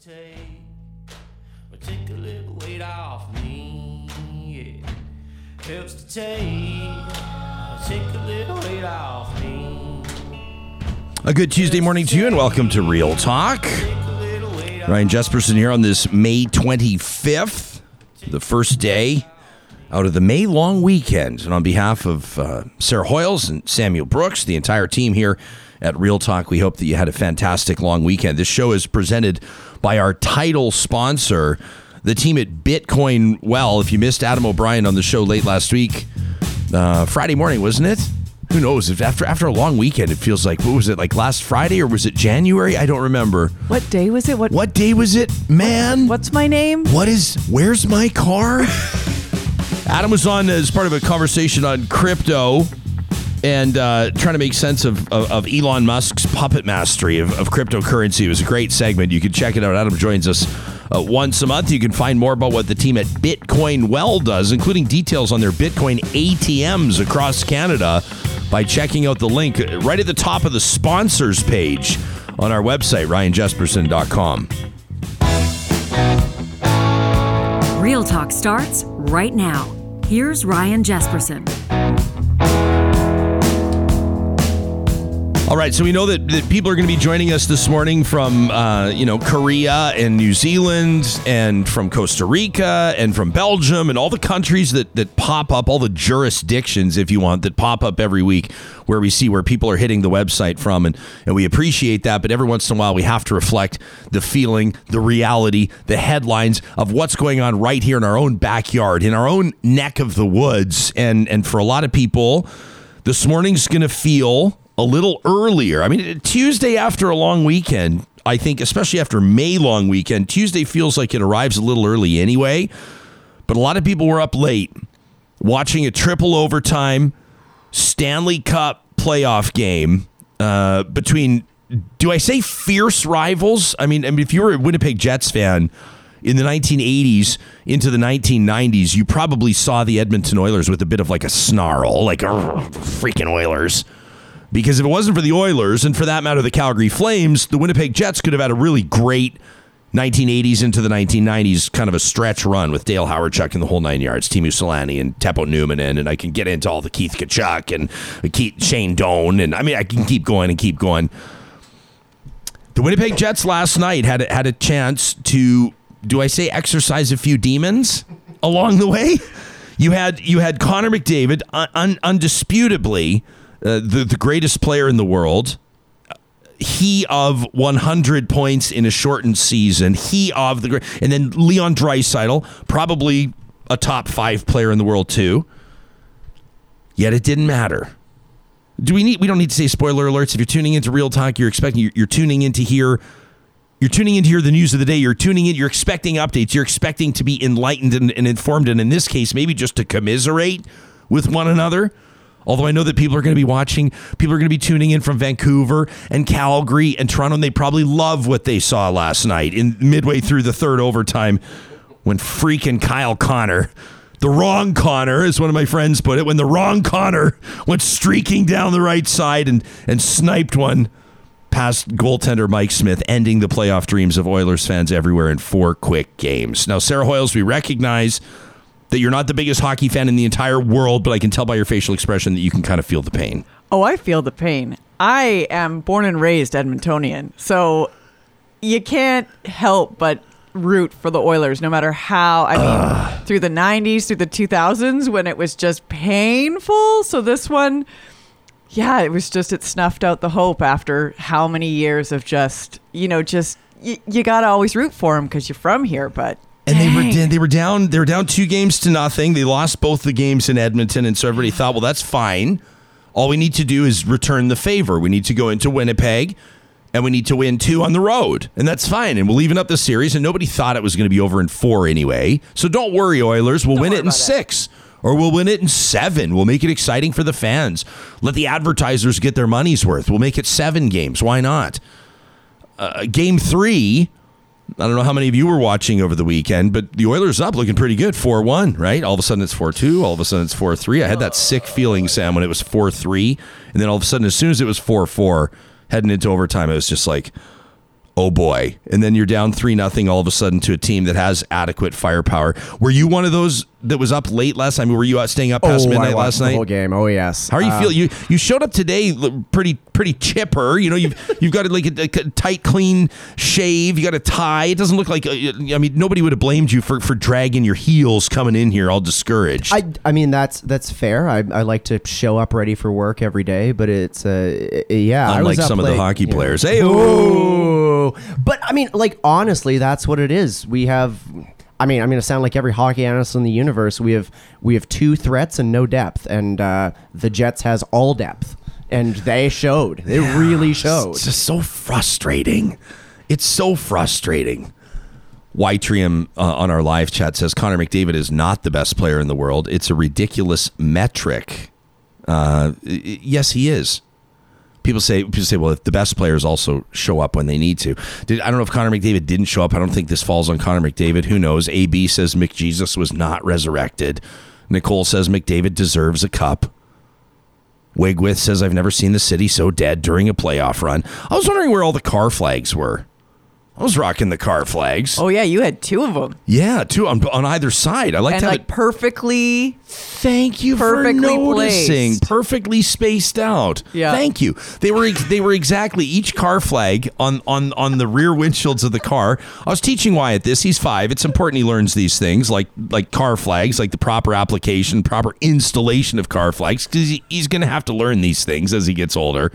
take, take a little weight off me. Yeah. Helps to take, take a little weight off me. A good Tuesday morning to you, and welcome to Real Talk. Ryan Jesperson here on this May 25th, the first day out of the May long weekend. And on behalf of uh, Sarah Hoyles and Samuel Brooks, the entire team here at Real Talk, we hope that you had a fantastic long weekend. This show is presented by our title sponsor, the team at Bitcoin Well. If you missed Adam O'Brien on the show late last week, uh, Friday morning, wasn't it? Who knows? If after after a long weekend, it feels like what was it like last Friday or was it January? I don't remember. What day was it? What? What day was it, man? What's my name? What is? Where's my car? Adam was on as part of a conversation on crypto and uh, trying to make sense of, of, of Elon Musk's puppet mastery of, of cryptocurrency. It was a great segment. You can check it out. Adam joins us uh, once a month. You can find more about what the team at Bitcoin Well does, including details on their Bitcoin ATMs across Canada, by checking out the link right at the top of the sponsors page on our website, ryanjesperson.com. Real Talk starts right now. Here's Ryan Jesperson. All right, so we know that, that people are going to be joining us this morning from, uh, you know, Korea and New Zealand and from Costa Rica and from Belgium and all the countries that, that pop up, all the jurisdictions, if you want, that pop up every week where we see where people are hitting the website from. And, and we appreciate that. But every once in a while, we have to reflect the feeling, the reality, the headlines of what's going on right here in our own backyard, in our own neck of the woods. And, and for a lot of people, this morning's going to feel a little earlier. I mean, Tuesday after a long weekend, I think, especially after May long weekend, Tuesday feels like it arrives a little early anyway. But a lot of people were up late watching a triple overtime Stanley Cup playoff game uh, between, do I say fierce rivals? I mean, I mean, if you were a Winnipeg Jets fan, in the 1980s into the 1990s, you probably saw the Edmonton Oilers with a bit of like a snarl, like freaking Oilers. Because if it wasn't for the Oilers, and for that matter, the Calgary Flames, the Winnipeg Jets could have had a really great 1980s into the 1990s kind of a stretch run with Dale Hawerchuk and the whole nine yards, Teemu Selanne and Teppo Numminen, and I can get into all the Keith Tkachuk and Keith, Shane Doan, and I mean I can keep going and keep going. The Winnipeg Jets last night had a, had a chance to, do I say, exercise a few demons along the way. You had you had Connor McDavid, un, un, undisputably uh, the the greatest player in the world. He of 100 points in a shortened season. He of the great, and then Leon Draisaitl, probably a top five player in the world too. Yet it didn't matter. Do we need? We don't need to say spoiler alerts. If you're tuning into Real Talk, you're expecting you're, you're tuning in to hear. You're tuning in to hear the news of the day. You're tuning in. You're expecting updates. You're expecting to be enlightened and, and informed, and in this case, maybe just to commiserate with one another. Although I know that people are going to be watching, people are going to be tuning in from Vancouver and Calgary and Toronto, and they probably love what they saw last night in midway through the third overtime when freaking Kyle Connor, the wrong Connor, as one of my friends put it, when the wrong Connor went streaking down the right side and, and sniped one past goaltender Mike Smith, ending the playoff dreams of Oilers fans everywhere in four quick games. Now, Sarah Hoyles, we recognize that you're not the biggest hockey fan in the entire world, but I can tell by your facial expression that you can kind of feel the pain. Oh, I feel the pain. I am born and raised Edmontonian, so you can't help but root for the Oilers, no matter how. I mean, through the '90s, through the 2000s, when it was just painful. So this one, yeah, it was just it snuffed out the hope after how many years of just you know just y- you got to always root for them because you're from here, but. And they were they were down they were down two games to nothing. They lost both the games in Edmonton, and so everybody thought, well, that's fine. All we need to do is return the favor. We need to go into Winnipeg, and we need to win two on the road, and that's fine. And we'll even up the series. And nobody thought it was going to be over in four anyway. So don't worry, Oilers. We'll win it in about it. six. Or we'll win it in seven. We'll make it exciting for the fans. Let the advertisers get their money's worth. We'll make it seven games. Why not? Uh, game three, I don't know how many of you were watching over the weekend, but the Oilers up looking pretty good, four one, right? All of a sudden it's four two. All of a sudden it's four three. I had that sick feeling, Sam, when it was four three, and then all of a sudden, as soon as it was four four, heading into overtime, it was just like, oh boy. And then you're down 3 nothing all of a sudden to a team that has adequate firepower. Were you one of those that was up late last night? Were you out staying up past oh, midnight last the night? whole game. Oh yes. How are you Uh, feel? You you showed up today pretty pretty chipper. You know you've you've got like a, a tight, clean shave. You got a tie. It doesn't look like. uh, I mean, nobody would have blamed you for for dragging your heels coming in here all discouraged. I, I mean that's that's fair. I, I like to show up ready for work every day, but it's uh yeah. I Unlike some of the hockey know. players. Hey, Ooh. But I mean, like honestly, that's what it is. We have. I mean, I'm going to sound like every hockey analyst in the universe. We have we have two threats and no depth, and uh, the Jets has all depth, and they showed. They really showed. It's just so frustrating. It's so frustrating. Ytrium uh, on our live chat says Connor McDavid is not the best player in the world. It's a ridiculous metric. Uh, yes, he is. People say people say, well, if the best players also show up when they need to. Did, I don't know if Connor McDavid didn't show up. I don't think this falls on Connor McDavid. Who knows? AB says McJesus was not resurrected. Nicole says McDavid deserves a cup. Wigwith says I've never seen the city so dead during a playoff run. I was wondering where all the car flags were. I was rocking the car flags. Oh yeah, you had two of them, Yeah, two on, on either side. I like to have like it. perfectly. Thank you perfectly for noticing. placed. Perfectly spaced out. Yeah. Thank you. They were they were exactly each car flag on on on the rear windshields of the car. I was teaching Wyatt this. He's five. It's important he learns these things like like car flags, like the proper application, proper installation of car flags, because he, he's going to have to learn these things as he gets older.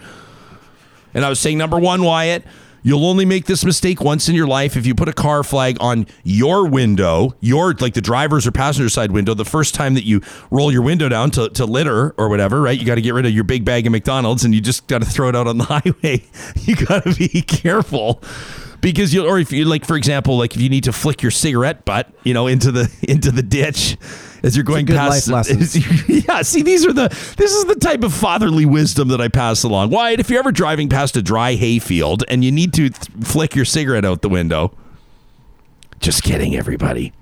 And I was saying, number one, Wyatt, you'll only make this mistake once in your life if you put a car flag on your window, your like the driver's or passenger side window, the first time that you roll your window down to, to litter or whatever, right? You got to get rid of your big bag of McDonald's and you just got to throw it out on the highway. You got to be careful. Because you, or if you like, for example, like if you need to flick your cigarette butt, you know, into the into the ditch as you're going past. life lessons. yeah, see, these are the this is the type of fatherly wisdom that I pass along. Wyatt, if you're ever driving past a dry hayfield and you need to th- flick your cigarette out the window, just kidding, everybody.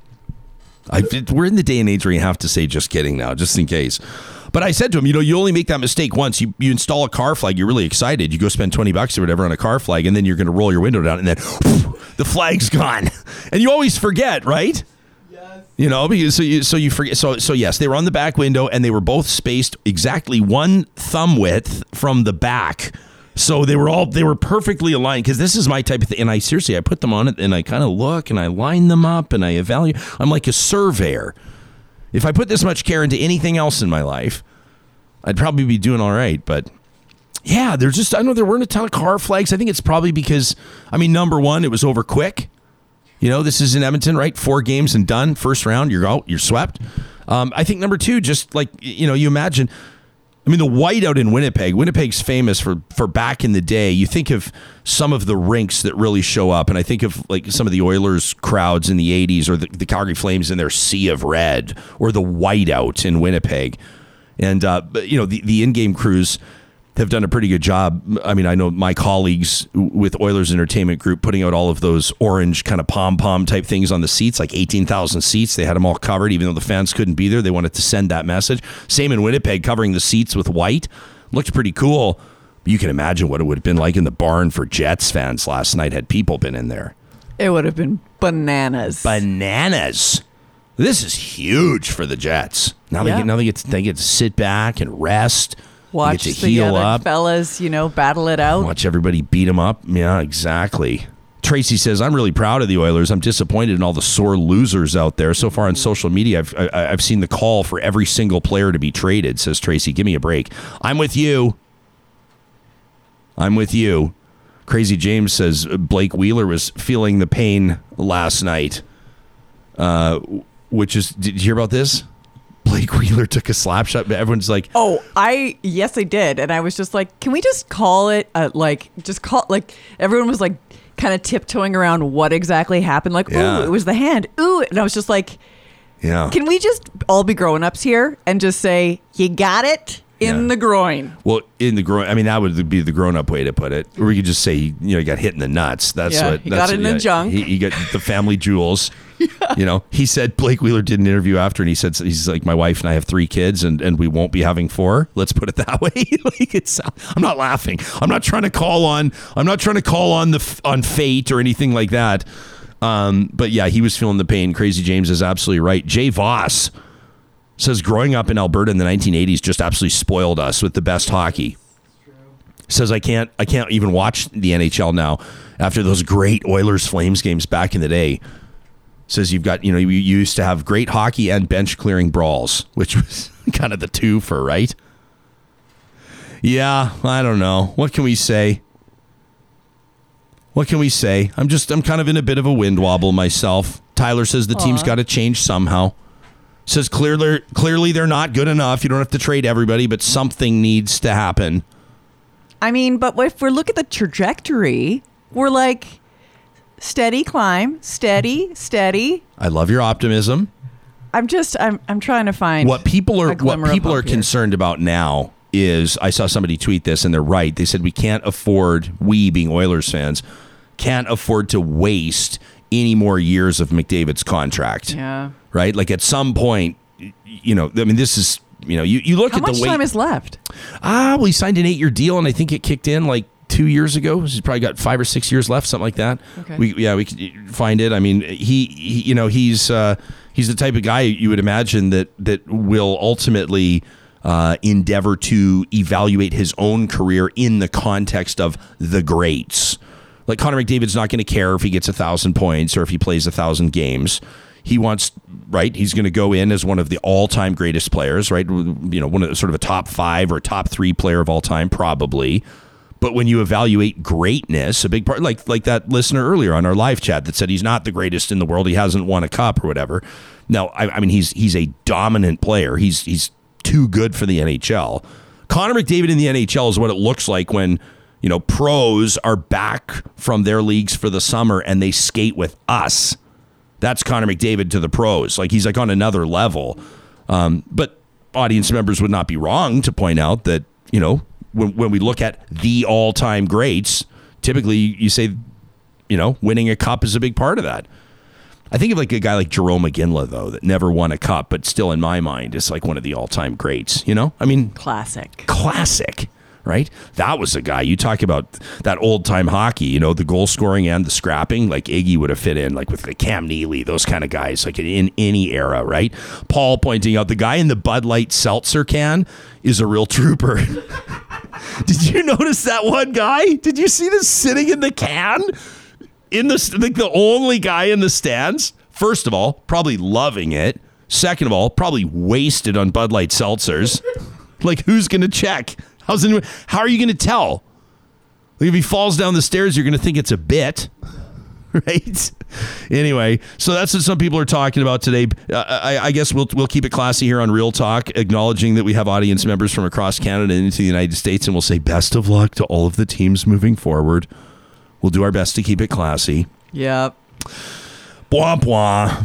I, we're in the day and age where you have to say just kidding now, just in case. But I said to him, you know, you only make that mistake once. You, you install a car flag, you're really excited. You go spend 20 bucks or whatever on a car flag, and then you're going to roll your window down, and then the flag's gone. And you always forget, right? You know, because so you so you forget so so yes, they were on the back window and they were both spaced exactly one thumb width from the back. So they were all they were perfectly aligned because this is my type of thing. And I seriously I put them on it and I kind of look and I line them up and I evaluate. I'm like a surveyor. If I put this much care into anything else in my life, I'd probably be doing all right. But yeah, there's just I know there weren't a ton of car flags. I think it's probably because I mean number one, it was over quick. You know, this is in Edmonton, right? Four games and done. First round, you're out, you're swept. Um, I think number two, just like you know, you imagine. I mean, the whiteout in Winnipeg. Winnipeg's famous for for back in the day. You think of some of the rinks that really show up, and I think of like some of the Oilers crowds in the '80s, or the, the Calgary Flames in their sea of red, or the whiteout in Winnipeg. And uh, you know, the the in-game crews have done a pretty good job. I mean, I know my colleagues with Oilers Entertainment Group putting out all of those orange kind of pom pom type things on the seats, like 18,000 seats. They had them all covered, even though the fans couldn't be there. They wanted to send that message. Same in Winnipeg, covering the seats with white. Looked pretty cool. You can imagine what it would have been like in the barn for Jets fans last night had people been in there. It would have been bananas. Bananas. This is huge for the Jets. Now they get now they get to, they get to sit back and rest. Watch they get to the other up. fellas, you know, battle it out. Watch everybody beat them up. Yeah, exactly. Tracy says, "I'm really proud of the Oilers. I'm disappointed in all the sore losers out there. So far on social media, I've I, I've seen the call for every single player to be traded." Says Tracy, "Give me a break. I'm with you. I'm with you." Crazy James says Blake Wheeler was feeling the pain last night. Uh, which is, did you hear about this? Blake Wheeler took a slap shot, but everyone's like, Oh, I yes, I did, and I was just like, can we just call it a, like just call like everyone was like kind of tiptoeing around what exactly happened, like Yeah. ooh, it was the hand, ooh, and I was just like, "Yeah, can we just all be grown ups here and just say you got it? In Yeah. the groin. Well, in the groin. I mean, that would be the grown-up way to put it. Or you could just say, you know, he got hit in the nuts. That's Yeah, what he that's got in the junk. He, he got the family jewels. You know, he said Blake Wheeler did an interview after, and he said he's like, my wife and I have three kids, and and we won't be having four. Let's put it that way. like it's, I'm not laughing. I'm not trying to call on. I'm not trying to call on the on fate or anything like that. Um, but yeah, he was feeling the pain. Crazy James is absolutely right. Jay Voss says growing up in Alberta in the 1980s just absolutely spoiled us with the best hockey. Says I can't I can't even watch the NHL now after those great Oilers Flames games back in the day. Says you've got you know you used to have great hockey and bench clearing brawls, which was kind of the two for right. Yeah, I don't know. What can we say? What can we say? I'm just I'm kind of in a bit of a wind wobble myself. Tyler says the team's got to change somehow. Says clearly clearly they're not good enough. You don't have to trade everybody, but something needs to happen. I mean, but if we look at the trajectory, we're like steady climb, steady, steady. I love your optimism. I'm just I'm I'm trying to find What people are what people are here. concerned about now is I saw somebody tweet this and they're right. They said we can't afford we being Oilers fans can't afford to waste any more years of McDavid's contract. Yeah. Right? Like at some point you know, I mean this is you know, you, you look How at the way time is left? Ah, well, he signed an eight-year deal, and I think it kicked in like two years ago. He's probably got five or six years left, something like that. Okay. We yeah, we could find it. I mean, he, he you know he's uh, he's the type of guy you would imagine that that will ultimately. Uh, endeavor to evaluate his own career in the context of the greats. Like Connor McDavid's not going to care if he gets a thousand points or if he plays a thousand games. He wants right. He's going to go in as one of the all-time greatest players, right? You know, one of the, sort of a top five or top three player of all time, probably. But when you evaluate greatness, a big part, like like that listener earlier on our live chat that said he's not the greatest in the world, he hasn't won a cup or whatever. No, I, I mean he's he's a dominant player. He's he's too good for the NHL. Connor McDavid in the NHL is what it looks like when you know pros are back from their leagues for the summer and they skate with us. That's Connor McDavid to the pros. Like he's like on another level. Um, but audience members would not be wrong to point out that you know when when we look at the all time greats, typically you say you know winning a cup is a big part of that. I think of like a guy like Jarome Iginla though that never won a cup, but still in my mind is like one of the all time greats. You know, I mean, Classic. classic, right? That was a guy. You talk about that old time hockey, you know, the goal scoring and the scrapping. Like Iggy would have fit in, like with the Cam Neely, those kind of guys, like in any era, right? Paul pointing out the guy in the Bud Light seltzer can is a real trooper. Did you notice that one guy? Did you see this sitting in the can? In the like the only guy in the stands. First of all, probably loving it. Second of all, probably wasted on Bud Light seltzers. like who's gonna check? How's anyone, how are you gonna tell? Like if he falls down the stairs, you're gonna think it's a bit. Right. Anyway, so that's what some people are talking about today. Uh, I, I guess we'll we'll keep it classy here on Real Talk, acknowledging that we have audience members from across Canada and into the United States, and we'll say best of luck to all of the teams moving forward. We'll do our best to keep it classy. Yep. Blah blah.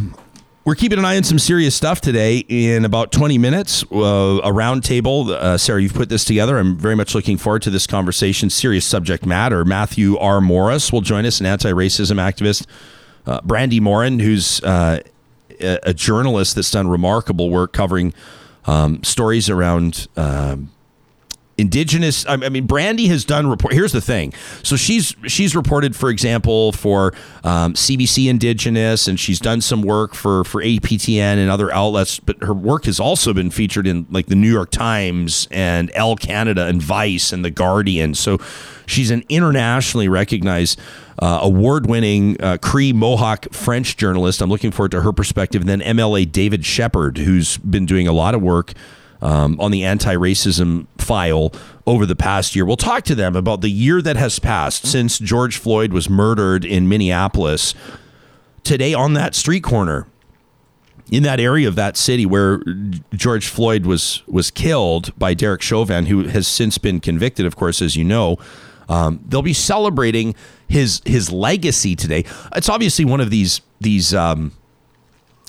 We're keeping an eye on some serious stuff today. In about 20 minutes, uh, a roundtable. Uh, Sarah, you've put this together. I'm very much looking forward to this conversation. Serious subject matter. Matthew R. Morris will join us, an anti-racism activist. Uh, Brandi Morin, who's uh, a, a journalist that's done remarkable work covering um, stories around. Um, indigenous I mean Brandi has done report here's the thing. So she's she's reported for example for um, CBC indigenous and she's done some work for for APTN and other outlets but her work has also been featured in like the New York Times and l Canada and Vice and the Guardian. So she's an internationally recognized uh, award-winning uh, Cree Mohawk French journalist. I'm looking forward to her perspective. And then MLA David Shepherd who's been doing a lot of work um, on the anti racism file over the past year. We'll talk to them about the year that has passed since George Floyd was murdered in Minneapolis. Today, on that street corner, in that area of that city where George Floyd was was killed by Derek Chauvin, who has since been convicted, of course, as you know. Um, they'll be celebrating his his legacy today. It's obviously one of these these um,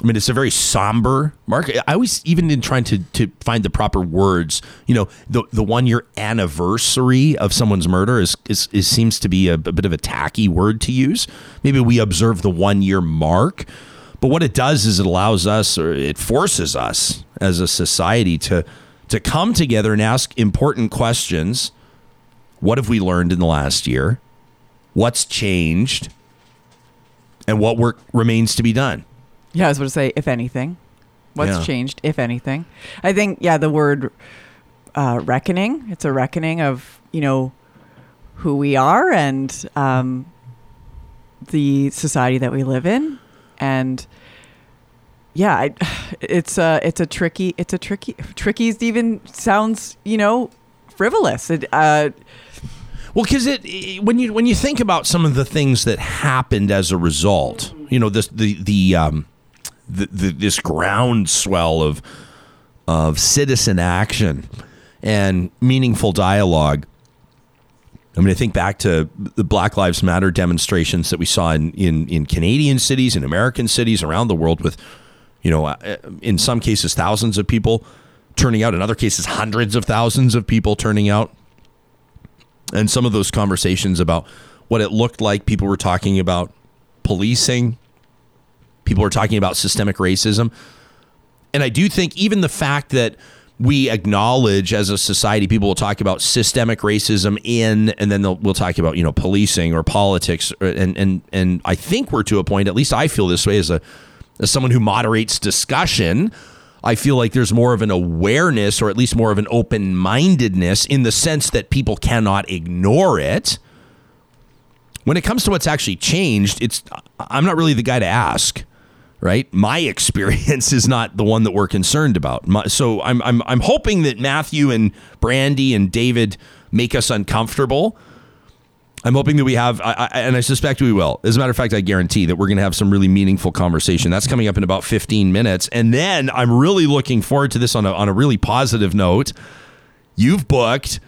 I mean, it's a very somber mark. I always, even in trying to, to find the proper words, you know, the the one year anniversary of someone's murder is, is, is seems to be a, a bit of a tacky word to use. Maybe we observe the one year mark, but what it does is it allows us, or it forces us as a society to to come together and ask important questions. What have we learned in the last year? What's changed? And what work remains to be done? Yeah, I was going to say, if anything, what's Yeah. changed, if anything. I think, yeah, the word uh, reckoning. It's a reckoning of you know who we are and um, the society that we live in, and yeah, I, it's a it's a tricky it's a tricky tricky even sounds you know frivolous. It, uh, Well, because it, it- when you when you think about some of the things that happened as a result, you know, this the the um, the, the this groundswell of of citizen action and meaningful dialogue. I mean, I think back to the Black Lives Matter demonstrations that we saw in, in, in Canadian cities and American cities around the world with, you know, uh, in some cases, thousands of people turning out, in other cases, hundreds of thousands of people turning out and some of those conversations about what it looked like people were talking about policing people are talking about systemic racism and i do think even the fact that we acknowledge as a society people will talk about systemic racism in and then we'll talk about you know policing or politics and and and i think we're to a point at least i feel this way as a as someone who moderates discussion I feel like there's more of an awareness or at least more of an open mindedness in the sense that people cannot ignore it. When it comes to what's actually changed, it's I'm not really the guy to ask, right? My experience is not the one that we're concerned about. My, so I'm I'm I'm hoping that Matthew and Brandi and David make us uncomfortable. I'm hoping that we have, I, I, and I suspect we will. As a matter of fact, I guarantee that we're going to have some really meaningful conversation. That's coming up in about 15 minutes. And then I'm really looking forward to this on a, on a really positive note. You've booked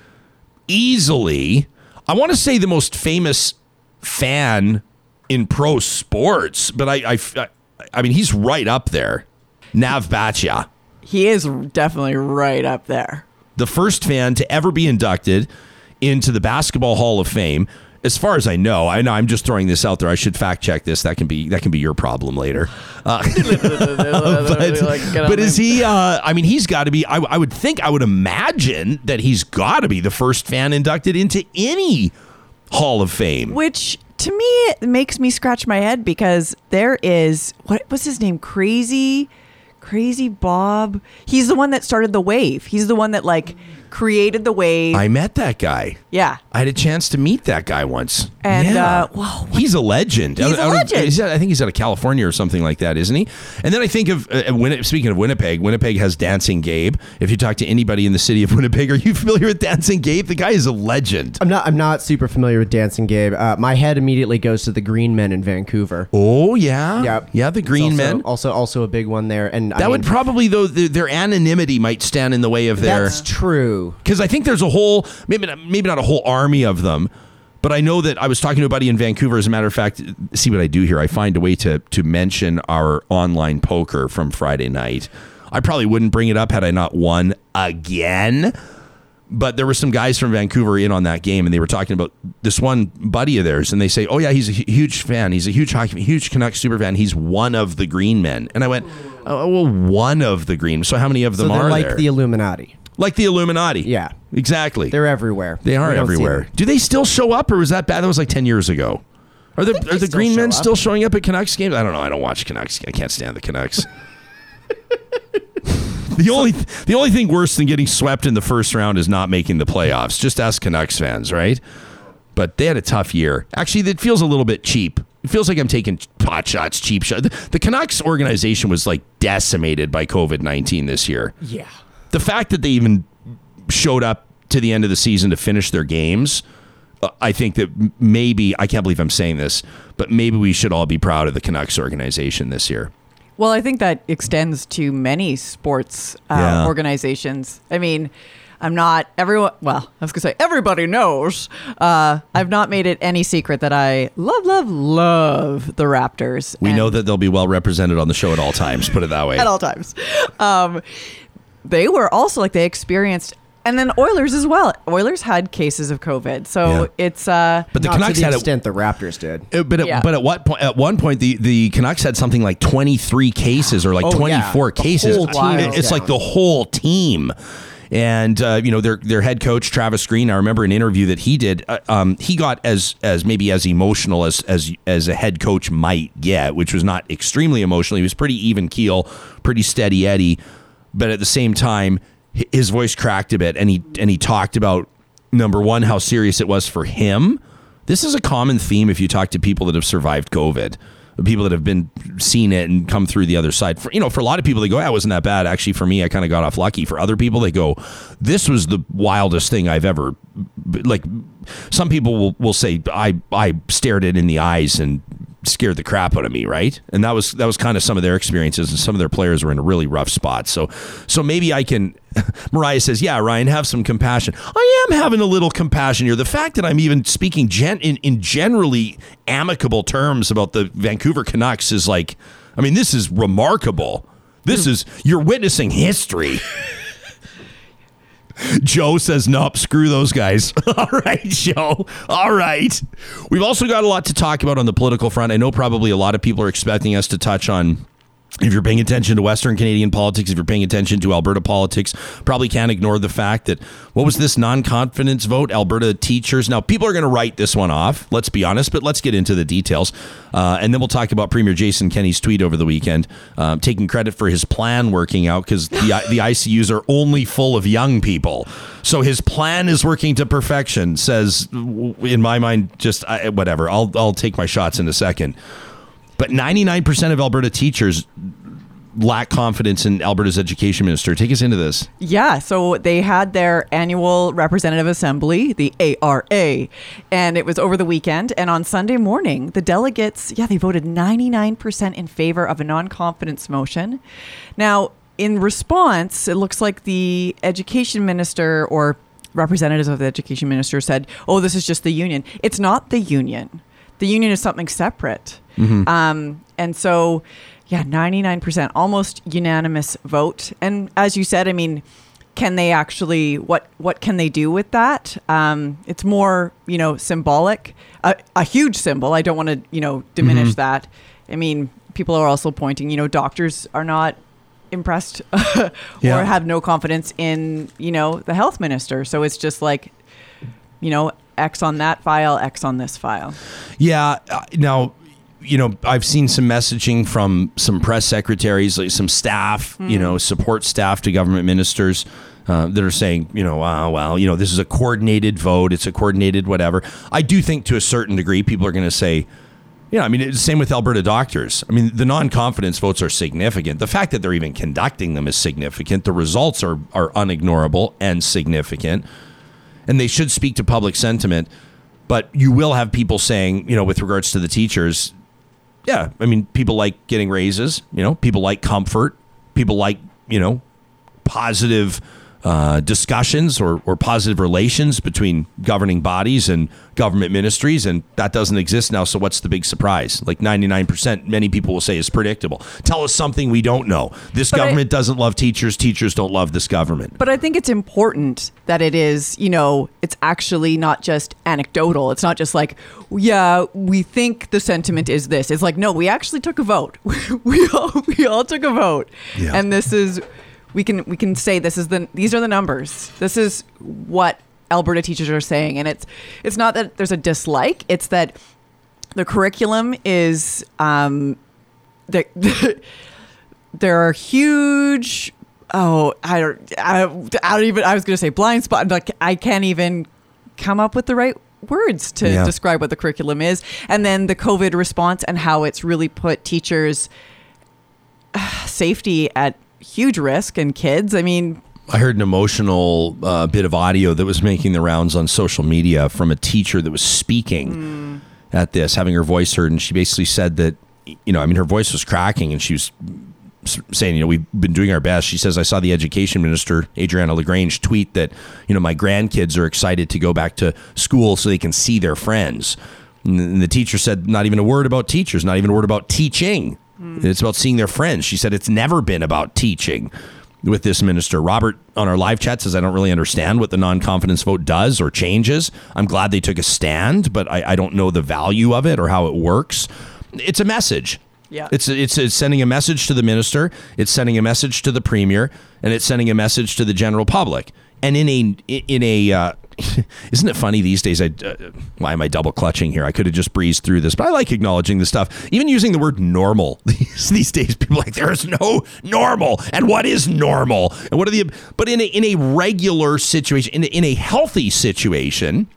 easily, I want to say the most famous fan in pro sports, but I, I, I mean, he's right up there. Nav Bhatia he is definitely right up there. the first fan to ever be inducted into the Basketball Hall of Fame. As far as I know, I know I'm just throwing this out there. I should fact check this. That can be that can be your problem later. Uh, but, but is he? Uh, I mean, he's got to be. I, I would think. I would imagine that he's got to be the first fan inducted into any Hall of Fame. Which to me it makes me scratch my head because there is what what's his name? Crazy Crazy Bob. He's the one that started the wave. He's the one that like created the wave. I met that guy. yeah. I had a chance to meet that guy once. And, yeah. uh, whoa, he's a legend. He's a Out of- legend. he's out- I think he's out of California or something like that, isn't he? And then I think of uh, Win- speaking of Winnipeg. Winnipeg has Dancing Gabe. If you talk to anybody in the city of Winnipeg, are you familiar with Dancing Gabe? The guy is a legend. I'm not. I'm not super familiar with Dancing Gabe. Uh, my head immediately goes to the Green Men in Vancouver. Oh yeah, Yeah, yeah. The Green also, Men. also also a big one there, and That would probably though their, their anonymity might stand in the way of their That's true. because I think there's a whole maybe not, maybe not a whole army of them, but I know that I was talking to a buddy in Vancouver. As a matter of fact, see what I do here. I find a way to to mention our online poker from Friday night. I probably wouldn't bring it up had I not won again. But there were some guys from Vancouver in on that game, and they were talking about this one buddy of theirs, and they say, "Oh yeah, he's a huge fan. He's a huge hockey, huge Canucks super fan. He's one of the Green Men." And I went, "Oh well, one of the Green. So how many of them they're are like there? the Illuminati. Like the Illuminati. Yeah. exactly. They're everywhere. They are We don't see everywhere. them. Do they still show up, or was that bad? That was like ten years ago. Are the are the still Green show Men up. still showing up at Canucks games? I don't know. I don't watch Canucks. I can't stand the Canucks. the only the only thing worse than getting swept in the first round is not making the playoffs. Just ask Canucks fans, right? But they had a tough year. Actually, it feels a little bit cheap. It feels like I'm taking pot shots, cheap shots. The, the Canucks organization was like decimated by COVID nineteen this year Yeah. The fact that they even showed up to the end of the season to finish their games, uh, I think that maybe I can't believe I'm saying this, but maybe we should all be proud of the Canucks organization this year. Well, I think that extends to many sports uh, Yeah. organizations. I mean, I'm not everyone. Well, I was gonna say everybody knows. Uh, I've not made it any secret that I love, love, love the Raptors. We know that they'll be well represented on the show at all times. Put it that way. at all times. Um, they were also like they experienced, and then Oilers as well. Oilers had cases of COVID, so Yeah. it's uh, But the Not Canucks to the had a, extent the Raptors did. Uh, But at, Yeah. but at what point? At one point, the, the Canucks had something like twenty three cases or like Oh, twenty yeah. four The cases. whole team I- was it's like the whole team. And uh, you know their their head coach Travis Green. I remember an interview that he did. Uh, um, he got as as maybe as emotional as as as a head coach might get, which was not extremely emotional. He was pretty even keel, pretty steady Eddie, but at the same time, his voice cracked a bit, and he and he talked about number one how serious it was for him. This is a common theme if you talk to people that have survived COVID, people that have been seen it and come through the other side. For you know, for a lot of people, they go, "Yeah, it wasn't that bad." Actually, for me, I kind of got off lucky. For other people, they go, "This was the wildest thing I've ever." Like, some people will, will say, "I I stared it in the eyes and." Scared the crap out of me right? And that was that was kind of some of their experiences and some of their players were in a really rough spot. So so maybe i can mariah says yeah ryan have some compassion. I am having a little compassion here. The fact that i'm even speaking gen- in, in generally amicable terms about the vancouver canucks is like i mean this is remarkable. This hmm. is you're witnessing history Joe says, nope, screw those guys. All right, Joe. All right. We've also got a lot to talk about on the political front. I know probably a lot of people are expecting us to touch on. If you're paying attention to Western Canadian politics, if you're paying attention to Alberta politics, probably can't ignore the fact that what was this non confidence vote? Alberta teachers. Now, people are going to write this one off, let's be honest, but let's get into the details. Uh, and then we'll talk about Premier Jason Kenney's tweet over the weekend, uh, taking credit for his plan working out because the, the ICUs are only full of young people. So his plan is working to perfection, says, in my mind, just I, whatever. I'll, I'll take my shots in a second. But 99% of Alberta teachers lack confidence in Alberta's education minister. Take us into this. Yeah, so they had their annual representative assembly, the ARA, and it was over the weekend. And on Sunday morning, the delegates, yeah, they voted 99% in favor of a non confidence motion. Now, in response, it looks like the education minister or representatives of the education minister said, oh, this is just the union. It's not the union, the union is something separate. Um, and so, yeah, 99%, almost unanimous vote. And as you said, I mean, can they actually what what can they do with that? Um, it's more you know symbolic, a, a huge symbol. I don't want to you know diminish that. I mean, people are also pointing. You know, doctors are not impressed or Yeah. have no confidence in you know the health minister. So it's just like you know X on that file, X on this file. Yeah. Uh, now, you know, I've seen some messaging from some press secretaries, like some staff, you know, support staff to government ministers. Uh, that are saying, you know, uh, well, you know, this is a coordinated vote. It's a coordinated whatever. I do think to a certain degree, people are going to say, yeah, I mean, it's the same with Alberta doctors. I mean, the non-confidence votes are significant. The fact that they're even conducting them is significant. The results are are unignorable and significant, and they should speak to public sentiment. But you will have people saying, you know, with regards to the teachers, yeah, I mean, people like getting raises. You know, people like comfort. People like, you know, positive uh, discussions or, or positive relations between governing bodies and government ministries, and that doesn't exist now. So what's the big surprise? Like ninety nine percent, many people will say is predictable. Tell us something we don't know. This But I- government doesn't love teachers. Teachers don't love this government. But I think it's important that it is, you know, it's actually not just anecdotal. It's not just like, yeah, we think the sentiment is this. It's like, no, we actually took a vote. we all we all took a vote, Yeah. and this is we can we can say this is the these are the numbers. This is what Alberta teachers are saying, and it's it's not that there's a dislike. It's that the curriculum is um, the, there are huge oh i don't i, I don't even i was going to say blind spot like i can't even come up with the right words to Yeah. describe what the curriculum is and then the covid response and how it's really put teachers safety at huge risk and kids i mean I heard an emotional uh, bit of audio that was making the rounds on social media from a teacher that was speaking at this, having her voice heard, and she basically said that, you know, I mean, her voice was cracking, and she was saying, you know, we've been doing our best. She says, I saw the education minister, Adriana LaGrange, tweet that, you know, my grandkids are excited to go back to school so they can see their friends. And the teacher said, not even a word about teachers, not even a word about teaching. It's about seeing their friends. She said, it's never been about teaching with this minister. Robert on our live chat says, I don't really understand what the non confidence vote does or changes. I'm glad they took a stand, but I, I don't know the value of it or how it works. It's a message. Yeah. It's, it's it's sending a message to the minister, it's sending a message to the premier, and it's sending a message to the general public. And in a in a uh, isn't it funny these days? I uh, why am I double clutching here? I could have just breezed through this, but I like acknowledging the stuff. Even using the word normal these, these days, people like there is no normal, and what is normal, and what are the? But in a in a regular situation, in a, in a healthy situation,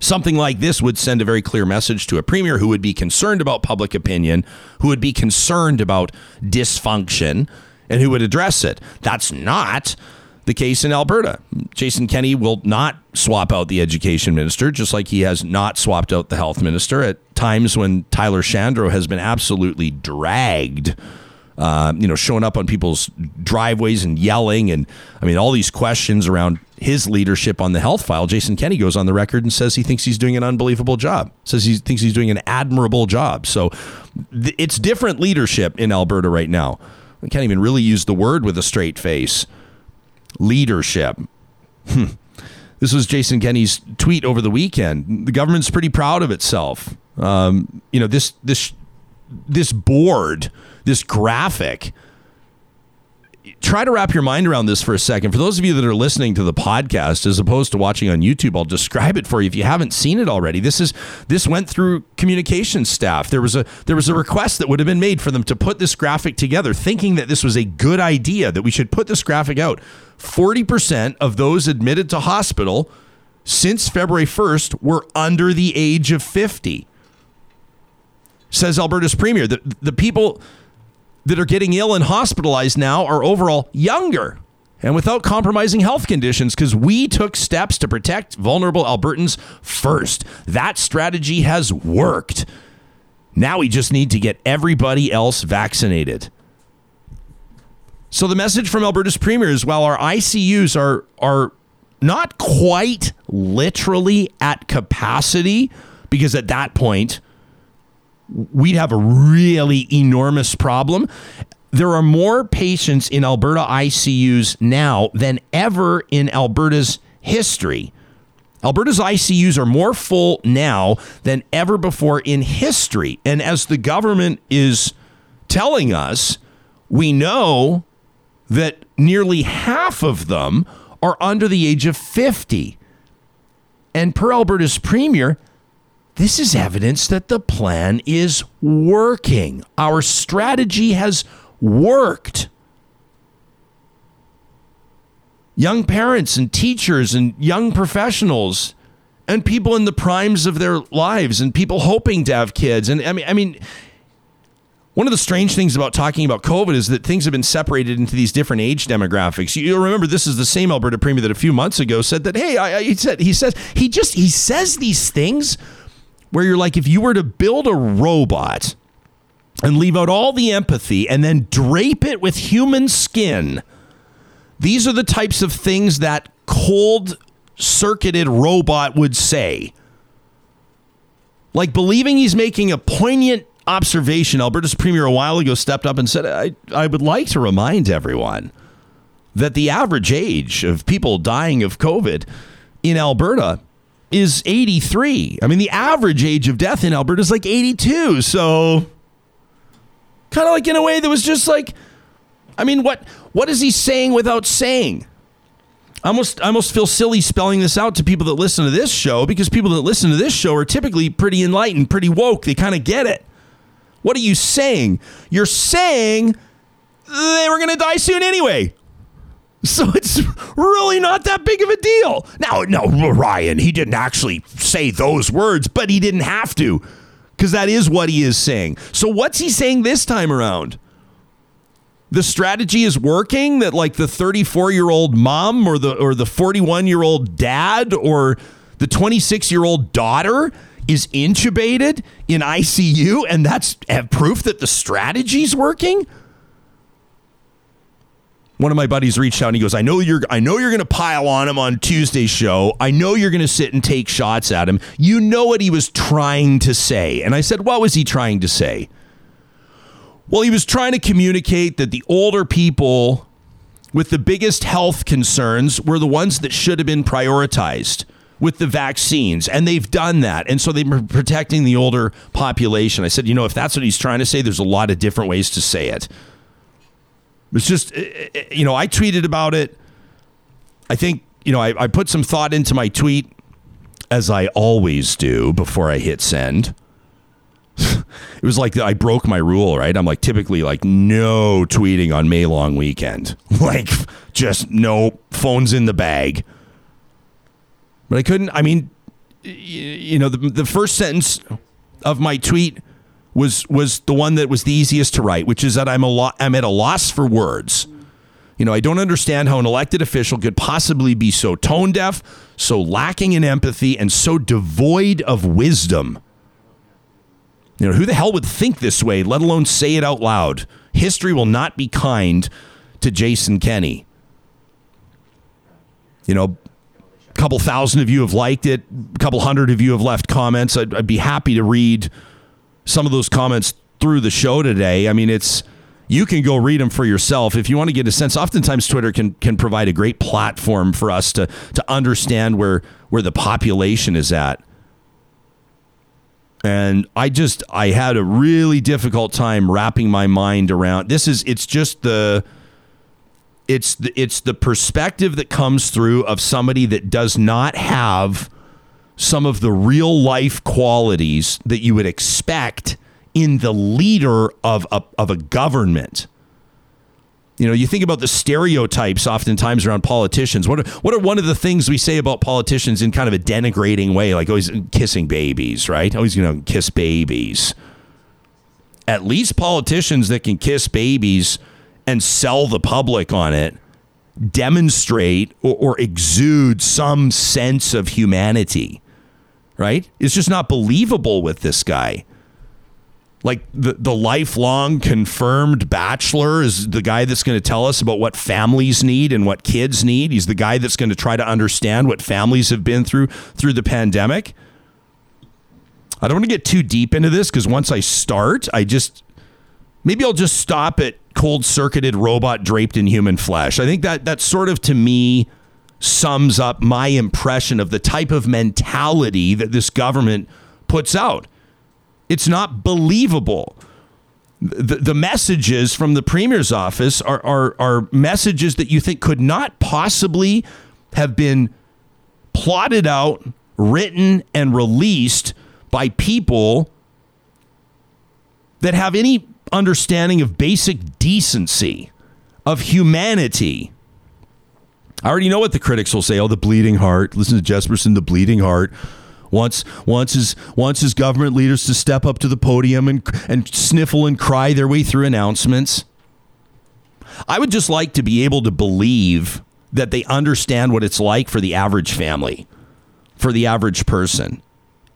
Something like this would send a very clear message to a premier who would be concerned about public opinion, who would be concerned about dysfunction, and who would address it. That's not the case in Alberta. Jason Kenney will not swap out the education minister, just like he has not swapped out the health minister at times when Tyler Shandro has been absolutely dragged uh, you know, showing up on people's driveways and yelling. And I mean, all these questions around his leadership on the health file. Jason Kenney goes on the record and says he thinks he's doing an unbelievable job, says he thinks he's doing an admirable job. So th- it's different leadership in Alberta right now. I can't even really use the word with a straight face. Leadership. Hmm. This was Jason Kenney's tweet over the weekend. The government's pretty proud of itself. Um, you know, this this this board, this graphic. Try to wrap your mind around this for a second. For those of you that are listening to the podcast as opposed to watching on YouTube, I'll describe it for you if you haven't seen it already. This is this went through communications staff. There was a there was a request that would have been made for them to put this graphic together, thinking that this was a good idea that we should put this graphic out. 40% of those admitted to hospital since February 1st were under the age of 50 says Alberta's premier. The, the people that are getting ill and hospitalized now are overall younger and without compromising health conditions because we took steps to protect vulnerable Albertans first. That strategy has worked. Now we just need to get everybody else vaccinated. So the message from Alberta's premier is while our ICUs are are not quite literally at capacity because at that point we'd have a really enormous problem. There are more patients in Alberta ICUs now than ever in Alberta's history. Alberta's ICUs are more full now than ever before in history. And as the government is telling us, we know that nearly half of them are under the age of 50. And per Alberta's premier, this is evidence that the plan is working. Our strategy has worked. Young parents and teachers and young professionals and people in the primes of their lives and people hoping to have kids. And I mean, I mean, one of the strange things about talking about COVID is that things have been separated into these different age demographics. You remember this is the same Alberta Premier that a few months ago said that, hey, I, I, he said he says he just he says these things where you're like, if you were to build a robot and leave out all the empathy and then drape it with human skin, these are the types of things that cold circuited robot would say. Like believing he's making a poignant observation, Alberta's premier a while ago stepped up and said, I, I would like to remind everyone that the average age of people dying of COVID in Alberta is 83. I mean, the average age of death in Alberta is like 82. So, kind of like in a way that was just like, I mean, what what is he saying without saying? I almost I almost feel silly spelling this out to people that listen to this show because people that listen to this show are typically pretty enlightened, pretty woke. They kind of get it. What are you saying? You're saying they were going to die soon anyway. So it's really not that big of a deal. Now, no, Ryan, he didn't actually say those words, but he didn't have to because that is what he is saying. So what's he saying this time around? The strategy is working that like the 34-year-old mom or the or the 41-year-old dad or the 26-year-old daughter is intubated in ICU and that's have proof that the strategy's working? One of my buddies reached out and he goes, "I know you're I know you're going to pile on him on Tuesday's show. I know you're going to sit and take shots at him. You know what he was trying to say." And I said, "What was he trying to say?" Well, he was trying to communicate that the older people with the biggest health concerns were the ones that should have been prioritized with the vaccines, and they've done that. And so they were protecting the older population. I said, you know, if that's what he's trying to say, there's a lot of different ways to say it. It's just, eh, eh, you know, I tweeted about it. I think, you know, I, I put some thought into my tweet, as I always do before I hit send. it was like I broke my rule, right? I'm like typically like no tweeting on May long weekend. Like just no phones in the bag. But I couldn't I mean you know the the first sentence of my tweet was was the one that was the easiest to write, which is that I'm a lo- I'm at a loss for words. You know, I don't understand how an elected official could possibly be so tone deaf, so lacking in empathy, and so devoid of wisdom. You know, who the hell would think this way, let alone say it out loud? History will not be kind to Jason Kenney. You know, a couple thousand of you have liked it, a couple hundred of you have left comments. I'd, I'd be happy to read some of those comments through the show today. I mean, it's you can go read them for yourself if you want to get a sense. Oftentimes, Twitter can can provide a great platform for us to to understand where where the population is at. And I just I had a really difficult time wrapping my mind around this. Is it's just the it's the it's the perspective that comes through of somebody that does not have some of the real life qualities that you would expect in the leader of a, of a government. You know, you think about the stereotypes oftentimes around politicians. What are, what are one of the things we say about politicians in kind of a denigrating way, like always kissing babies, right? Always going to kiss babies. At least politicians that can kiss babies and sell the public on it demonstrate or, or exude some sense of humanity, right? It's just not believable with this guy like the, the lifelong confirmed bachelor is the guy that's going to tell us about what families need and what kids need. He's the guy that's going to try to understand what families have been through through the pandemic. I don't want to get too deep into this because once I start, I just maybe I'll just stop at cold circuited robot draped in human flesh. I think that that's sort of to me sums up my impression of the type of mentality that this government puts out it's not believable. The, the messages from the premier's office are, are, are messages that you think could not possibly have been plotted out, written, and released by people that have any understanding of basic decency, of humanity. I already know what the critics will say. Oh, the bleeding heart. Listen to Jespersen, the bleeding heart wants wants his wants his government leaders to step up to the podium and and sniffle and cry their way through announcements. I would just like to be able to believe that they understand what it's like for the average family, for the average person.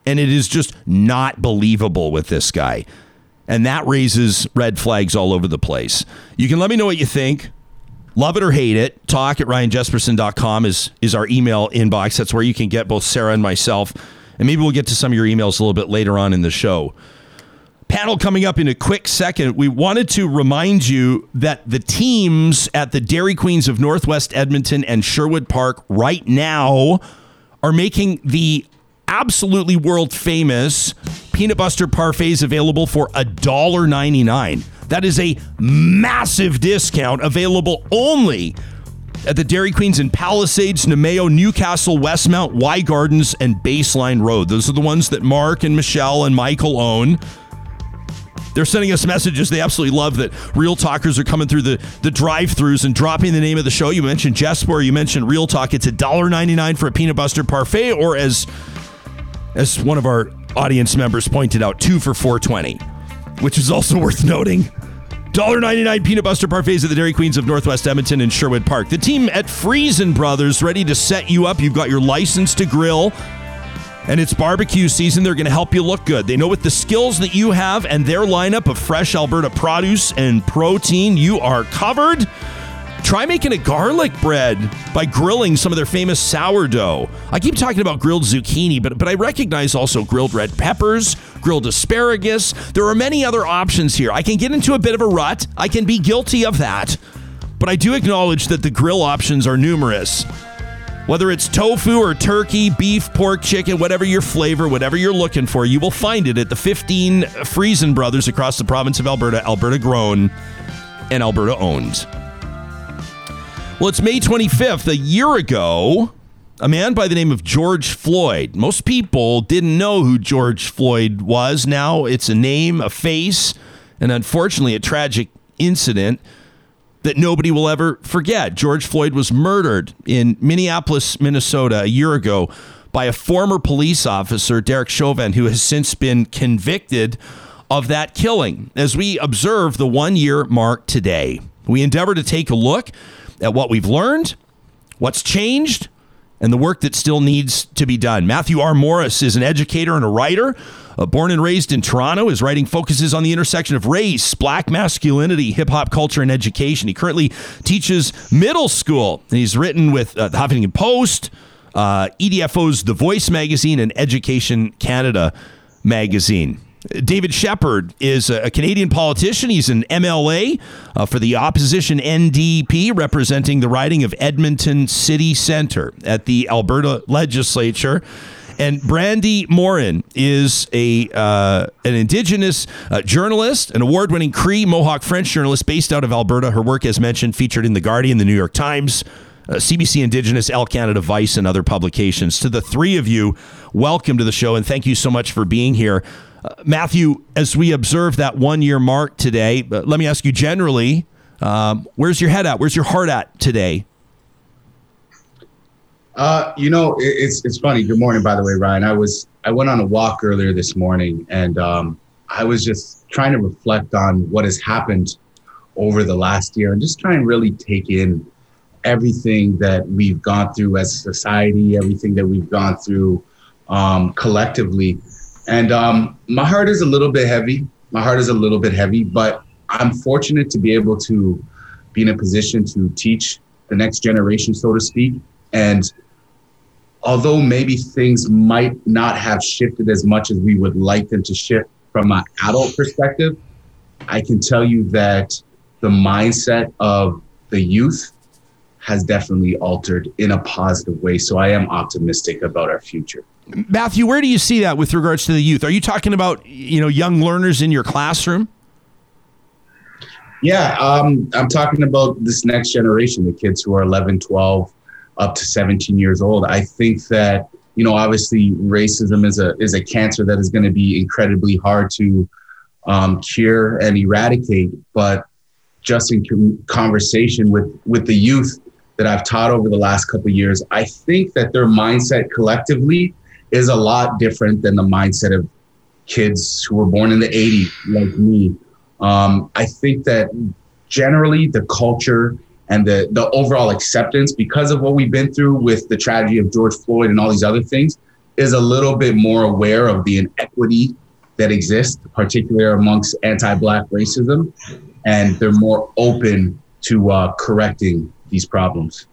And it is just not believable with this guy. And that raises red flags all over the place. You can let me know what you think. Love it or hate it, talk at ryanjespersen.com is, is our email inbox. That's where you can get both Sarah and myself and maybe we'll get to some of your emails a little bit later on in the show. Panel coming up in a quick second. We wanted to remind you that the teams at the Dairy Queens of Northwest Edmonton and Sherwood Park right now are making the absolutely world famous peanut buster parfaits available for $1.99. That is a massive discount available only at the Dairy Queens in Palisades, Namao, Newcastle, Westmount, Y Gardens, and Baseline Road. Those are the ones that Mark and Michelle and Michael own. They're sending us messages. They absolutely love that Real Talkers are coming through the, the drive throughs and dropping the name of the show. You mentioned Jesper, you mentioned Real Talk. It's $1.99 for a peanut buster parfait, or as as one of our audience members pointed out, two for 420, which is also worth noting. $1.99 peanut buster parfaits at the Dairy Queens of Northwest Edmonton and Sherwood Park. The team at Freson Brothers ready to set you up. You've got your license to grill and it's barbecue season. They're going to help you look good. They know with the skills that you have and their lineup of fresh Alberta produce and protein, you are covered. Try making a garlic bread by grilling some of their famous sourdough. I keep talking about grilled zucchini, but but I recognize also grilled red peppers, grilled asparagus. There are many other options here. I can get into a bit of a rut. I can be guilty of that. But I do acknowledge that the grill options are numerous. Whether it's tofu or turkey, beef, pork, chicken, whatever your flavor, whatever you're looking for, you will find it at the 15 Freson brothers across the province of Alberta, Alberta grown and Alberta owned. Well, it's May 25th. A year ago, a man by the name of George Floyd. Most people didn't know who George Floyd was. Now it's a name, a face, and unfortunately a tragic incident that nobody will ever forget. George Floyd was murdered in Minneapolis, Minnesota a year ago by a former police officer, Derek Chauvin, who has since been convicted of that killing. As we observe the one year mark today, we endeavor to take a look at what we've learned, what's changed, and the work that still needs to be done. Matthew R. Morris is an educator and a writer. Uh, born and raised in Toronto, his writing focuses on the intersection of race, black masculinity, hip hop culture, and education. He currently teaches middle school. And he's written with uh, the Huffington Post, uh, ETFO's The Voice magazine, and Education Canada magazine. David Shepherd is a Canadian politician. He's an MLA uh, for the opposition NDP, representing the riding of Edmonton City Centre at the Alberta legislature. And Brandi Morin is a uh, an Indigenous uh, journalist, an award-winning Cree Mohawk French journalist based out of Alberta. Her work, as mentioned, featured in the Guardian, the New York Times, uh, CBC Indigenous, Elle Canada, Vice, and other publications. To the three of you, welcome to the show, and thank you so much for being here. Uh, Matthew, as we observe that one year mark today, uh, let me ask you generally, um, where's your head at? Where's your heart at today? Uh, you know, it, it's it's funny. Good morning, by the way, Ryan. I was I went on a walk earlier this morning, and um, I was just trying to reflect on what has happened over the last year, and just try and really take in everything that we've gone through as a society, everything that we've gone through um, collectively. And um, my heart is a little bit heavy. My heart is a little bit heavy, but I'm fortunate to be able to be in a position to teach the next generation, so to speak. And although maybe things might not have shifted as much as we would like them to shift from an adult perspective, I can tell you that the mindset of the youth has definitely altered in a positive way. So I am optimistic about our future. Matthew, where do you see that with regards to the youth? Are you talking about you know young learners in your classroom? Yeah, um, I'm talking about this next generation, the kids who are 11, 12, up to 17 years old. I think that you know, obviously, racism is a is a cancer that is going to be incredibly hard to um, cure and eradicate. But just in conversation with with the youth that I've taught over the last couple years, I think that their mindset collectively is a lot different than the mindset of kids who were born in the 80s, like me. Um, I think that generally the culture and the, the overall acceptance, because of what we've been through with the tragedy of George Floyd and all these other things, is a little bit more aware of the inequity that exists, particularly amongst anti Black racism. And they're more open to uh, correcting these problems.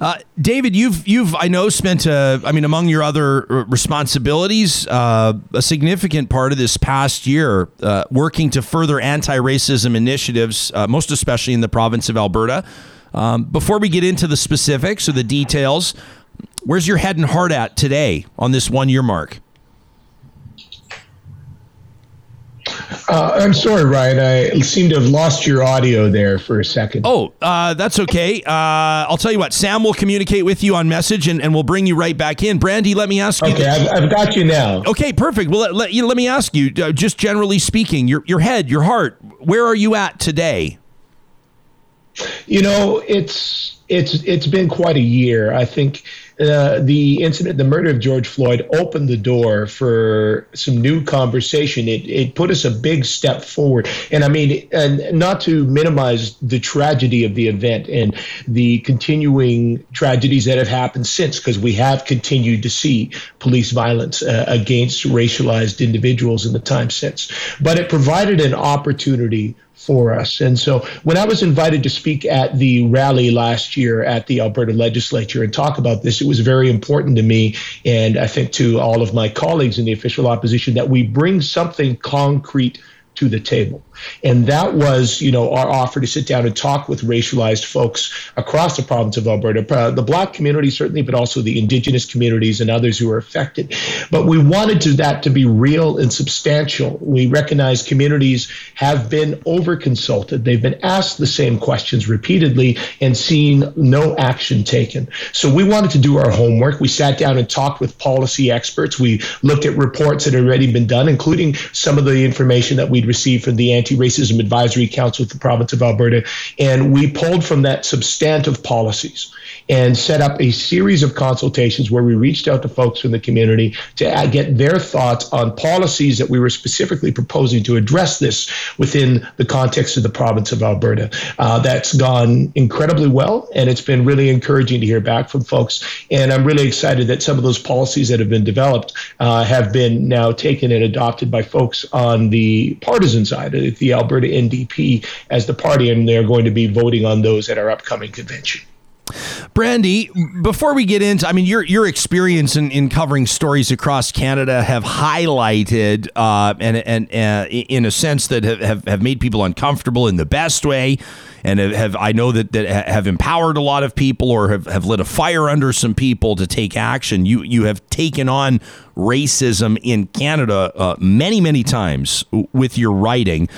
Uh, David, you've you've I know spent a, I mean among your other responsibilities uh, a significant part of this past year uh, working to further anti-racism initiatives, uh, most especially in the province of Alberta. Um, before we get into the specifics or the details, where's your head and heart at today on this one year mark? Uh, I'm sorry, Ryan. I seem to have lost your audio there for a second. Oh, uh, that's okay. Uh, I'll tell you what. Sam will communicate with you on message, and, and we'll bring you right back in. Brandi, let me ask you. Okay, I've, I've got you now. Okay, perfect. Well, let, let, you, let me ask you, uh, just generally speaking, your your head, your heart. Where are you at today? You know, it's it's it's been quite a year. I think uh, the incident, the murder of George Floyd, opened the door for some new conversation. It, it put us a big step forward. And I mean, and not to minimize the tragedy of the event and the continuing tragedies that have happened since, because we have continued to see police violence uh, against racialized individuals in the time since. But it provided an opportunity for us. And so when I was invited to speak at the rally last year at the Alberta legislature and talk about this, it was very important to me and I think to all of my colleagues in the official opposition that we bring something concrete to the table. And that was, you know, our offer to sit down and talk with racialized folks across the province of Alberta, uh, the black community certainly, but also the indigenous communities and others who are affected. But we wanted to, that to be real and substantial. We recognize communities have been over consulted. They've been asked the same questions repeatedly and seen no action taken. So we wanted to do our homework. We sat down and talked with policy experts. We looked at reports that had already been done, including some of the information that we'd received from the Anti Racism Advisory Council of the province of Alberta. And we pulled from that substantive policies and set up a series of consultations where we reached out to folks from the community to get their thoughts on policies that we were specifically proposing to address this within the context of the province of Alberta. Uh, that's gone incredibly well, and it's been really encouraging to hear back from folks. And I'm really excited that some of those policies that have been developed uh, have been now taken and adopted by folks on the partisan side, the Alberta NDP as the party, and they're going to be voting on those at our upcoming convention. Brandi, before we get into, I mean, your your experience in, in covering stories across Canada have highlighted uh, and and uh, in a sense that have, have made people uncomfortable in the best way, and have, I know that that have empowered a lot of people or have, have lit a fire under some people to take action. You you have taken on racism in Canada uh, many many times with your writing.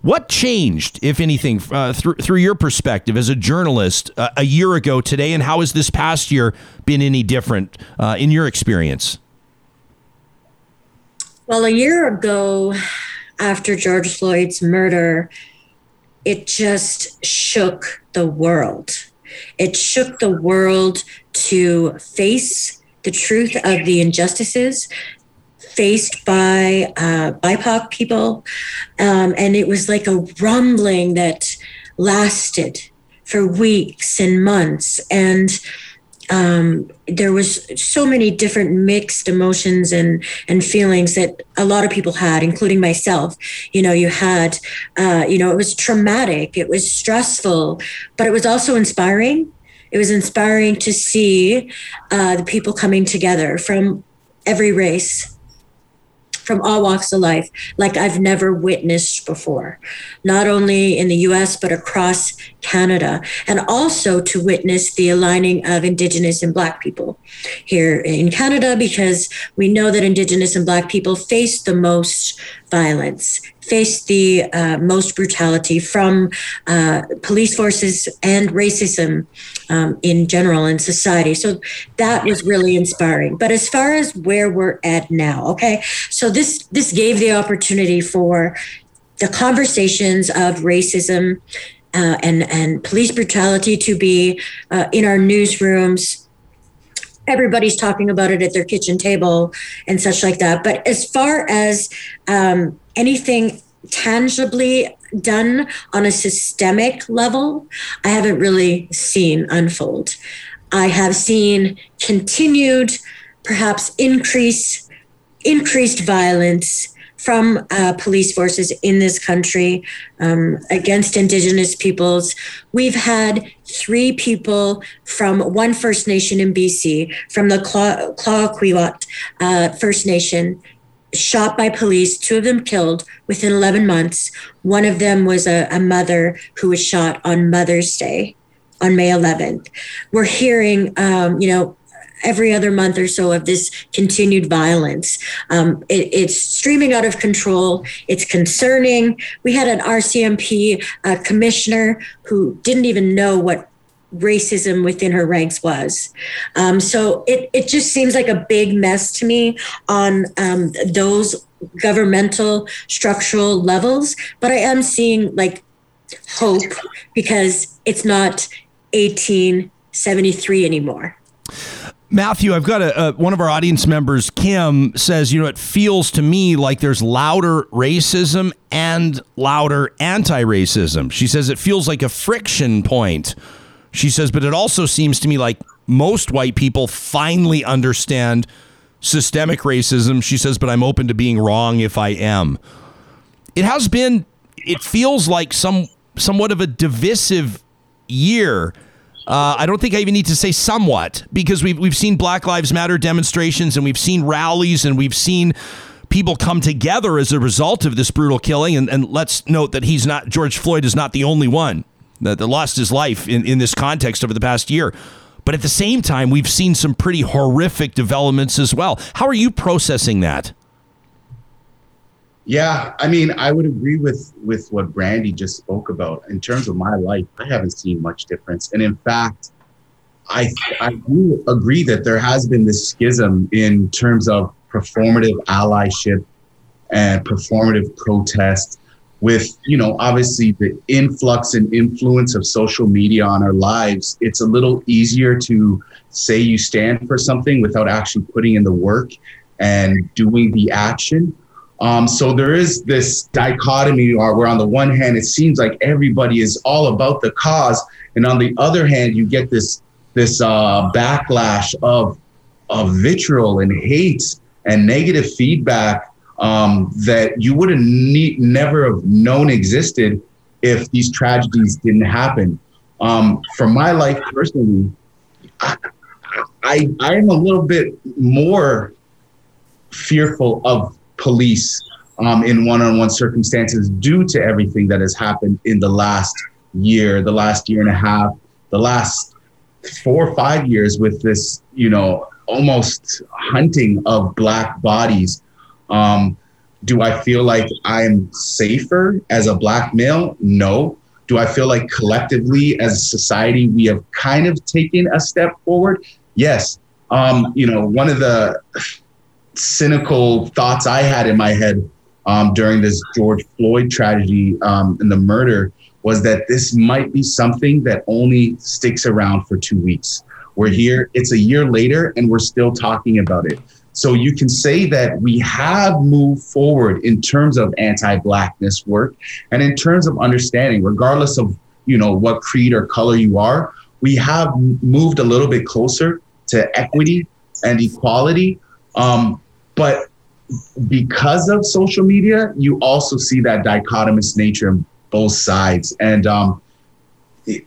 What changed, if anything, uh, through through your perspective as a journalist uh, a year ago today, and how has this past year been any different uh, in your experience? Well, a year ago, after George Floyd's murder, it just shook the world. It shook the world to face the truth of the injustices faced by uh, BIPOC people. Um, and it was like a rumbling that lasted for weeks and months. And um, there was so many different mixed emotions and and feelings that a lot of people had, including myself. You know, you had, uh, you know, it was traumatic, it was stressful, but it was also inspiring. It was inspiring to see uh, the people coming together from every race, from all walks of life like I've never witnessed before, not only in the US, but across Canada, and also to witness the aligning of Indigenous and Black people here in Canada, because we know that Indigenous and Black people face the most violence, face the uh, most brutality from uh, police forces and racism um, in general in society. So that was really inspiring. But as far as where we're at now, okay, so this this gave the opportunity for the conversations of racism uh, and and police brutality to be uh, in our newsrooms. Everybody's talking about it at their kitchen table and such like that. But as far as um, anything tangibly done on a systemic level, I haven't really seen unfold. I have seen continued, perhaps increase, increased violence from uh, police forces in this country um, against Indigenous peoples. We've had three people from one First Nation in BC, from the Clayoquot uh, First Nation, shot by police, two of them killed within 11 months. One of them was a, a mother who was shot on Mother's Day on May 11th. We're hearing, um, you know, every other month or so of this continued violence. Um, it, it's streaming out of control. It's concerning. We had an RCMP uh, commissioner who didn't even know what racism within her ranks was. Um, so it, it just seems like a big mess to me on um, those governmental structural levels. But I am seeing like hope because it's not 1873 anymore. Matthew, I've got a, a, one of our audience members, Kim, says, you know, it feels to me like there's louder racism and louder anti racism. She says it feels like a friction point. She says, but it also seems to me like most white people finally understand systemic racism. She says, but I'm open to being wrong if I am. It has been it feels like some somewhat of a divisive year. Uh, I don't think I even need to say somewhat because we've we've seen Black Lives Matter demonstrations and we've seen rallies and we've seen people come together as a result of this brutal killing. And, and let's note that he's not George Floyd is not the only one that, that lost his life in, in this context over the past year. But at the same time, we've seen some pretty horrific developments as well. How are you processing that? Yeah, I mean, I would agree with with what Brandi just spoke about. In terms of my life, I haven't seen much difference, and in fact, I I do agree that there has been this schism in terms of performative allyship and performative protest with you know obviously the influx and influence of social media on our lives. It's a little easier to say you stand for something without actually putting in the work and doing the action um, so there is this dichotomy where on the one hand, it seems like everybody is all about the cause. And on the other hand, you get this, this uh, backlash of, of vitriol and hate and negative feedback um, that you would have ne- never have known existed if these tragedies didn't happen. Um, for my life personally, I, I am a little bit more fearful of police um, in one-on-one circumstances due to everything that has happened in the last year, the last year and a half, the last four or five years with this, you know, almost hunting of black bodies. Um, do I feel like I'm safer as a black male? No. Do I feel like collectively as a society we have kind of taken a step forward? Yes. Um, you know, one of the cynical thoughts I had in my head um, during this George Floyd tragedy um, and the murder was that this might be something that only sticks around for two weeks. We're here, it's a year later, and we're still talking about it. So you can say that we have moved forward in terms of anti-blackness work and in terms of understanding, regardless of you know what creed or color you are, we have moved a little bit closer to equity and equality. Um, but because of social media, you also see that dichotomous nature on both sides. And um,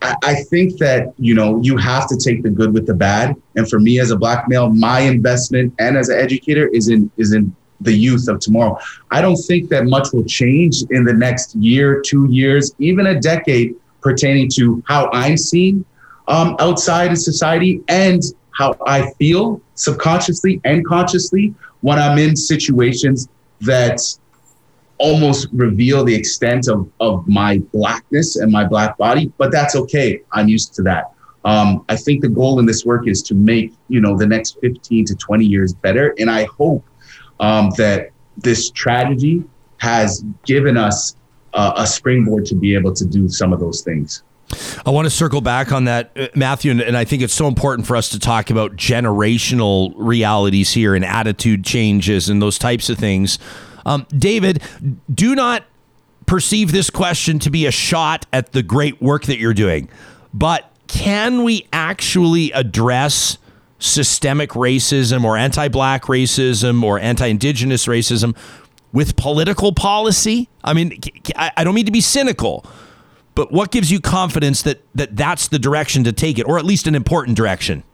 I, I think that, you know, you have to take the good with the bad. And for me as a black male, my investment and as an educator is in is in the youth of tomorrow. I don't think that much will change in the next year, two years, even a decade pertaining to how I'm seen um, outside of society and how I feel subconsciously and consciously when I'm in situations that almost reveal the extent of, of my blackness and my black body, but that's okay. I'm used to that. Um, I think the goal in this work is to make, you know, the next 15 to 20 years better. And I hope um, that this tragedy has given us uh, a springboard to be able to do some of those things. I want to circle back on that, uh, Matthew, and I think it's so important for us to talk about generational realities here and attitude changes and those types of things. Um, David, do not perceive this question to be a shot at the great work that you're doing, but can we actually address systemic racism or anti black racism or anti indigenous racism with political policy? I mean, I don't mean to be cynical but what gives you confidence that, that that's the direction to take it, or at least an important direction?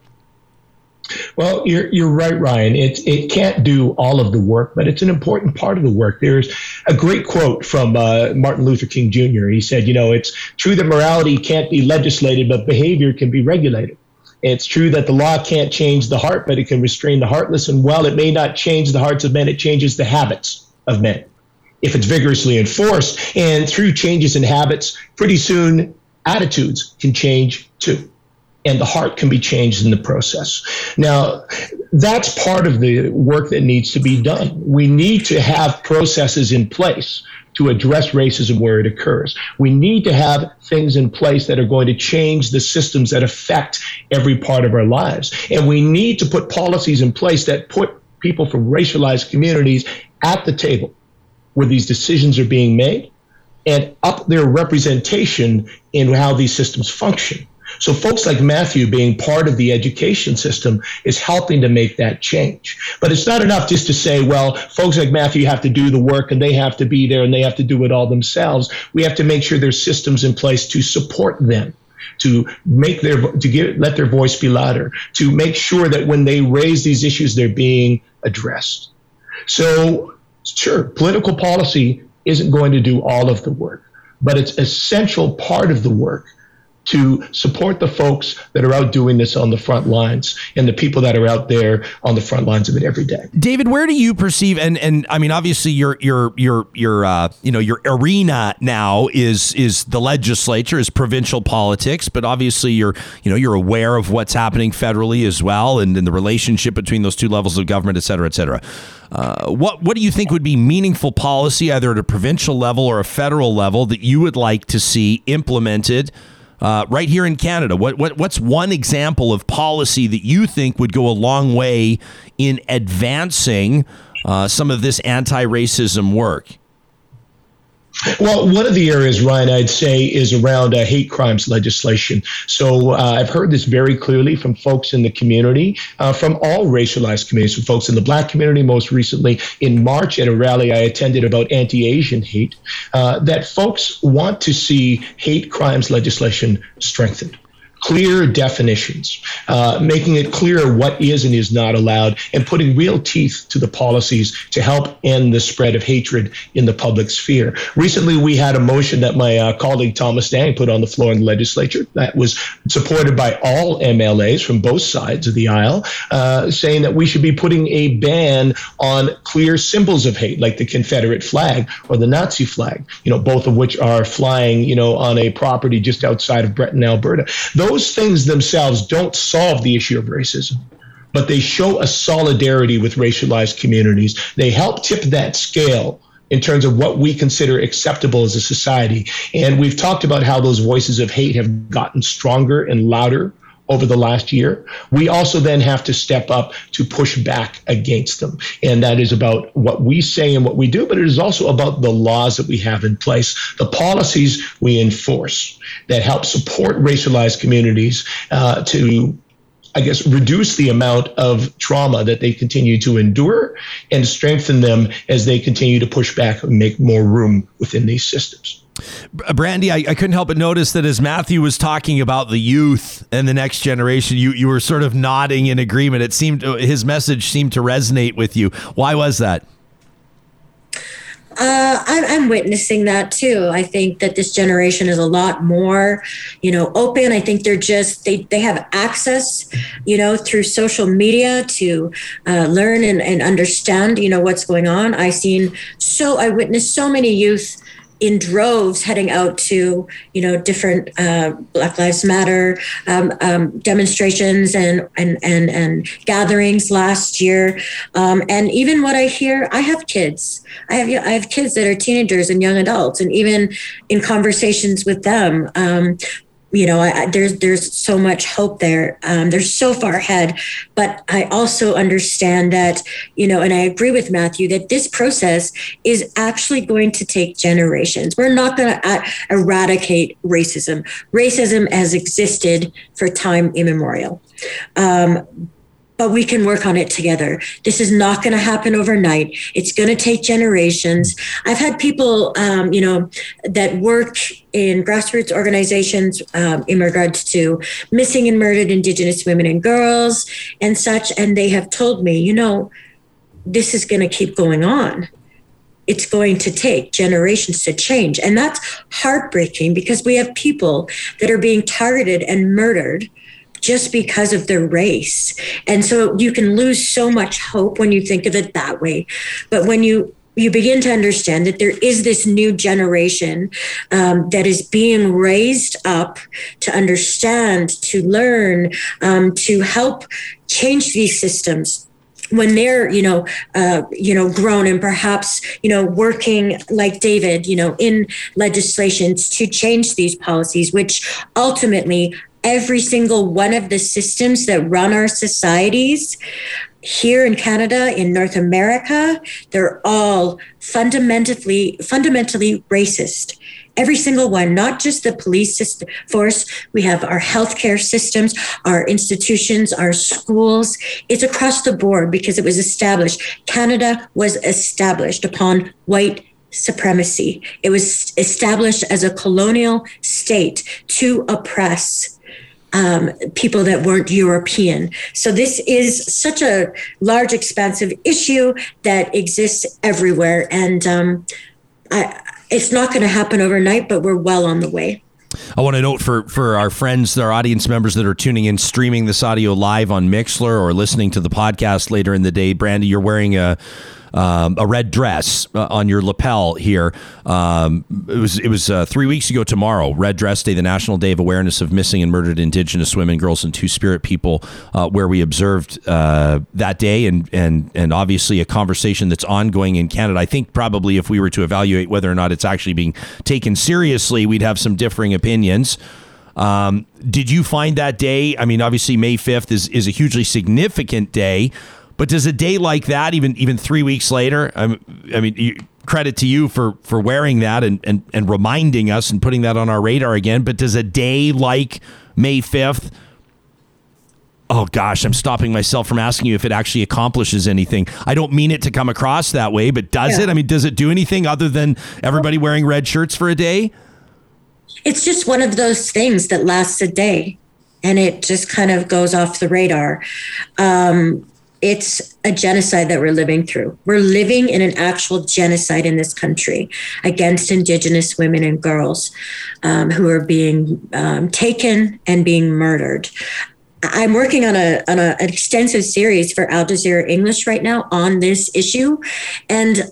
Well, you're you're right, Ryan. It it can't do all of the work, but it's an important part of the work. There's a great quote from uh, Martin Luther King Jr. He said, "You know, it's true that morality can't be legislated, but behavior can be regulated. It's true that the law can't change the heart, but it can restrain the heartless. And while it may not change the hearts of men, it changes the habits of men." If it's vigorously enforced. And through changes in habits, pretty soon attitudes can change too. And the heart can be changed in the process. Now, that's part of the work that needs to be done. We need to have processes in place to address racism where it occurs. We need to have things in place that are going to change the systems that affect every part of our lives. And we need to put policies in place that put people from racialized communities at the table where these decisions are being made and up their representation in how these systems function. So, folks like Matthew being part of the education system is helping to make that change. But it's not enough just to say, well, folks like Matthew have to do the work and they have to be there and they have to do it all themselves. We have to make sure there's systems in place to support them to make their to give let their voice be louder to make sure that when they raise these issues they're being addressed so sure. Political policy isn't going to do all of the work but it's essential part of the work to support the folks that are out doing this on the front lines and the people that are out there on the front lines of it every day. David, where do you perceive and and I mean obviously your your your your uh, you know your arena now is is the legislature is provincial politics, but obviously you're you know you're aware of what's happening federally as well and, and the relationship between those two levels of government, et cetera, et cetera. Uh, what what do you think would be meaningful policy either at a provincial level or a federal level that you would like to see implemented? Uh, right here in Canada? What, what what's one example of policy that you think would go a long way in advancing uh, some of this anti-racism work? Well, one of the areas, Ryan, I'd say is around uh, hate crimes legislation. So uh, I've heard this very clearly from folks in the community, uh, from all racialized communities, from folks in the black community, most recently in March at a rally I attended about anti Asian hate, uh, that folks want to see hate crimes legislation strengthened clear definitions, uh, making it clear what is and is not allowed, and putting real teeth to the policies to help end the spread of hatred in the public sphere. Recently, we had a motion that my uh, colleague Thomas Dang put on the floor in the legislature that was supported by all MLAs from both sides of the aisle, uh, saying that we should be putting a ban on clear symbols of hate, like the Confederate flag or the Nazi flag, you know, both of which are flying, you know, on a property just outside of Breton, Alberta. Those those things themselves don't solve the issue of racism but they show a solidarity with racialized communities. They help tip that scale in terms of what we consider acceptable as a society. And we've talked about how those voices of hate have gotten stronger and louder over the last year. We also then have to step up to push back against them. And that is about what we say and what we do, but it is also about the laws that we have in place, the policies we enforce that help support racialized communities uh, to I guess, reduce the amount of trauma that they continue to endure and strengthen them as they continue to push back and make more room within these systems. Brandi, I, I, couldn't help but notice that as Matthew was talking about the youth and the next generation, you, you were sort of nodding in agreement. It seemed his message seemed to resonate with you. Why was that? Uh, I'm, I'm, witnessing that too. I think that this generation is a lot more, you know, open. I think they're just they they have access, you know, through social media to uh, learn and, and understand, you know, what's going on. I've seen so I witnessed so many youth in droves heading out to you know different uh, Black Lives Matter um, um, demonstrations and, and and and gatherings last year, um, and even what I hear, I have kids. I have I have kids that are teenagers and young adults, and even in conversations with them, um, you know, I, there's there's so much hope there. Um, they're so far ahead, but I also understand that you know, and I agree with Matthew that this process is actually going to take generations. We're not going to uh, eradicate racism. Racism has existed for time immemorial. Um, but we can work on it together. This is not going to happen overnight. It's going to take generations. I've had people, um, you know, that work in grassroots organizations um, in regards to missing and murdered Indigenous women and girls and such, and they have told me, you know, this is going to keep going on. It's going to take generations to change. And that's heartbreaking because we have people that are being targeted and murdered just because of their race. And so you can lose so much hope when you think of it that way. But when you you begin to understand that there is this new generation um, that is being raised up to understand, to learn, um, to help change these systems when they're you know uh, you know grown and perhaps you know working like david you know in legislations to change these policies which ultimately every single one of the systems that run our societies here in Canada, in North America, they're all fundamentally fundamentally racist. every single one, not just the police system, force. We have our healthcare systems, our institutions, our schools. It's across the board because it was established. Canada was established upon white supremacy. It was established as a colonial state to oppress um, people that weren't European. So this is such a large, expansive issue that exists everywhere, and um, I, it's not going to happen overnight, but we're well on the way. I want to note for for our friends, our audience members that are tuning in, streaming this audio live on Mixlr or listening to the podcast later in the day. Brandi, you're wearing a um, a red dress uh, on your lapel here. Um, it was it was uh, three weeks ago tomorrow, Red Dress Day, the National Day of Awareness of Missing and Murdered Indigenous Women, Girls, and Two Spirit People, uh, where we observed uh, that day and and and obviously a conversation that's ongoing in Canada. I think probably if we were to evaluate whether or not it's actually being taken seriously, we'd have some differing opinions. Um, did you find that day? I mean, obviously May fifth is is a hugely significant day. But does a day like that, even even three weeks later, I mean, you, credit to you for for wearing that and, and and reminding us and putting that on our radar again. But does a day like May fifth? Oh gosh, I'm stopping myself from asking you if it actually accomplishes anything. I don't mean it to come across that way, but does yeah. it? I mean, does it do anything other than everybody wearing red shirts for a day? It's just one of those things that lasts a day and it just kind of goes off the radar. Um, it's a genocide that we're living through. We're living in an actual genocide in this country against Indigenous women and girls um, who are being um, taken and being murdered. I'm working on a on a, an extensive series for Al Jazeera English right now on this issue, and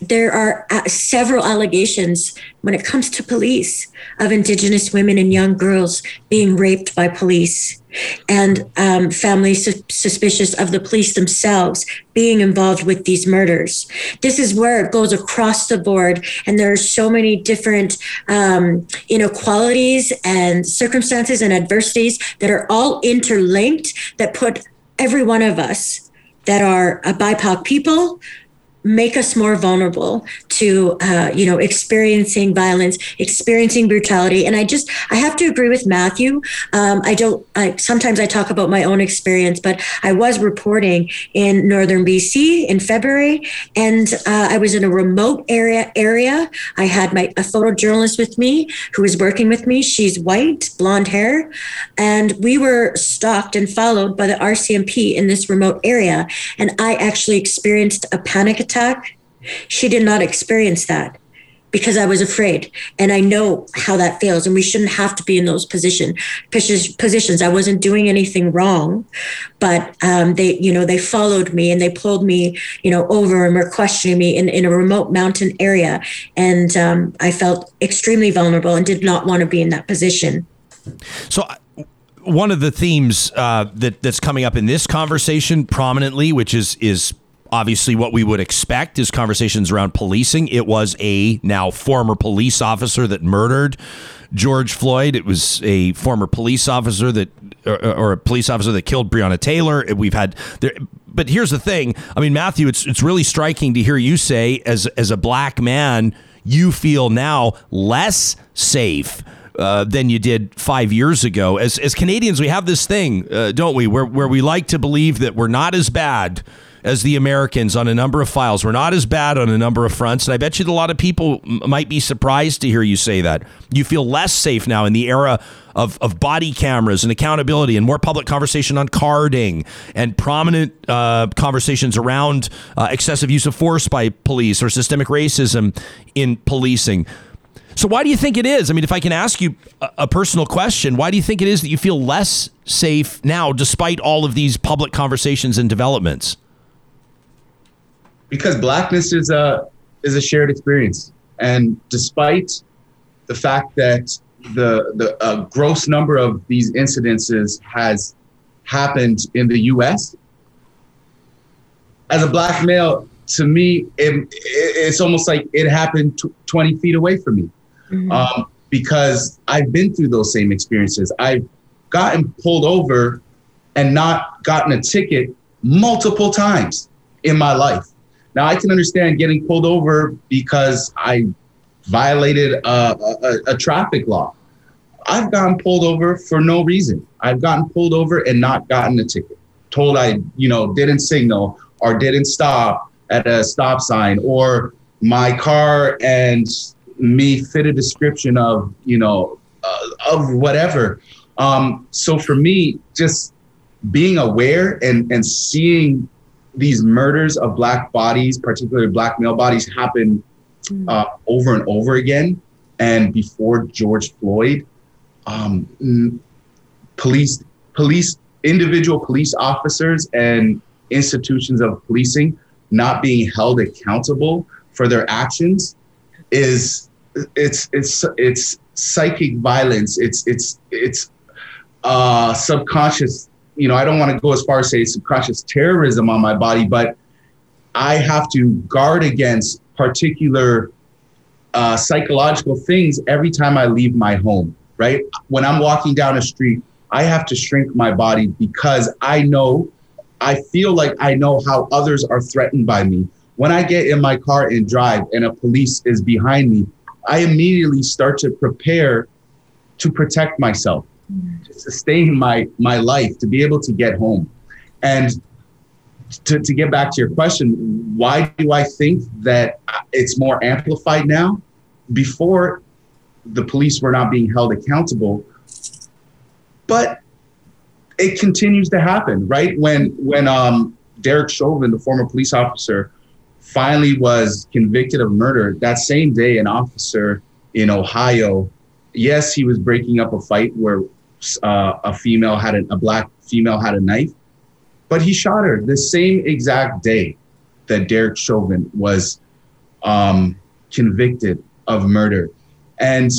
there are uh, several allegations when it comes to police of Indigenous women and young girls being raped by police and um, families su- suspicious of the police themselves being involved with these murders. This is where it goes across the board, and there are so many different um, inequalities and circumstances and adversities that are all interlinked that put every one of us that are a BIPOC people make us more vulnerable to uh, you know experiencing violence experiencing brutality. And i just i have to agree with matthew. Um, i don't I, sometimes i talk about my own experience but i was reporting in northern bc in february and uh, i was in a remote area area. I had my a photojournalist with me who was working with me. She's white blonde hair. And we were stalked and followed by the rcmp in this remote area. And i actually experienced a panic attack attack, she did not experience that because I was afraid. And I know how that feels. And we shouldn't have to be in those position, positions. I wasn't doing anything wrong, but um, they, you know, they followed me and they pulled me, you know, over and were questioning me in, in a remote mountain area. And um, I felt extremely vulnerable and did not want to be in that position. So one of the themes uh, that that's coming up in this conversation prominently, which is is obviously what we would expect is conversations around policing. It was a now former police officer that murdered George Floyd. It was a former police officer that, or, or a police officer that killed Breonna Taylor. We've had there, but here's the thing. I mean, Matthew, it's it's really striking to hear you say, as as a black man, you feel now less safe. Uh, than you did five years ago. As, as Canadians, we have this thing, uh, don't we, where, where we like to believe that we're not as bad as the Americans on a number of files. We're not as bad on a number of fronts. And I bet you a lot of people m- might be surprised to hear you say that. You feel less safe now in the era of, of body cameras and accountability and more public conversation on carding and prominent uh, conversations around uh, excessive use of force by police or systemic racism in policing. So, why do you think it is? I mean, if I can ask you a, a, personal question, why do you think it is that you feel less safe now despite all of these public conversations and developments? Because blackness is a is a shared experience, and despite the fact that the the uh, gross number of these incidences has happened in the U.S. As a black male, to me, it, it's almost like it happened t- 20 feet away from me. Mm-hmm. Um, because I've been through those same experiences. I've gotten pulled over and not gotten a ticket multiple times in my life. Now I can understand getting pulled over because I violated a, a, a traffic law. I've gotten pulled over for no reason. I've gotten pulled over and not gotten a ticket. Told I, you know, didn't signal or didn't stop at a stop sign or my car and me fit a description of, you know, uh, of whatever. Um, so for me, just being aware and, and seeing these murders of black bodies, particularly black male bodies, happen uh, over and over again. And before George Floyd, um, police, police, individual police officers and institutions of policing not being held accountable for their actions is it's it's it's psychic violence. It's it's it's uh, subconscious. You know, I don't want to go as far as say subconscious terrorism on my body, but I have to guard against particular uh, psychological things every time I leave my home. Right when I'm walking down a street, I have to shrink my body because I know, I feel like I know how others are threatened by me. When I get in my car and drive, and a police is behind me, I immediately start to prepare to protect myself, to sustain my my life, to be able to get home. And to, to get back to your question, why do I think that it's more amplified now? Before, the police were not being held accountable, but it continues to happen, right? When when um, Derek Chauvin, the former police officer, finally was convicted of murder, that same day, an officer in Ohio, yes, he was breaking up a fight where uh, a female had a, a black female had a knife, but he shot her the same exact day that Derek Chauvin was um, convicted of murder. And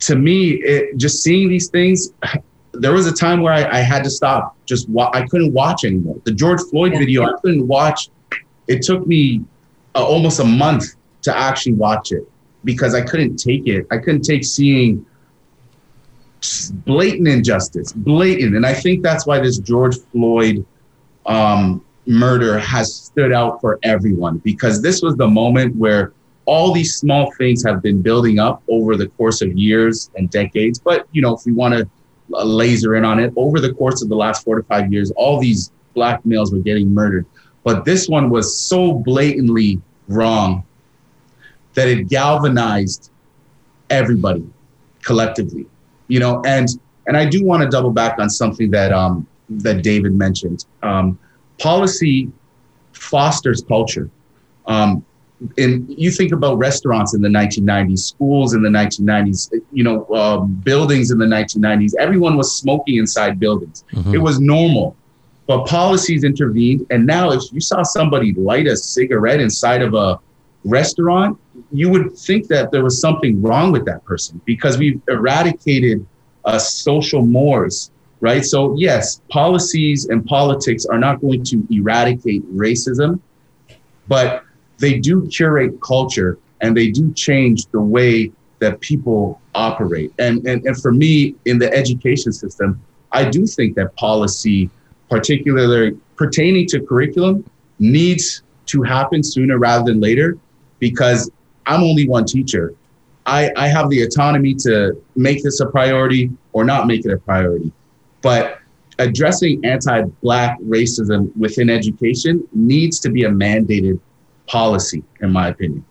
to me, it, just seeing these things, there was a time where I, I had to stop. Just wa- I couldn't watch anymore. The George Floyd Yeah. video, I couldn't watch. It took me uh, almost a month to actually watch it because I couldn't take it. I couldn't take seeing blatant injustice, blatant. And I think that's why this George Floyd um, murder has stood out for everyone because this was the moment where all these small things have been building up over the course of years and decades. But, you know, if we want to laser in on it, over the course of the last four to five years, all these black males were getting murdered. But this one was so blatantly wrong that it galvanized everybody collectively, you know, and and I do want to double back on something that um that David mentioned. Um, policy fosters culture. Um, and you think about restaurants in the 1990s, schools in the 1990s, you know, um, buildings in the 1990s. Everyone was smoking inside buildings. It was normal, but policies intervened. And now, if you saw somebody light a cigarette inside of a restaurant, you would think that there was something wrong with that person because we've eradicated uh, social mores, right? So, yes, policies and politics are not going to eradicate racism, but they do curate culture and they do change the way that people operate. And, and, and for me, in the education system, I do think that policy, particularly pertaining to curriculum, needs to happen sooner rather than later because I'm only one teacher. I, I have the autonomy to make this a priority or not make it a priority. But addressing anti Black racism within education needs to be a mandated policy, in my opinion.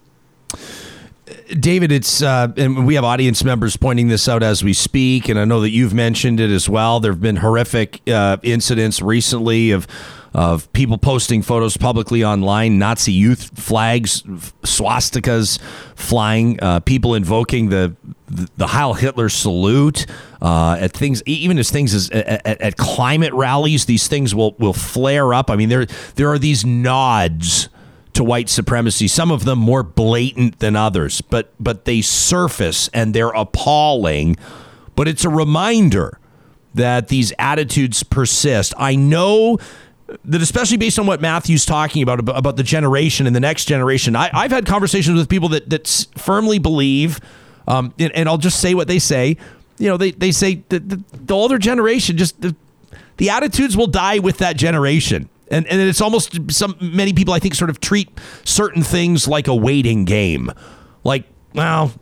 David, it's uh, and we have audience members pointing this out as we speak, and I know that you've mentioned it as well. There have been horrific uh, incidents recently of of people posting photos publicly online, Nazi youth flags, swastikas flying, uh, people invoking the the Heil Hitler salute uh, at things, even as things as at, at, at climate rallies. These things will will flare up. I mean, there there are these nods to white supremacy, some of them more blatant than others, but but they surface and they're appalling. But it's a reminder that these attitudes persist. I know that especially based on what Matthew's talking about about, the generation and the next generation, I, I've had conversations with people that that firmly believe, um, and, and I'll just say what they say. You know, they they say that the, the older generation just the, the attitudes will die with that generation. And, and it's almost some many people I think sort of treat certain things like a waiting game. Like well,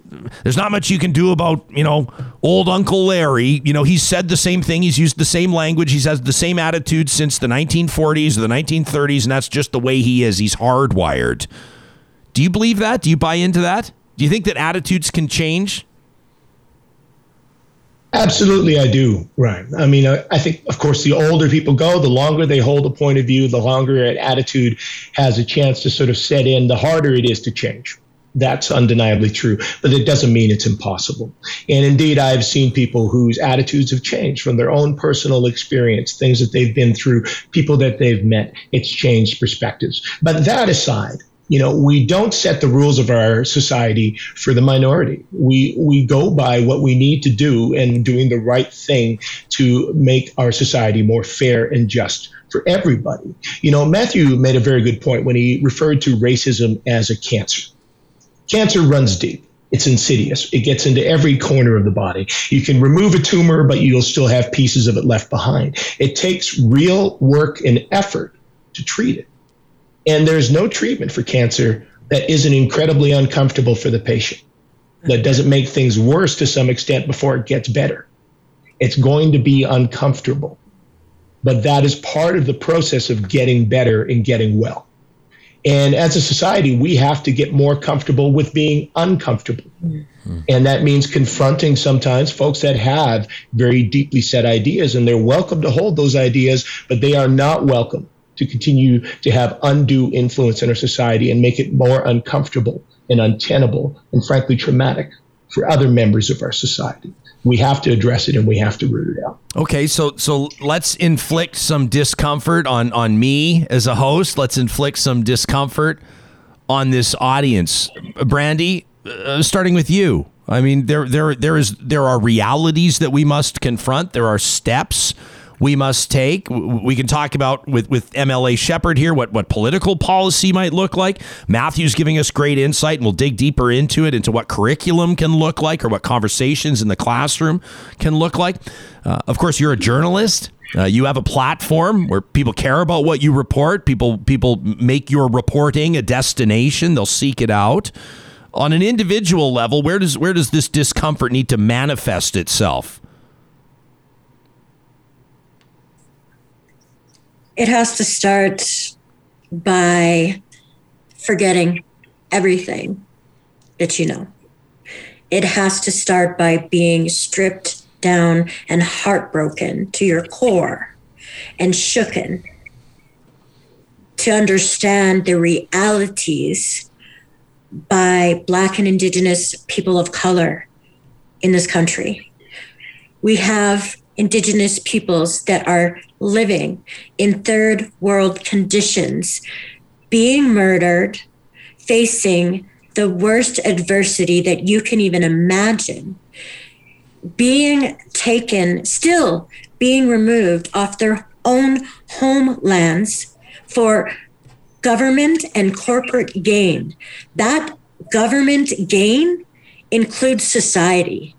there's not much you can do about, you know, old Uncle Larry. You know, he's said the same thing. He's used the same language. He's had the same attitude since the 1940s or the 1930s, and that's just the way he is. He's hardwired. Do you believe that? Do you buy into that? Do you think that attitudes can change? Absolutely, I do. Right. I mean, I, I, think, of course, the older people go, the longer they hold a point of view, the longer an attitude has a chance to sort of set in, the harder it is to change. That's undeniably true, but it doesn't mean it's impossible. And indeed, I've seen people whose attitudes have changed from their own personal experience, things that they've been through, people that they've met. It's changed perspectives. But that aside, you know, we don't set the rules of our society for the minority. We we go by what we need to do and doing the right thing to make our society more fair and just for everybody. You know, Matthew made a very good point when he referred to racism as a cancer. Cancer runs deep. It's insidious. It gets into every corner of the body. You can remove a tumor, but you'll still have pieces of it left behind. It takes real work and effort to treat it. And there's no treatment for cancer that isn't incredibly uncomfortable for the patient, that doesn't make things worse to some extent before it gets better. It's going to be uncomfortable. But that is part of the process of getting better and getting well. And as a society, we have to get more comfortable with being uncomfortable. Mm-hmm. And that means confronting sometimes folks that have very deeply set ideas, and they're welcome to hold those ideas, but they are not welcome to continue to have undue influence in our society and make it more uncomfortable and untenable and frankly traumatic for other members of our society we have to address it and we have to root it out. Okay, so so let's inflict some discomfort on on me as a host. Let's inflict some discomfort on this audience. Brandi, uh, starting with you. I mean, there there there is there are realities that we must confront. There are steps we must take. We can talk about with, with MLA Shepherd here what, what political policy might look like. Matthew's giving us great insight, and we'll dig deeper into it, into what curriculum can look like or what conversations in the classroom can look like. Uh, of course, you're a journalist. Uh, you have a platform where people care about what you report. People people make your reporting a destination. They'll seek it out. On an individual level, where does where does this discomfort need to manifest itself? It has to start by forgetting everything that you know. It has to start by being stripped down and heartbroken to your core and shooken to understand the realities by Black and Indigenous people of color in this country. We have Indigenous peoples that are living in third world conditions, being murdered, facing the worst adversity that you can even imagine, being taken, still being removed off their own homelands for government and corporate gain. That government gain includes society.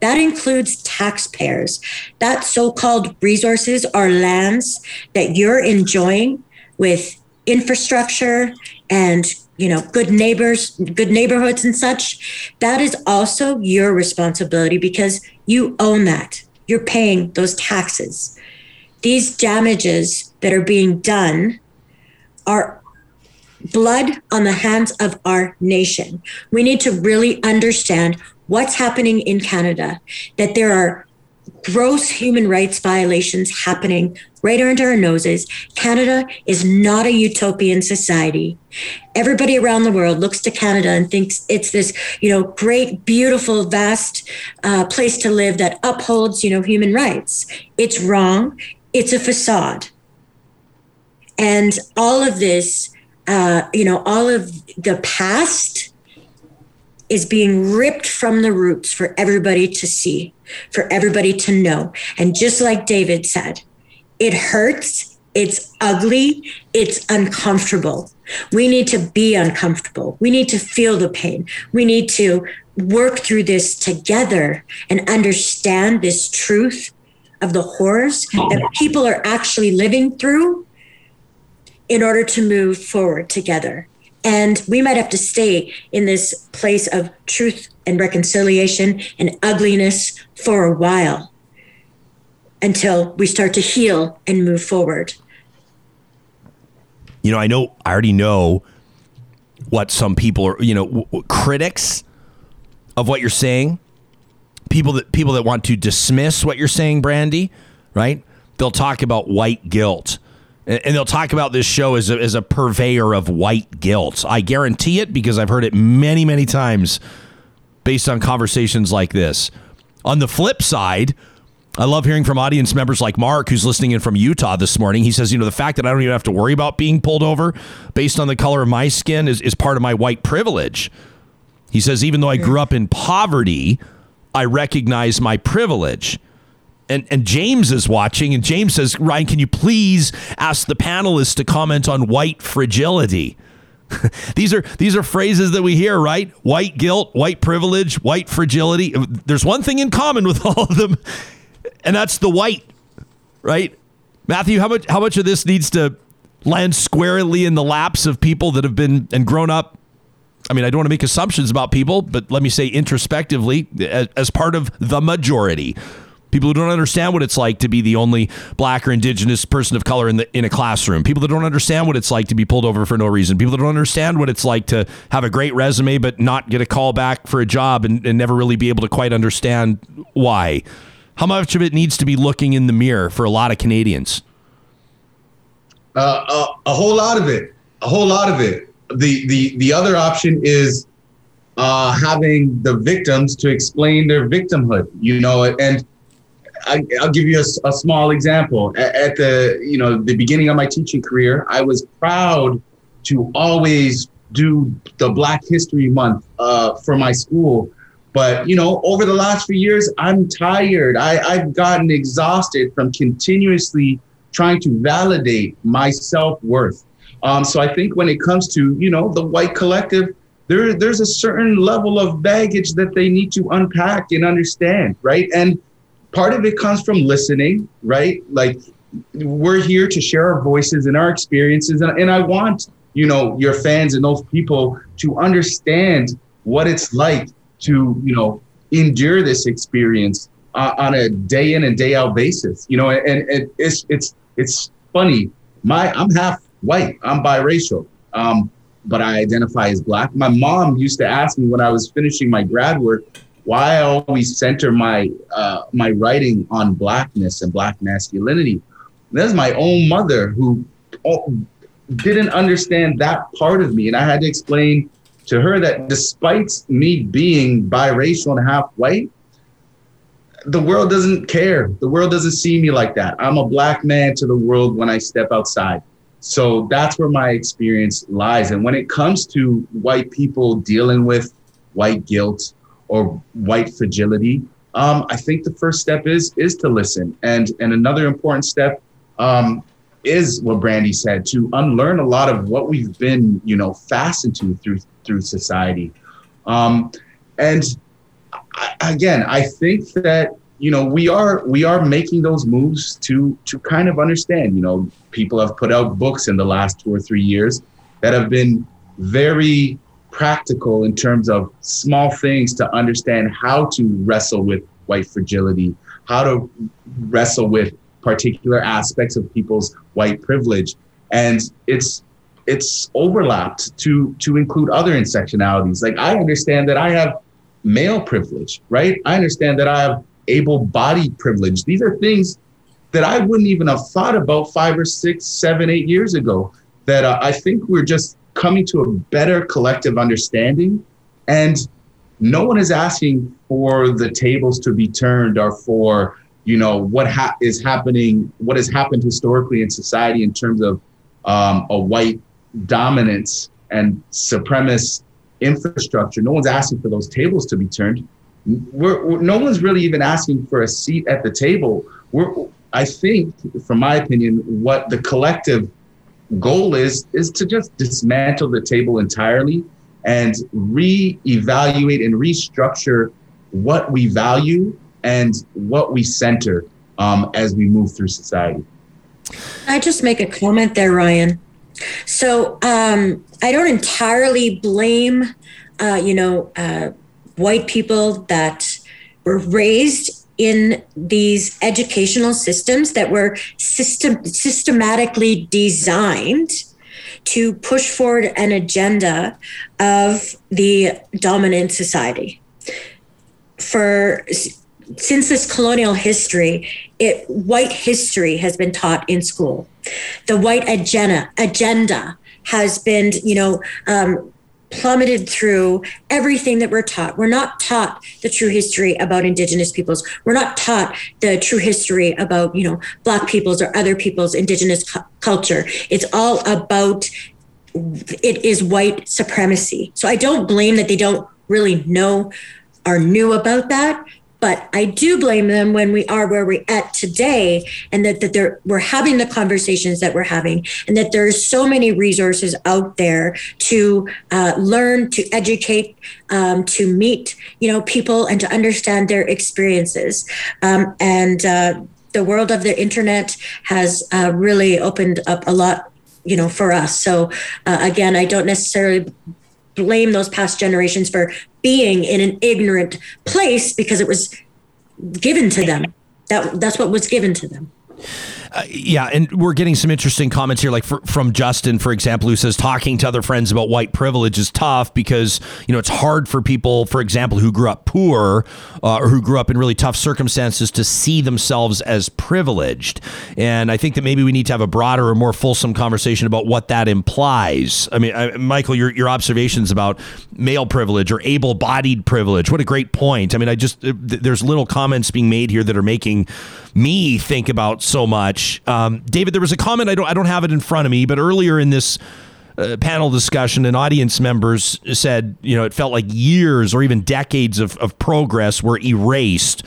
That includes taxpayers. That so called resources are lands that you're enjoying with infrastructure and you know good neighbors good neighborhoods and such. That is also your responsibility because you own that. You're paying those taxes. These damages that are being done are blood on the hands of our nation. We need to really understand what's happening in Canada, that there are gross human rights violations happening right under our noses. Canada is not a utopian society. Everybody around the world looks to Canada and thinks it's this, you know, great, beautiful, vast uh, place to live that upholds, you know, human rights. It's wrong. It's a facade. And all of this, uh, you know, all of the past is being ripped from the roots for everybody to see, for everybody to know. And just like David said, it hurts, it's ugly, it's uncomfortable. We need to be uncomfortable. We need to feel the pain. We need to work through this together and understand this truth of the horrors that people are actually living through in order to move forward together And we might have to stay in this place of truth and reconciliation and ugliness for a while until we start to heal and move forward. You know, I know, I already know what some people are, you know, w- w- critics of what you're saying, people that people that want to dismiss what you're saying, Brandi, right? They'll talk about white guilt. And they'll talk about this show as a, as a purveyor of white guilt. I guarantee it because I've heard it many, many times based on conversations like this. On the flip side, I love hearing from audience members like Mark, who's listening in from Utah this morning. He says, you know, the fact that I don't even have to worry about being pulled over based on the color of my skin is, is part of my white privilege. He says, even though I grew up in poverty, I recognize my privilege. And, and James is watching, and James says, Ryan, can you please ask the panelists to comment on white fragility? these are these are phrases that we hear, right? White guilt, white privilege, white fragility. There's one thing in common with all of them, and that's the white, right? Matthew, how much how much of this needs to land squarely in the laps of people that have been and grown up? I mean, I don't want to make assumptions about people, but let me say introspectively, as, as part of the majority, people who don't understand what it's like to be the only black or indigenous person of color in the in a classroom, people that don't understand what it's like to be pulled over for no reason, people that don't understand what it's like to have a great resume but not get a call back for a job and, and never really be able to quite understand why. How much of it needs to be looking in the mirror for a lot of Canadians? Uh, a, a whole lot of it. A whole lot of it. The the the other option is uh, having the victims to explain their victimhood. You know, and I, will give you a, a, small example. At, at the you know the beginning of my teaching career, I was proud to always do the Black History Month uh, for my school. But you know, over the last few years, I'm tired. I, I've gotten exhausted from continuously trying to validate my self worth. Um, so I think when it comes to you know the white collective, there there's a certain level of baggage that they need to unpack and understand, right? And part of it comes from listening, right? Like we're here to share our voices and our experiences, and, and I want you know your fans and those people to understand what it's like to you know endure this experience uh, on a day in and day out basis. You know, and, and it's it's it's funny. My I'm half white. I'm biracial. Um, but I identify as black. My mom used to ask me when I was finishing my grad work why I always center my uh, my writing on blackness and black masculinity. That's my own mother who oh, didn't understand that part of me, and I had to explain to her that despite me being biracial and half white, the world doesn't care. The world doesn't see me like that. I'm a black man to the world when I step outside. So that's where my experience lies. And when it comes to white people dealing with white guilt or white fragility, um, I think the first step is is to listen. And and another important step um, is what Brandi said to unlearn a lot of what we've been, you know, fastened to through through society. Um, and I, again, I think that you know we are we are making those moves to to kind of understand. You know, people have put out books in the last two or three years that have been very practical in terms of small things to understand how to wrestle with white fragility, how to wrestle with particular aspects of people's white privilege. And it's it's overlapped to to include other intersectionalities. Like I understand that I have male privilege, right? I understand that I have able bodied privilege. These are things that I wouldn't even have thought about five or six, seven, eight years ago. That uh, I think we're just coming to a better collective understanding. And no one is asking for the tables to be turned or for, you know, what ha- is happening, what has happened historically in society in terms of um, a white dominance and supremacist infrastructure. No one's asking for those tables to be turned. We're, we're, no one's really even asking for a seat at the table. We're, I think, from my opinion, what the collective goal is is to just dismantle the table entirely and re-evaluate and restructure what we value and what we center um, as we move through society. I just make a comment there, Ryan. So um, I don't entirely blame, uh, you know, uh, white people that were raised in these educational systems that were system systematically designed to push forward an agenda of the dominant society. For since this colonial history, it white history has been taught in school. The white agenda agenda has been, you know, um, plummeted through everything that we're taught. We're not taught the true history about indigenous peoples. We're not taught the true history about, you know, black peoples or other people's indigenous cu- culture. It's all about it is white supremacy. So I don't blame that they don't really know or knew about that, but I do blame them when we are where we're at today, and that that we're having the conversations that we're having, and that there's so many resources out there to uh, learn, to educate, um, to meet, you know, people, and to understand their experiences, um, and. Uh, the world of the internet has uh, really opened up a lot you know for us so uh, again i don't necessarily blame those past generations for being in an ignorant place because it was given to them. That that's what was given to them. Uh, yeah, and we're getting some interesting comments here, like for, from Justin, for example, who says talking to other friends about white privilege is tough because you know it's hard for people, for example, who grew up poor uh, or who grew up in really tough circumstances to see themselves as privileged. And I think that maybe we need to have a broader or more fulsome conversation about what that implies. I mean, I, Michael, your your observations about male privilege or able-bodied privilege, what a great point. I mean, I just uh, there's little comments being made here that are making me think about so much. Um, David, there was a comment I don't I don't have it in front of me, but earlier in this uh, panel discussion, and audience members said, you know, it felt like years or even decades of, of progress were erased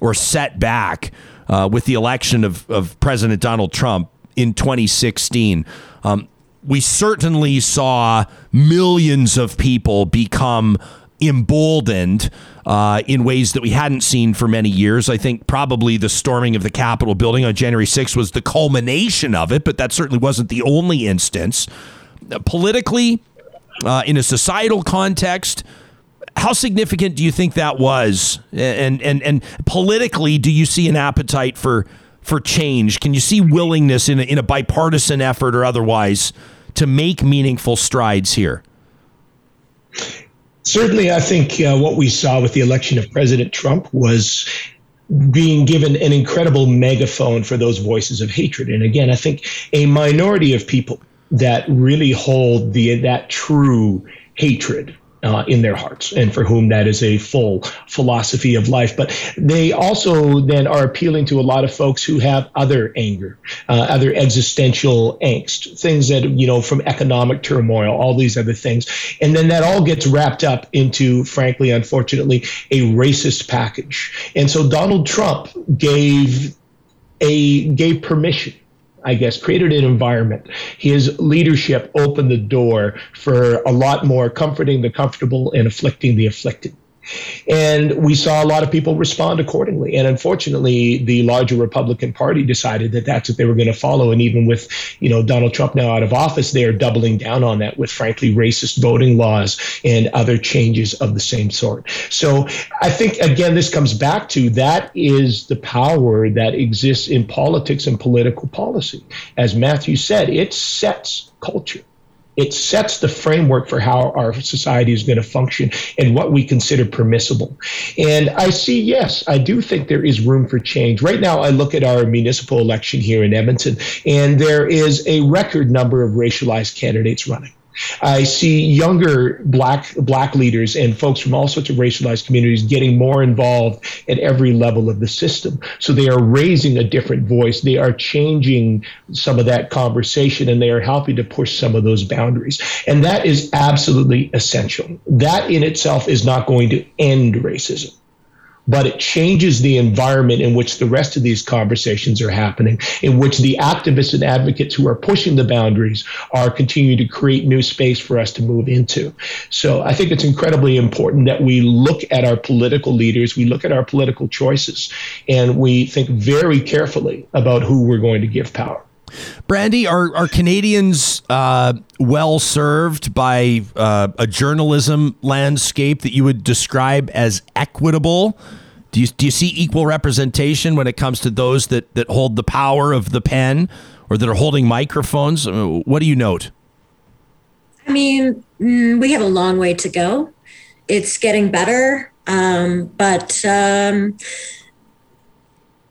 or set back uh, with the election of, of President Donald Trump in 2016. Um, we certainly saw millions of people become emboldened uh, in ways that we hadn't seen for many years. I think probably the storming of the Capitol building on January 6th was the culmination of it, but that certainly wasn't the only instance. Uh, politically, uh, in a societal context, how significant do you think that was? And and and politically, do you see an appetite for for change? Can you see willingness in a, in a bipartisan effort or otherwise to make meaningful strides here? Certainly, I think uh, what we saw with the election of President Trump was being given an incredible megaphone for those voices of hatred. And again, I think a minority of people that really hold the that true hatred uh, in their hearts and for whom that is a full philosophy of life. But they also then are appealing to a lot of folks who have other anger, uh, other existential angst, things that, you know, from economic turmoil, all these other things. And then that all gets wrapped up into, frankly, unfortunately, a racist package. And so Donald Trump gave a gave permission I guess, created an environment. His leadership opened the door for a lot more comforting the comfortable and afflicting the afflicted. And we saw a lot of people respond accordingly. And unfortunately, the larger Republican Party decided that that's what they were going to follow. And even with, you know, Donald Trump now out of office, they are doubling down on that with, frankly, racist voting laws and other changes of the same sort. So I think, again, this comes back to that is the power that exists in politics and political policy. As Matthew said, it sets culture it sets the framework for how our society is going to function and what we consider permissible. And I see, yes, I do think there is room for change. Right now, I look at our municipal election here in Edmonton, and there is a record number of racialized candidates running. I see younger black black leaders and folks from all sorts of racialized communities getting more involved at every level of the system. So they are raising a different voice. They are changing some of that conversation and they are helping to push some of those boundaries. And that is absolutely essential. That in itself is not going to end racism but it changes the environment in which the rest of these conversations are happening, in which the activists and advocates who are pushing the boundaries are continuing to create new space for us to move into. So I think it's incredibly important that we look at our political leaders, we look at our political choices, and we think very carefully about who we're going to give power. Brandi, are are Canadians uh, well served by uh, a journalism landscape that you would describe as equitable? Do you, do you see equal representation when it comes to those that, that hold the power of the pen or that are holding microphones? Uh, What do you note? I mean, mm, we have a long way to go. It's getting better, um, but um,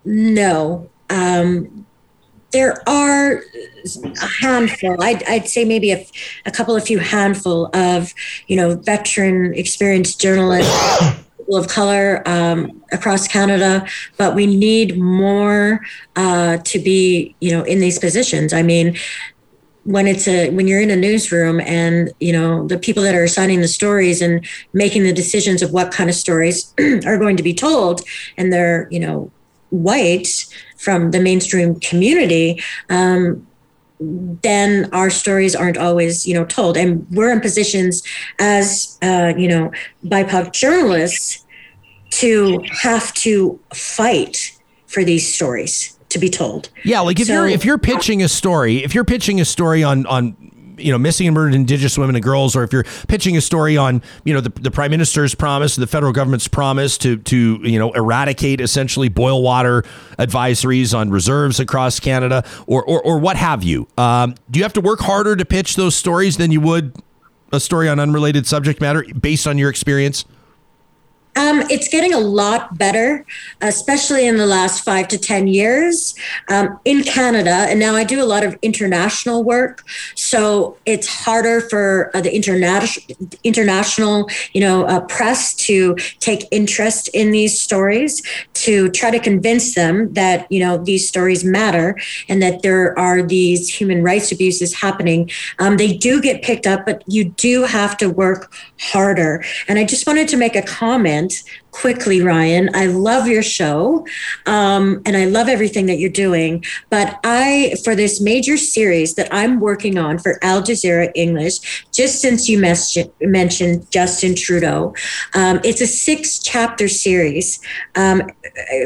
no. Um, there are a handful, I'd, I'd say maybe a, a couple, a few handful of, you know, veteran, experienced journalists. people Of color um, across Canada, but we need more uh, to be, you know, in these positions. I mean, when it's a when you're in a newsroom and you know the people that are assigning the stories and making the decisions of what kind of stories are going to be told and they're you know white from the mainstream community um, then our stories aren't always you know told. And we're in positions as uh, you know bipoc journalists to have to fight for these stories to be told. Yeah, like if So- you're if you're pitching a story, if you're pitching a story on on you know missing and murdered Indigenous women and girls, or if you're pitching a story on you know the, the Prime Minister's promise, the federal government's promise to to you know eradicate essentially boil water advisories on reserves across Canada, or or, or what have you, um, do you have to work harder to pitch those stories than you would a story on unrelated subject matter based on your experience? Um, it's getting a lot better, especially in the last five to 10 years um, in Canada. And now I do a lot of international work. So it's harder for uh, the international, international, you know, uh, press to take interest in these stories, to try to convince them that, you know, these stories matter and that there are these human rights abuses happening. Um, they do get picked up, but you do have to work harder. And I just wanted to make a comment quickly, Ryan. I love your show um, and I love everything that you're doing. But I, for this major series that I'm working on for Al Jazeera English, just since you mes- mentioned Justin Trudeau, um, it's a six chapter series, um,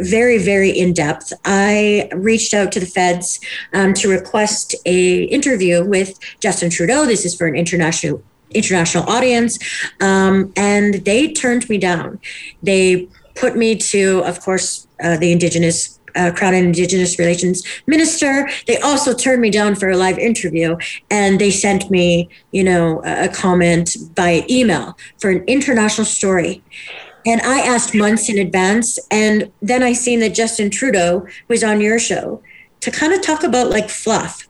very, very in depth. I reached out to the feds um, to request a interview with Justin Trudeau. This is for an international international audience um, and they turned me down they put me to of course uh, the indigenous uh, crown and indigenous relations minister they also turned me down for a live interview and they sent me you know a a comment by email for an international story and I asked months in advance. And then I seen that Justin Trudeau was on your show to kind of talk about like fluff.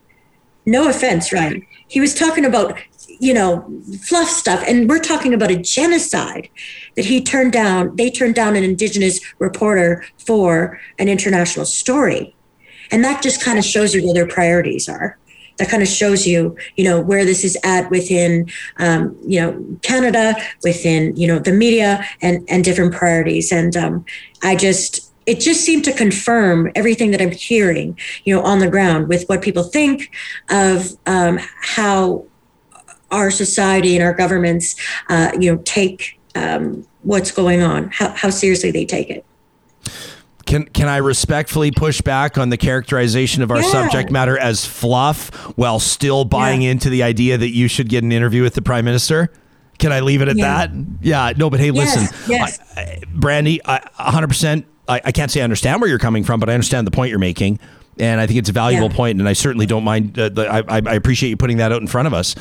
No offense, Ryan. He was talking about, you know, fluff stuff. And we're talking about a genocide that he turned down. They turned down an Indigenous reporter for an international story. And that just kind of shows you where their priorities are. That kind of shows you, you know, where this is at within, um, you know, Canada, within, you know, the media and and different priorities. And um, I just, it just seemed to confirm everything that I'm hearing, you know, on the ground with what people think of um, how our society and our governments, uh, you know, take um, what's going on, how, how seriously they take it. Can can I respectfully push back on the characterization of our Yeah. subject matter as fluff while still buying Yeah. into the idea that you should get an interview with the prime minister? Can I leave it at Yeah. that? Yeah, no, but hey, Yes, listen, yes. I, I, Brandi, I, 100%. I, I can't say I understand where you're coming from, but I understand the point you're making, and I think it's a valuable point, and I certainly don't mind. Uh, the, I I appreciate you putting that out in front of us.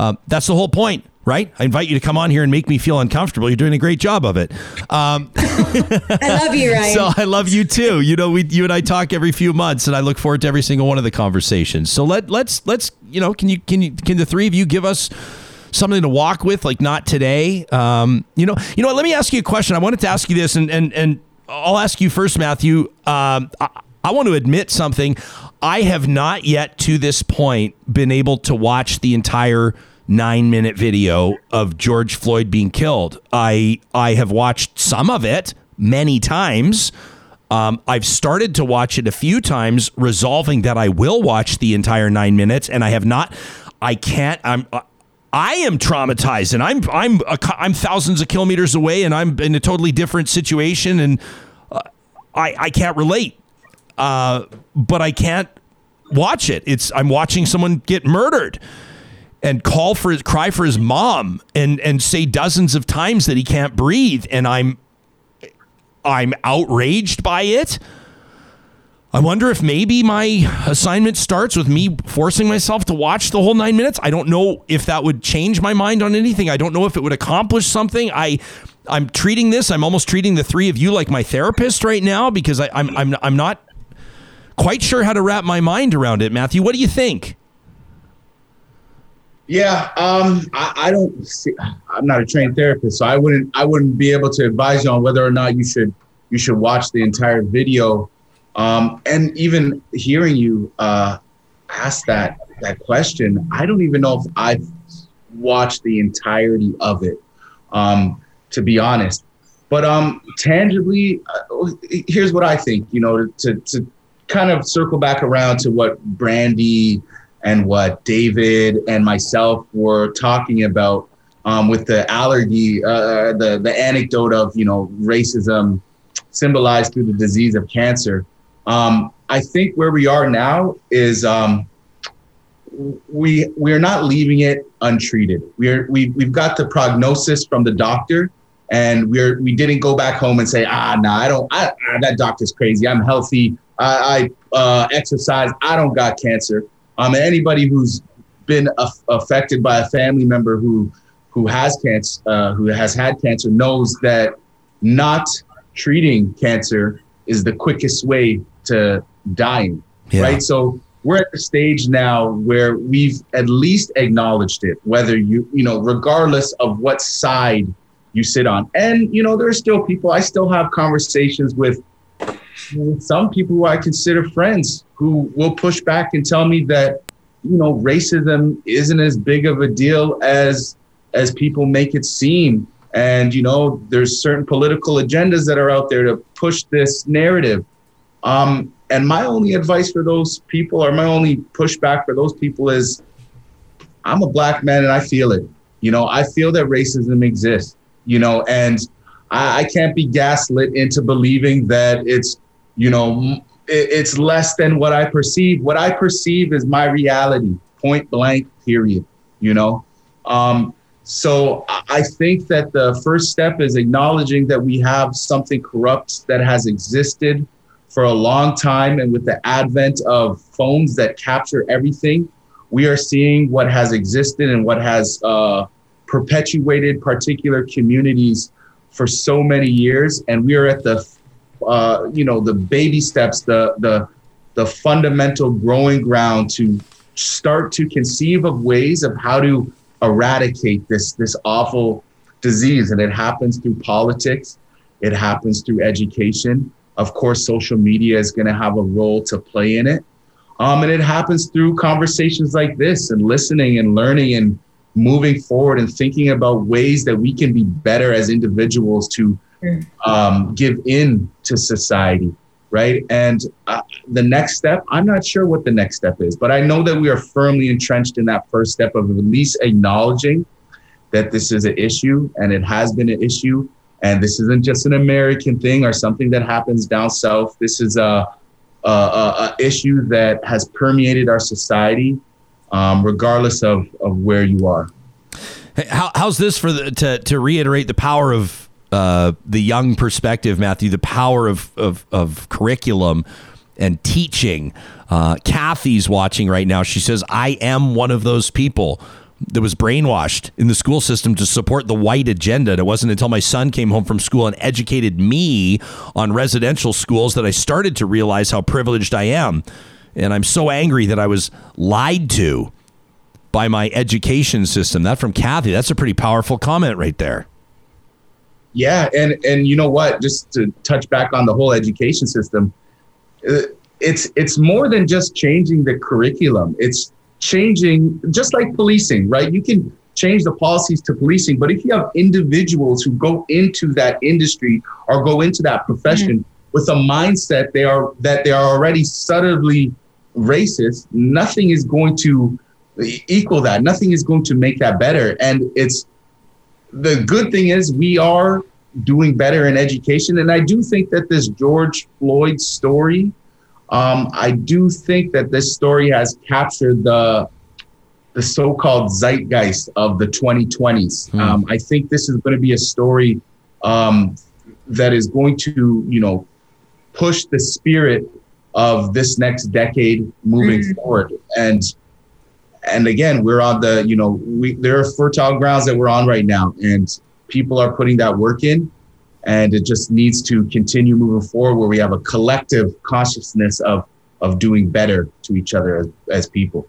Uh, that's the whole point, right? I invite you to come on here and make me feel uncomfortable. You're doing a great job of it. Um, I love you, Ryan. so I love you too. You know, we you and I talk every few months, and I look forward to every single one of the conversations. So let let's let's you know, can you can you can the three of you give us something to walk with? Like not today. Um, you know, you know. what, Let me ask you a question. I wanted to ask you this, and and and I'll ask you first, Matthew. Um, I, I want to admit something. I have not yet to this point been able to watch the entire nine minute video of George Floyd being killed. I I have watched some of it many times. Um, I've started to watch it a few times, resolving that I will watch the entire nine minutes, and I have not. I can't. I'm. I am traumatized, and I'm I'm a, I'm thousands of kilometers away, and I'm in a totally different situation, and uh, I I can't relate. Uh, but I can't watch it. It's I'm watching someone get murdered and call for his cry for his mom and and say dozens of times that he can't breathe and I'm I'm outraged by it. I wonder if maybe my assignment starts with me forcing myself to watch the whole 9 minutes. I don't know if that would change my mind on anything. I don't know if it would accomplish something. I I'm treating this, I'm almost treating the three of you like my therapist right now because I, I'm I'm I'm not quite sure how to wrap my mind around it. Matthew, what do you think? Yeah, um, I, I don't. See, I'm not a trained therapist, so I wouldn't. I wouldn't be able to advise you on whether or not you should you should watch the entire video. Um, and even hearing you uh, ask that that question, I don't even know if I've watched the entirety of it. Um, to be honest, but um, tangibly, uh, here's what I think. You know, to to kind of circle back around to what Brandi and what David and myself were talking about um, with the allergy, uh, the the anecdote of you know racism symbolized through the disease of cancer. Um, I think where we are now is um, we we are not leaving it untreated. We're we we've got the prognosis from the doctor, and we're we didn't go back home and say ah no nah, I don't I, ah, that doctor's crazy. I'm healthy. I, I uh, exercise. I don't got cancer. Um, anybody who's been af- affected by a family member who who has cancer, uh, who has had cancer, knows that not treating cancer is the quickest way to dying. Yeah. Right. So we're at the stage now where we've at least acknowledged it, whether you, you know, regardless of what side you sit on. And, you know, there are still people, I still have conversations with some people who I consider friends who will push back and tell me that you know racism isn't as big of a deal as as people make it seem. And you know there's certain political agendas that are out there to push this narrative. Um, and my only advice for those people or my only pushback for those people is i'm a black man and i feel it. You know i feel that racism exists you know and I, I can't be gaslit into believing that it's you know it's less than what I perceive. What I perceive is my reality, point blank, period. You know, um, so I think that the first step is acknowledging that we have something corrupt that has existed for a long time, and with the advent of phones that capture everything, we are seeing what has existed and what has uh, perpetuated particular communities for so many years, and we are at the uh, you know the baby steps, the the the fundamental growing ground to start to conceive of ways of how to eradicate this this awful disease, and it happens through politics, it happens through education. Of course, social media is going to have a role to play in it. Um, and it happens through conversations like this and listening and learning and moving forward and thinking about ways that we can be better as individuals to um, give in to society, right? And uh, the next step, I'm not sure what the next step is, but I know that we are firmly entrenched in that first step of at least acknowledging that this is an issue and it has been an issue. And this isn't just an American thing or something that happens down south. This is a, a, a, a issue that has permeated our society, um, regardless of, of where you are. How, how's this for the, to, to reiterate the power of uh, the young perspective, Matthew, the power of, of, of curriculum and teaching. Uh, Kathy's watching right now. She says, I am one of those people that was brainwashed in the school system to support the white agenda. And it wasn't until my son came home from school and educated me on residential schools that I started to realize how privileged I am. And I'm so angry that I was lied to by my education system. That from Kathy. That's a pretty powerful comment right there. Yeah, and and you know what? Just to touch back on the whole education system, uh, it's it's more than just changing the curriculum. It's changing just like policing, right? You can change the policies to policing, but if you have individuals who go into that industry or go into that profession mm-hmm. with a mindset they are that they are already subtly racist, nothing is going to equal that. Nothing is going to make that better. And it's the good thing is we are doing better in education. And I do think that this George Floyd story Um, I do think that this story has captured the the so-called zeitgeist of the 2020s. Um, I think this is going to be a story um, that is going to, you know, push the spirit of this next decade moving mm. forward. And and again, we're on the, you know, we there are fertile grounds that we're on right now, and people are putting that work in, and it just needs to continue moving forward where we have a collective consciousness of of doing better to each other as, as people.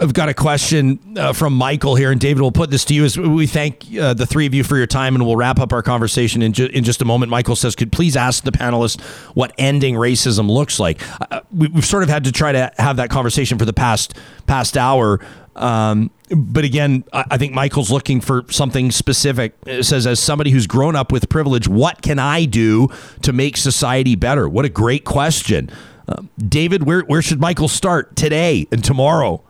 I've got a question uh, from Michael here, and David, we'll put this to you as we thank uh, the three of you for your time, and we'll wrap up our conversation in, ju- in just a moment. Michael says, could please ask the panelists what ending racism looks like? Uh, we, we've sort of had to try to have that conversation for the past past hour. Um, but again, I, I think Michael's looking for something specific. It says, as somebody who's grown up with privilege, what can I do to make society better? What a great question. David, where, where should Michael start today and tomorrow?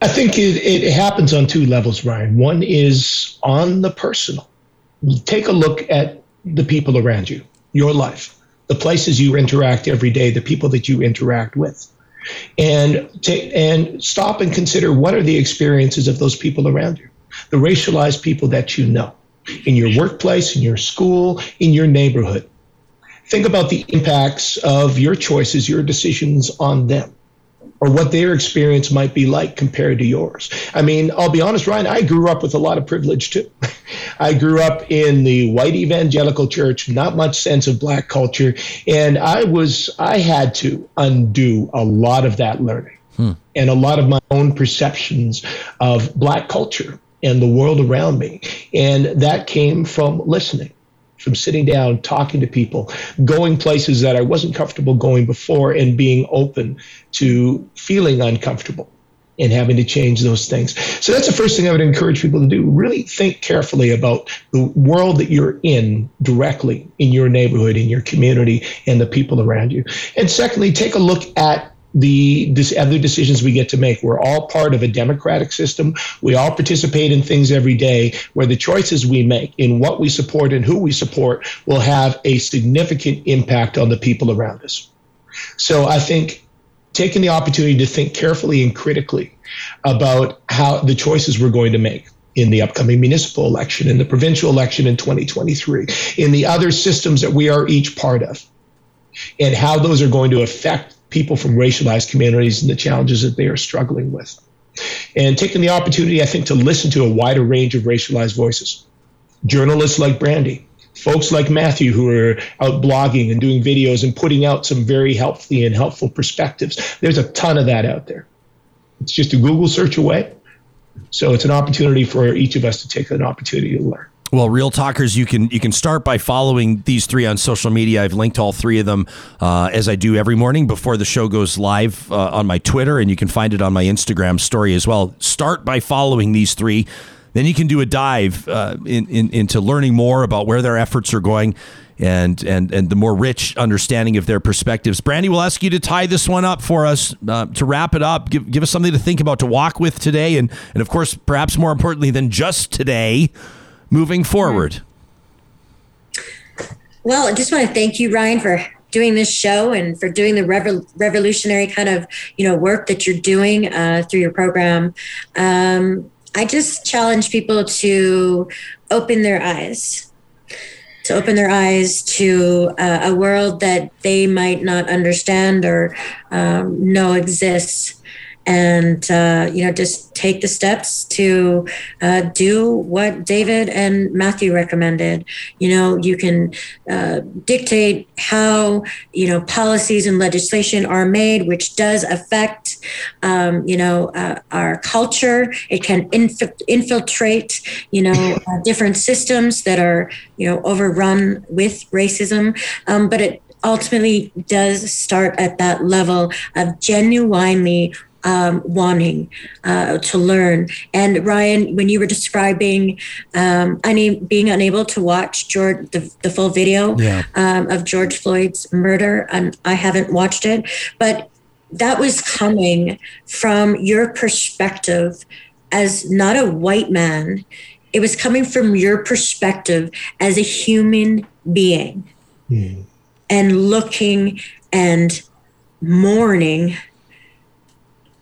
I think it, it happens on two levels, Ryan. One is on the personal. Take a look at the people around you, your life, the places you interact every day, the people that you interact with. And take and stop and consider what are the experiences of those people around you, the racialized people that you know, in your workplace, in your school, in your neighborhood. Think about the impacts of your choices, your decisions on them or what their experience might be like compared to yours. I mean, I'll be honest, Ryan, I grew up with a lot of privilege too. I grew up in the white evangelical church, not much sense of black culture, and I was I had to undo a lot of that learning hmm. and a lot of my own perceptions of black culture and the world around me. And that came from listening from sitting down, talking to people, going places that I wasn't comfortable going before, and being open to feeling uncomfortable and having to change those things. So that's the first thing I would encourage people to do. Really think carefully about the world that you're in directly in your neighborhood, in your community, and the people around you. And secondly, take a look at the this other decisions we get to make. We're all part of a democratic system. We all participate in things every day where the choices we make in what we support and who we support will have a significant impact on the people around us. So I think taking the opportunity to think carefully and critically about how the choices we're going to make in the upcoming municipal election, in the provincial election in 2023, in the other systems that we are each part of, and how those are going to affect people from racialized communities and the challenges that they are struggling with. And taking the opportunity, I think, to listen to a wider range of racialized voices. Journalists like Brandi, folks like Matthew who are out blogging and doing videos and putting out some very healthy and helpful perspectives. There's a ton of that out there. It's just a Google search away. So it's an opportunity for each of us to take an opportunity to learn. Well, real talkers, you can you can start by following these three on social media. I've linked all three of them uh, as I do every morning before the show goes live uh, on my Twitter, and you can find it on my Instagram story as well. Start by following these three, then you can do a dive uh, in, in, into learning more about where their efforts are going. And, and and the more rich understanding of their perspectives. Brandi, we'll ask you to tie this one up for us uh, to wrap it up. Give, give us something to think about, to walk with today, and and of course, perhaps more importantly than just today, moving forward. Well, I just want to thank you, Ryan, for doing this show and for doing the revo- revolutionary kind of you know work that you're doing uh, through your program. Um, I just challenge people to open their eyes, to open their eyes to uh, a world that they might not understand or um, know exists and uh, you know just take the steps to uh, do what david and matthew recommended. You know you can uh, dictate how you know policies and legislation are made which does affect um, you know uh, our culture. It can inf- infiltrate you know uh, different systems that are you know overrun with racism. Um, but it ultimately does start at that level of genuinely um, wanting uh, to learn. And Ryan, when you were describing um, una- being unable to watch George the, the full video Yeah. um, of George Floyd's murder, and I haven't watched it, but that was coming from your perspective as not a white man. It was coming from your perspective as a human being. and looking and mourning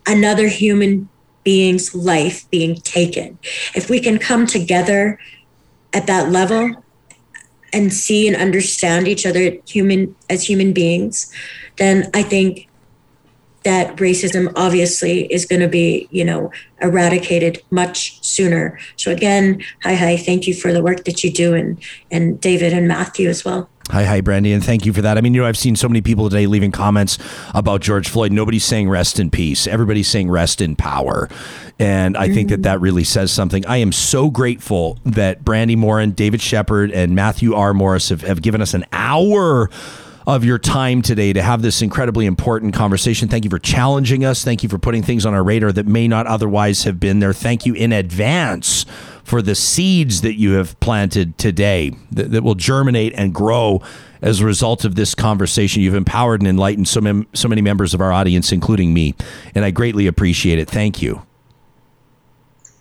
another human being's life being taken. If we can come together at that level and see and understand each other human as human beings, then I think that racism obviously is going to be, you know, eradicated much sooner. So again, hi hi, thank you for the work that you do and and David and Matthew as well. Hi, hi, Brandi, and thank you for that. I mean, you know, I've seen so many people today leaving comments about George Floyd. Nobody's saying rest in peace. Everybody's saying rest in power. And I think that mm-hmm. that really says something. I am so grateful that Brandi Morin, David Shepherd, and Matthew R. Morris have, have given us an hour of your time today to have this incredibly important conversation. Thank you for challenging us. Thank you for putting things on our radar that may not otherwise have been there. Thank you in advance for the seeds that you have planted today that, that will germinate and grow as a result of this conversation. You've empowered and enlightened so, mem- so many members of our audience, including me, and I greatly appreciate it. Thank you.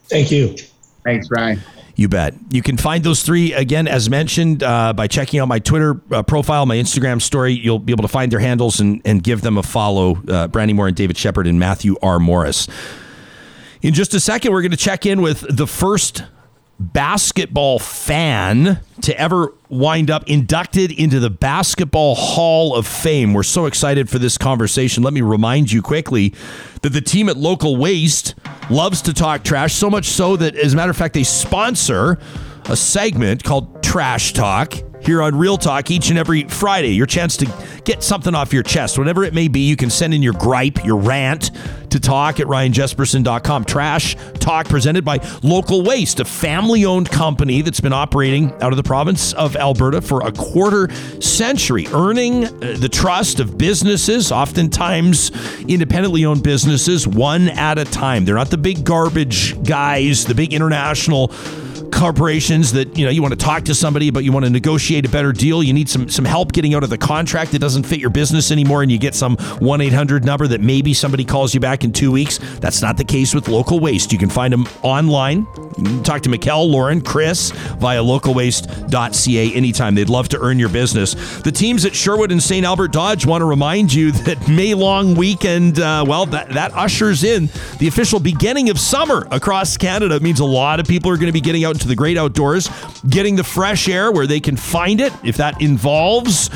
Thank you. Thanks, Ryan. You bet. You can find those three again, as mentioned, uh, by checking out my Twitter uh, profile, my Instagram story. You'll be able to find their handles and, and give them a follow. Uh, Brandi Morin and David Shepherd and Matthew R. Morris. In just a second, we're going to check in with the first basketball fan to ever wind up inducted into the Basketball Hall of Fame. We're so excited for this conversation. Let me remind you quickly that the team at Local Waste loves to talk trash, so much so that, as a matter of fact, they sponsor a segment called Trash Talk here on Real Talk each and every Friday. Your chance to get something off your chest, whatever it may be. You can send in your gripe, your rant to talk at ryanjesperson.com. Trash Talk presented by Local Waste, a family owned company that's been operating out of the province of Alberta for a quarter century, earning uh, the trust of businesses, oftentimes independently owned businesses, one at a time. They're not the big garbage guys, the big international corporations that you know you want to talk to somebody but you want to negotiate a better deal you need some some help getting out of the contract that doesn't fit your business anymore and you get some 1-800 number that maybe somebody calls you back in 2 weeks that's not the case with local waste. You can find them online. Talk to Mikkel, Lauren, Chris via localwaste.ca anytime. They'd love to earn your business. The teams at Sherwood and St. Albert Dodge want to remind you that May long weekend uh, well that that ushers in the official beginning of summer across Canada. It means a lot of people are going to be getting out into the great outdoors, getting the fresh air where they can find it. If that involves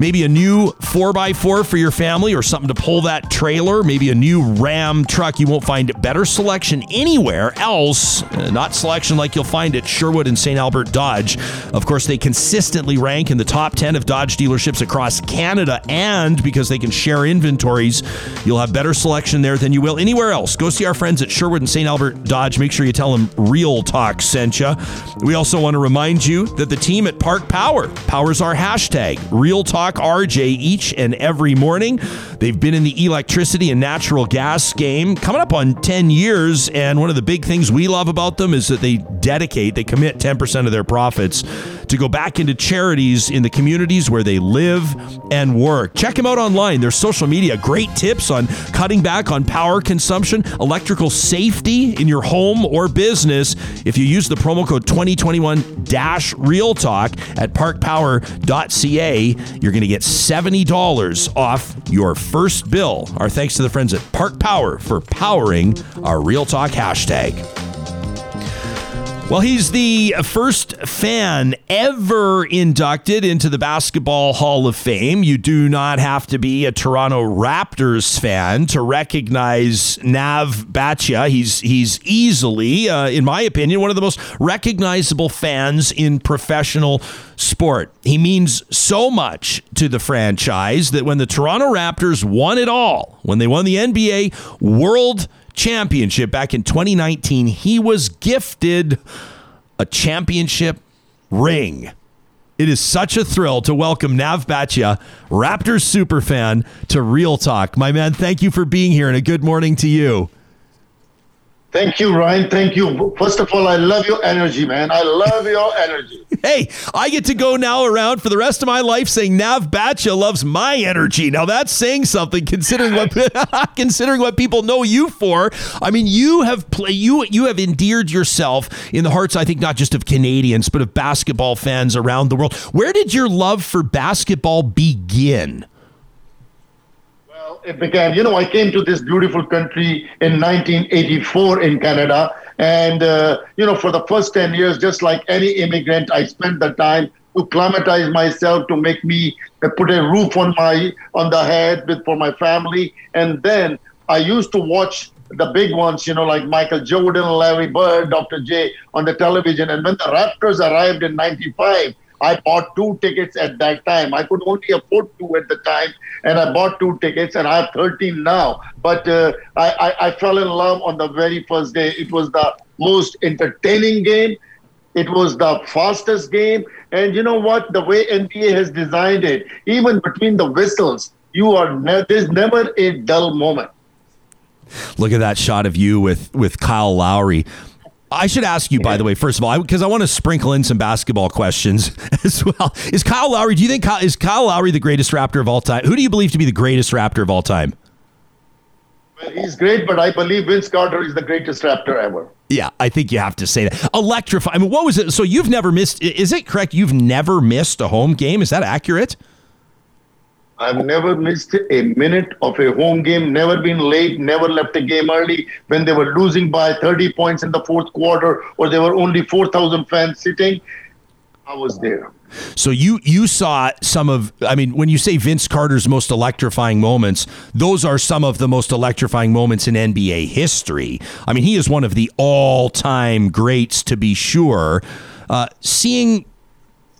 maybe a new 4x4 for your family or something to pull that trailer, maybe a new Ram truck, you won't find better selection anywhere else. Uh, not selection like you'll find at Sherwood and St. Albert Dodge. Of course, they consistently rank in the top 10 of Dodge dealerships across Canada, and because they can share inventories, you'll have better selection there than you will anywhere else. Go see our friends at Sherwood and St. Albert Dodge. Make sure you tell them Real Talk sent you. We also want to remind you that the team at Park Power powers our hashtag Real Talk RJ each and every morning. They've been in the electricity and natural gas game coming up on 10 years. And one of the big things we love about them is that they dedicate, they commit 10% of their profits to go back into charities in the communities where they live and work. Check them out online. Their social media, great tips on cutting back on power consumption, electrical safety in your home or business. If you use the promo code 2021 Real Talk at parkpower.ca, you're going to get $70 off your first bill. Our thanks to the friends at Park Power for powering our Real Talk hashtag. Well, he's the first fan ever inducted into the Basketball Hall of Fame. You do not have to be a Toronto Raptors fan to recognize Nav Bhatia. He's he's easily, uh, in my opinion, one of the most recognizable fans in professional sport. He means so much to the franchise that when the Toronto Raptors won it all, when they won the NBA World Championship back in 2019, he was gifted a championship ring. It is such a thrill to welcome Nav Bhatia, Raptors superfan, to Real Talk. My man, thank you for being here and a good morning to you. Thank you, Ryan. Thank you. First of all, I love your energy, man. I love your energy. Hey, I get to go now around for the rest of my life saying Nav Bhatia loves my energy. Now that's saying something considering what considering what people know you for. I mean, you have play you you have endeared yourself in the hearts, I think, not just of Canadians but of basketball fans around the world. Where did your love for basketball begin? It began, you know, I came to this beautiful country in 1984 in Canada. And, uh, you know, for the first 10 years, just like any immigrant, I spent the time to climatize myself, to make me uh, put a roof on my on the head with, for my family. And then I used to watch the big ones, you know, like Michael Jordan, Larry Bird, Dr. J on the television. And when the Raptors arrived in 95, I bought two tickets at that time. I could only afford two at the time, and I bought two tickets, and I have 13 now. But uh, I, I, I fell in love on the very first day. It was the most entertaining game. It was the fastest game. And you know what? The way NBA has designed it, even between the whistles, you are ne- there's never a dull moment. Look at that shot of you with with Kyle Lowry. I should ask you, by the way, first of all, because I, want to sprinkle in some basketball questions as well. Is Kyle Lowry? Do you think Kyle, is Kyle Lowry the greatest Raptor of all time? Who do you believe to be the greatest Raptor of all time? Well, he's great, but I believe Vince Carter is the greatest Raptor ever. Yeah, I think you have to say that. Electrify. I mean, what was it? So you've never missed? Is it correct? You've never missed a home game? Is that accurate? I've never missed a minute of a home game, never been late, never left a game early when they were losing by 30 points in the fourth quarter or there were only 4,000 fans sitting. I was there. So you you saw some of I mean when you say Vince Carter's most electrifying moments, those are some of the most electrifying moments in NBA history. I mean he is one of the all-time greats to be sure. Uh, seeing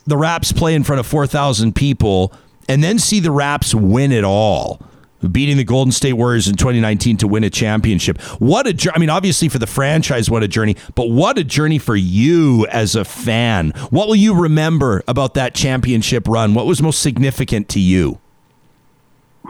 the Raps play in front of 4,000 people and then see the Raps win it all. Beating the Golden State Warriors in 2019 to win a championship. What a journey. I mean, obviously for the franchise, what a journey, but what a journey for you as a fan. What will you remember about that championship run? What was most significant to you?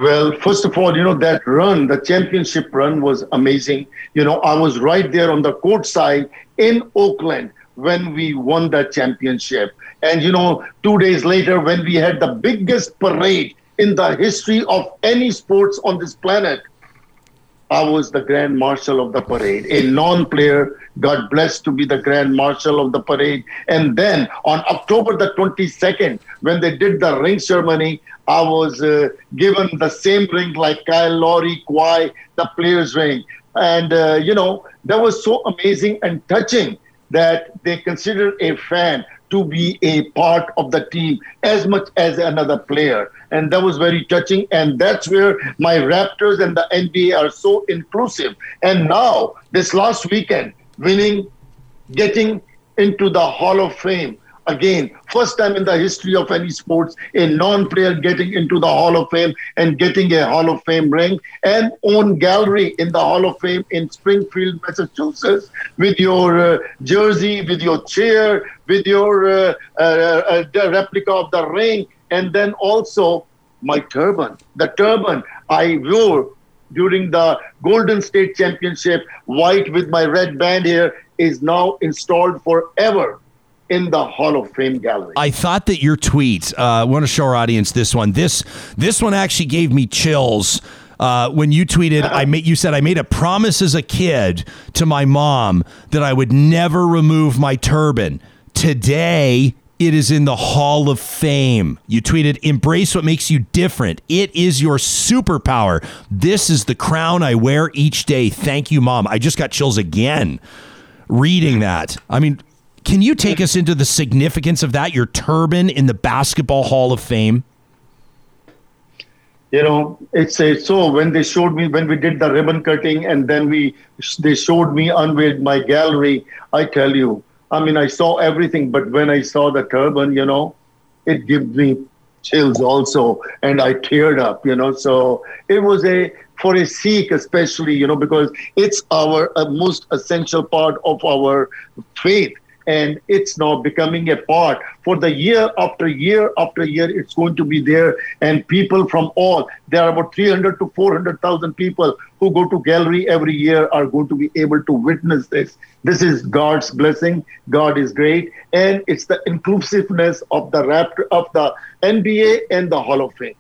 Well, first of all, you know, that run, the championship run was amazing. You know, I was right there on the court side in Oakland when we won that championship. And, you know, two days later, when we had the biggest parade in the history of any sports on this planet, I was the grand marshal of the parade. A non player got blessed to be the grand marshal of the parade. And then on October the 22nd, when they did the ring ceremony, I was uh, given the same ring like Kyle Lowry, Kawhi, the players' ring. And, uh, you know, that was so amazing and touching that they consider a fan to be a part of the team as much as another player. And that was very touching. And that's where my Raptors and the NBA are so inclusive. And now, this last weekend, winning, getting into the Hall of Fame. Again, first time in the history of any sports, a non-player getting into the Hall of Fame and getting a Hall of Fame ring, and own gallery in the Hall of Fame in Springfield, Massachusetts, with your uh, jersey, with your chair, with your uh, uh, uh, replica of the ring, and then also my turban. The turban I wore during the Golden State Championship, white with my red band here, is now installed forever in the Hall of Fame gallery. I thought that your tweet. Uh, I want to show our audience this one. This this one actually gave me chills. Uh, when you tweeted, I made you said I made a promise as a kid to my mom that I would never remove my turban. Today, it is in the Hall of Fame. You tweeted, embrace what makes you different. It is your superpower. This is the crown I wear each day. Thank you, mom. I just got chills again reading that. I mean, can you take us into the significance of that? Your turban in the Basketball Hall of Fame? you know it's a so when they showed me when we did the ribbon cutting and then we they showed me unveiled my gallery i tell you i mean i saw everything but when i saw the turban you know it gave me chills also and i teared up you know so it was a for a sikh especially you know because it's our uh, most essential part of our faith and it's now becoming a part. For the year after year after year it's going to be there and people from all there are about 300 to 400000 people who go to gallery every year are going to be able to witness this. This is god's blessing. God is great and it's the inclusiveness of the raptor of the nba and the hall of fame.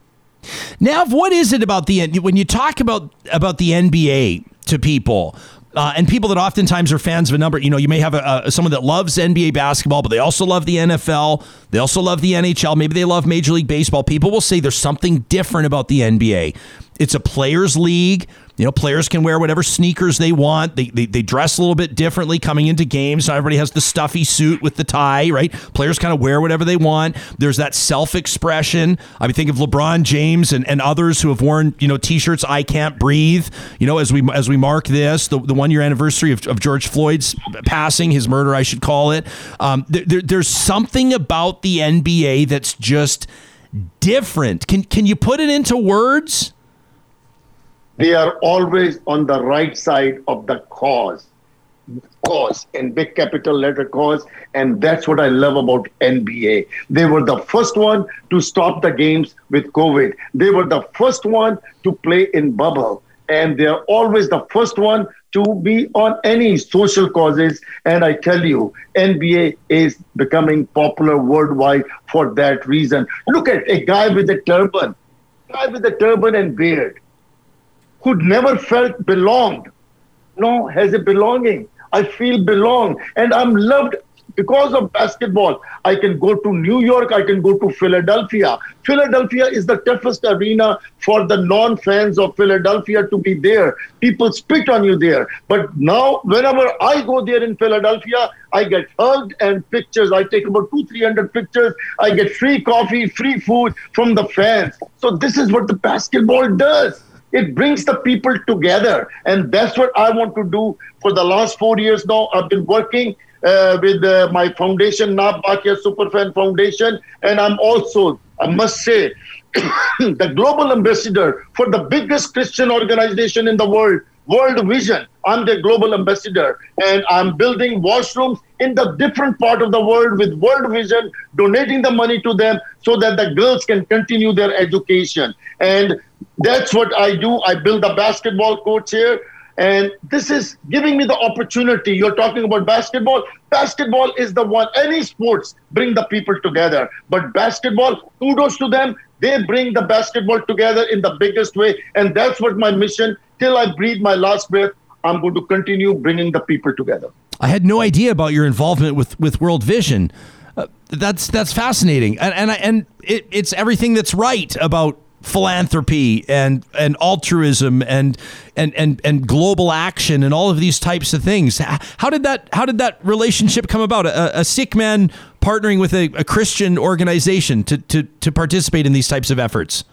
Now, what is it about the when you talk about about the NBA to people? Uh, and people that oftentimes are fans of a number, you know, you may have a, a, someone that loves NBA basketball, but they also love the NFL. They also love the NHL. Maybe they love Major League Baseball. People will say there's something different about the NBA. It's a players' league. You know, players can wear whatever sneakers they want. They, they, they dress a little bit differently coming into games. Not everybody has the stuffy suit with the tie, right? Players kind of wear whatever they want. There's that self expression. I mean, think of LeBron James and, and others who have worn, you know, t shirts, I can't breathe, you know, as we as we mark this, the, the one year anniversary of, of George Floyd's passing, his murder, I should call it. Um, there, there's something about the NBA that's just different. Can, can you put it into words? They are always on the right side of the cause. Cause in big capital letter cause and that's what i love about nba they were the first one to stop the games with covid. They were the first one to play in bubble and they're always the first one to be on any social causes. And i tell you nba is becoming popular worldwide for that reason. Look at a guy with a turban guy with a turban and beard who never felt belonged now has a belonging. I feel belong and I'm loved because of basketball. I can go to New York, I can go to Philadelphia. Philadelphia is the toughest arena for the non fans of Philadelphia to be there. People spit on you there. But now, whenever I go there in Philadelphia, I get hugged and pictures. I take about two, three hundred pictures. I get free coffee, free food from the fans. So, this is what the basketball does it brings the people together. And that's what i want to do for the last four years now. I've been working uh, with uh, my foundation Nav Superfan Foundation. And I'm also I must say the global ambassador for the biggest Christian organization in the world World Vision. I'm the global ambassador. And I'm building washrooms in the different part of the world with World Vision donating the money to them so that the girls can continue their education. And that's what I do. I build a basketball coach here. And this is giving me the opportunity. You're talking about basketball. Basketball is the one, any sports bring the people together. But basketball, kudos to them. They bring the basketball together in the biggest way. And that's what my mission, till I breathe my last breath, I'm going to continue bringing the people together. I had no idea about your involvement with, with World Vision. Uh, that's that's fascinating, and and, and it, it's everything that's right about philanthropy and and altruism and and and and global action and all of these types of things. How did that how did that relationship come about? A, a Sikh man partnering with a, a Christian organization to, to to participate in these types of efforts.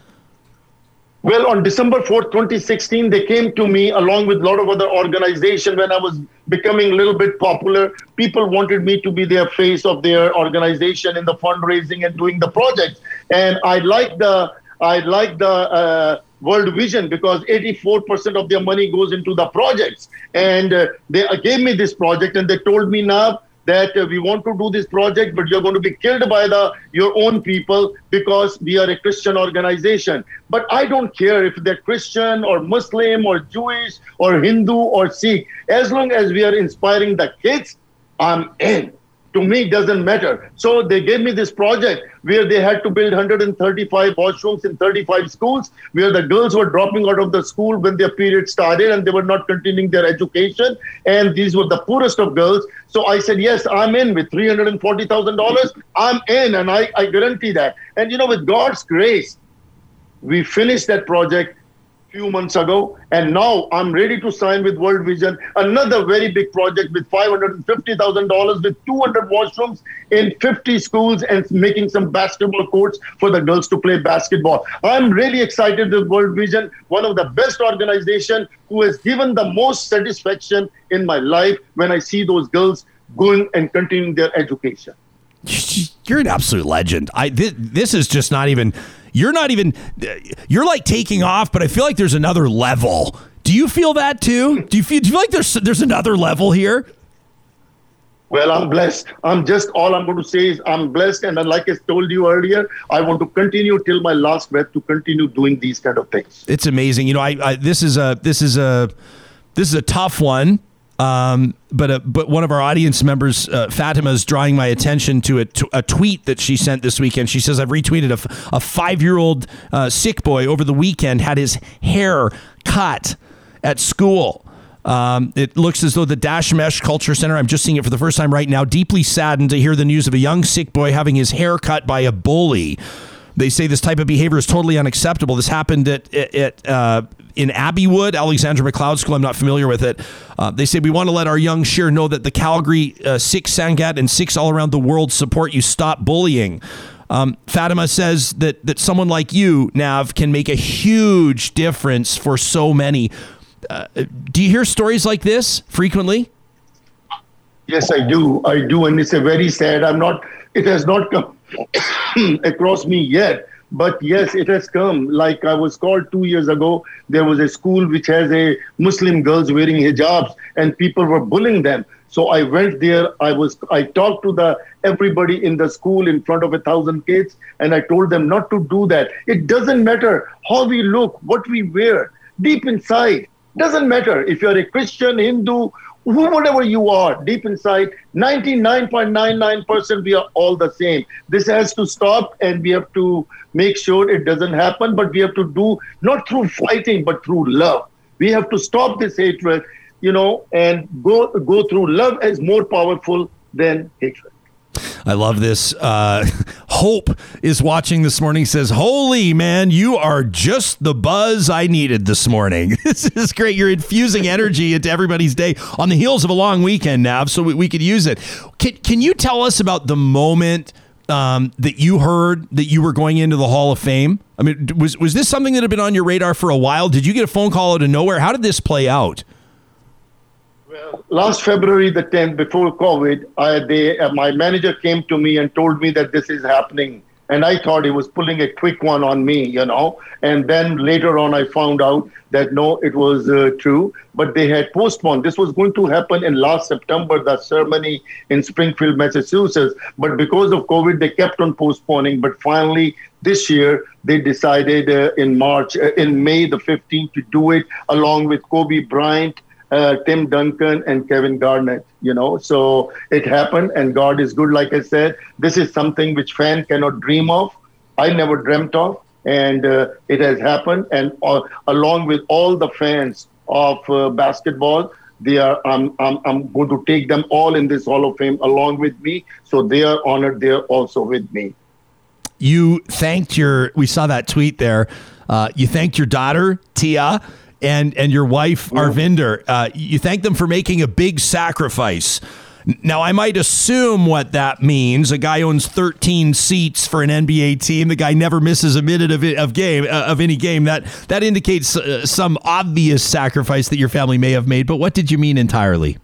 Well, on December 4th, 2016, they came to me along with a lot of other organizations when I was becoming a little bit popular. People wanted me to be their face of their organization in the fundraising and doing the projects. And I like the I like the uh, World Vision because 84% of their money goes into the projects. And uh, they gave me this project and they told me now that uh, we want to do this project, but you're going to be killed by the your own people because we are a Christian organization. But I don't care if they're Christian or Muslim or Jewish or Hindu or Sikh. As long as we are inspiring the kids, I'm in to me it doesn't matter. So they gave me this project where they had to build 135 washrooms in 35 schools, where the girls were dropping out of the school when their period started and they were not continuing their education. And these were the poorest of girls. So I said, yes, I'm in with $340,000. I'm in, and I, I guarantee that. And you know, with God's grace, we finished that project few months ago, and now I'm ready to sign with World Vision another very big project with $550,000 with 200 washrooms in 50 schools and making some basketball courts for the girls to play basketball. I'm really excited with World Vision, one of the best organization who has given the most satisfaction in my life when I see those girls going and continuing their education. You're an absolute legend. I this, this is just not even you're not even you're like taking off, but I feel like there's another level. Do you feel that too? Do you feel do you feel like there's there's another level here? Well, I'm blessed. I'm just all I'm going to say is I'm blessed, and like I told you earlier, I want to continue till my last breath to continue doing these kind of things. It's amazing. You know, I, I this is a this is a this is a tough one um, but uh, but one of our audience members, uh, Fatima, is drawing my attention to a, tweet that she sent this weekend. She says, "I've retweeted a, f- a five year old uh, Sikh boy over the weekend had his hair cut at school." Um, it looks as though the Dash Mesh Culture Center, I'm just seeing it for the first time right now, deeply saddened to hear the news of a young Sikh boy having his hair cut by a bully. They say this type of behavior is totally unacceptable. This happened at, at, uh, in Abbeywood, Alexandra McLeod School. I'm not familiar with it. Uh, they say we want to let our young Sheer know that the Calgary uh, Sikh Sangat and Sikhs all around the world support you. Stop bullying. Um, Fatima says that that someone like you, Nav, can make a huge difference for so many. Uh, do you hear stories like this frequently? Yes, I do. I do, and it's a very sad. I'm not. It has not come across me yet, but yes, it has come. Like I was called two years ago. There was a school which has a Muslim girls wearing hijabs, and people were bullying them. So I went there. I was. I talked to the everybody in the school in front of a thousand kids, and I told them not to do that. It doesn't matter how we look, what we wear. Deep inside, doesn't matter if you're a Christian, Hindu, whatever you are. Deep inside, 99.99% we are all the same. This has to stop, and we have to make sure it doesn't happen. But we have to do not through fighting, but through love. We have to stop this hatred, you know, and go go through. Love is more powerful than hatred. I love this. Uh, Hope is watching this morning. Says, "Holy man, you are just the buzz I needed this morning. this is great. You're infusing energy into everybody's day on the heels of a long weekend, Nav. So we, we could use it. Can Can you tell us about the moment um, that you heard that you were going into the Hall of Fame? I mean, was was this something that had been on your radar for a while? Did you get a phone call out of nowhere? How did this play out? Last February the 10th, before COVID, I, they, uh, my manager came to me and told me that this is happening. And I thought he was pulling a quick one on me, you know. And then later on, I found out that no, it was uh, true. But they had postponed. This was going to happen in last September, the ceremony in Springfield, Massachusetts. But because of COVID, they kept on postponing. But finally, this year, they decided uh, in March, uh, in May the 15th, to do it along with Kobe Bryant uh, Tim Duncan and Kevin Garnett, you know. So it happened, and God is good. Like I said, this is something which fan cannot dream of. I never dreamt of, and uh, it has happened. And uh, along with all the fans of uh, basketball, they are. I'm, I'm, I'm going to take them all in this Hall of Fame along with me. So they are honored. They're also with me. You thanked your. We saw that tweet there. Uh, you thanked your daughter Tia and and your wife Arvinder. Uh, you thank them for making a big sacrifice. Now, I might assume what that means. A guy owns 13 seats for an NBA team. The guy never misses a minute of, it, of game uh, of any game. That that indicates uh, some obvious sacrifice that your family may have made. But what did you mean entirely?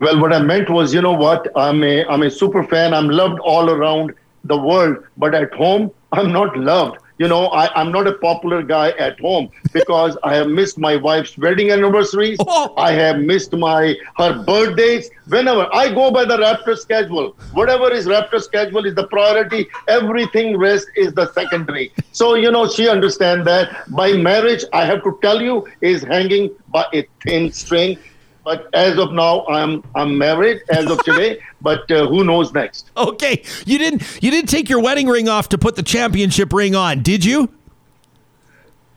Well, what I meant was, you know what? I'm a I'm a super fan. I'm loved all around the world, but at home, I'm not loved. You know, I, I'm not a popular guy at home because I have missed my wife's wedding anniversaries. Oh. I have missed my her birthdays. Whenever I go by the Raptor schedule, whatever is Raptor schedule is the priority. Everything rest is the secondary. So you know, she understand that. By marriage, I have to tell you, is hanging by a thin string. But as of now, I'm I'm married as of today. but uh, who knows next? Okay, you didn't you didn't take your wedding ring off to put the championship ring on, did you?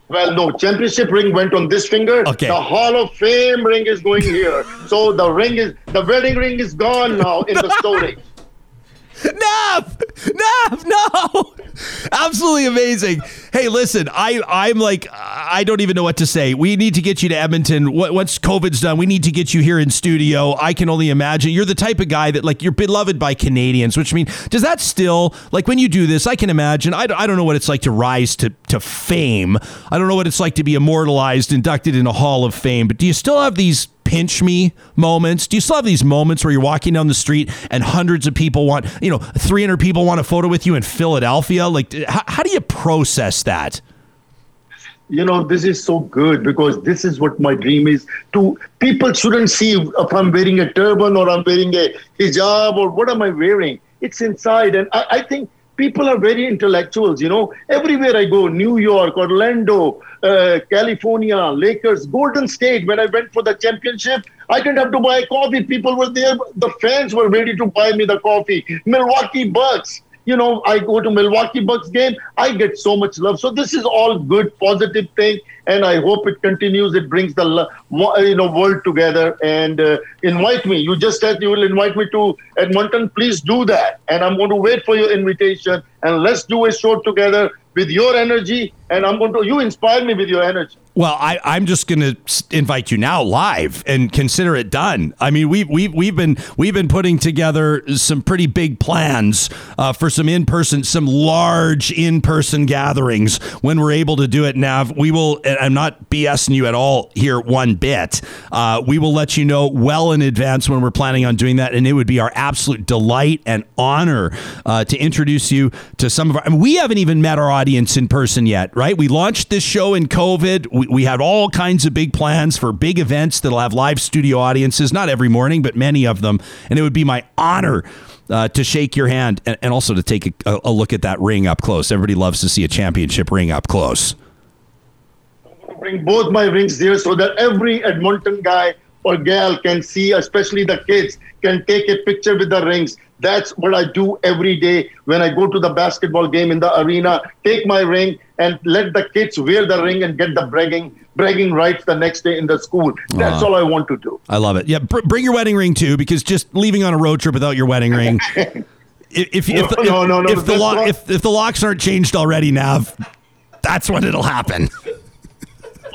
Well, no, championship ring went on this finger. Okay. The Hall of Fame ring is going here. so the ring is the wedding ring is gone now in the storage. Nav, Nav, no, absolutely amazing. Hey, listen, I I'm like I don't even know what to say. We need to get you to Edmonton. Once COVID's done, we need to get you here in studio. I can only imagine you're the type of guy that like you're beloved by Canadians. Which means does that still like when you do this? I can imagine. I, I don't know what it's like to rise to to fame. I don't know what it's like to be immortalized, inducted in a Hall of Fame. But do you still have these pinch me moments? Do you still have these moments where you're walking down the street and hundreds of people want, you know, 300 people want a photo with you in Philadelphia? Like, how, how do you process that? You know, this is so good because this is what my dream is. To people shouldn't see if I'm wearing a turban or I'm wearing a hijab or what am I wearing. It's inside, and I, I think people are very intellectuals. You know, everywhere I go, New York, Orlando, uh, California, Lakers, Golden State. When I went for the championship, I didn't have to buy coffee. People were there. The fans were ready to buy me the coffee. Milwaukee Bucks. You know, I go to Milwaukee Bucks game, I get so much love. So this is all good, positive thing, and I hope it continues. It brings the you know world together. And uh, invite me. You just said you will invite me to Edmonton. Please do that, and I'm going to wait for your invitation. And let's do a show together with your energy. And I'm going to you inspire me with your energy. Well, I, I'm just going to invite you now live and consider it done. I mean, we've we've we've been we've been putting together some pretty big plans uh, for some in person, some large in person gatherings when we're able to do it. Nav, we will. And I'm not BSing you at all here one bit. Uh, we will let you know well in advance when we're planning on doing that, and it would be our absolute delight and honor uh, to introduce you to some of our. I mean, we haven't even met our audience in person yet, right? We launched this show in COVID. We, we had all kinds of big plans for big events that'll have live studio audiences, not every morning, but many of them. And it would be my honor uh, to shake your hand and, and also to take a, a look at that ring up close. Everybody loves to see a championship ring up close. Bring both my rings there so that every Edmonton guy or gal can see, especially the kids, can take a picture with the rings. That's what I do every day when I go to the basketball game in the arena. Take my ring and let the kids wear the ring and get the bragging bragging rights the next day in the school. That's Aw. all I want to do. I love it. Yeah, br- bring your wedding ring too, because just leaving on a road trip without your wedding ring. If if, if, the, No, no, no, if, the lo- if if the locks aren't changed already, Nav, that's when it'll happen.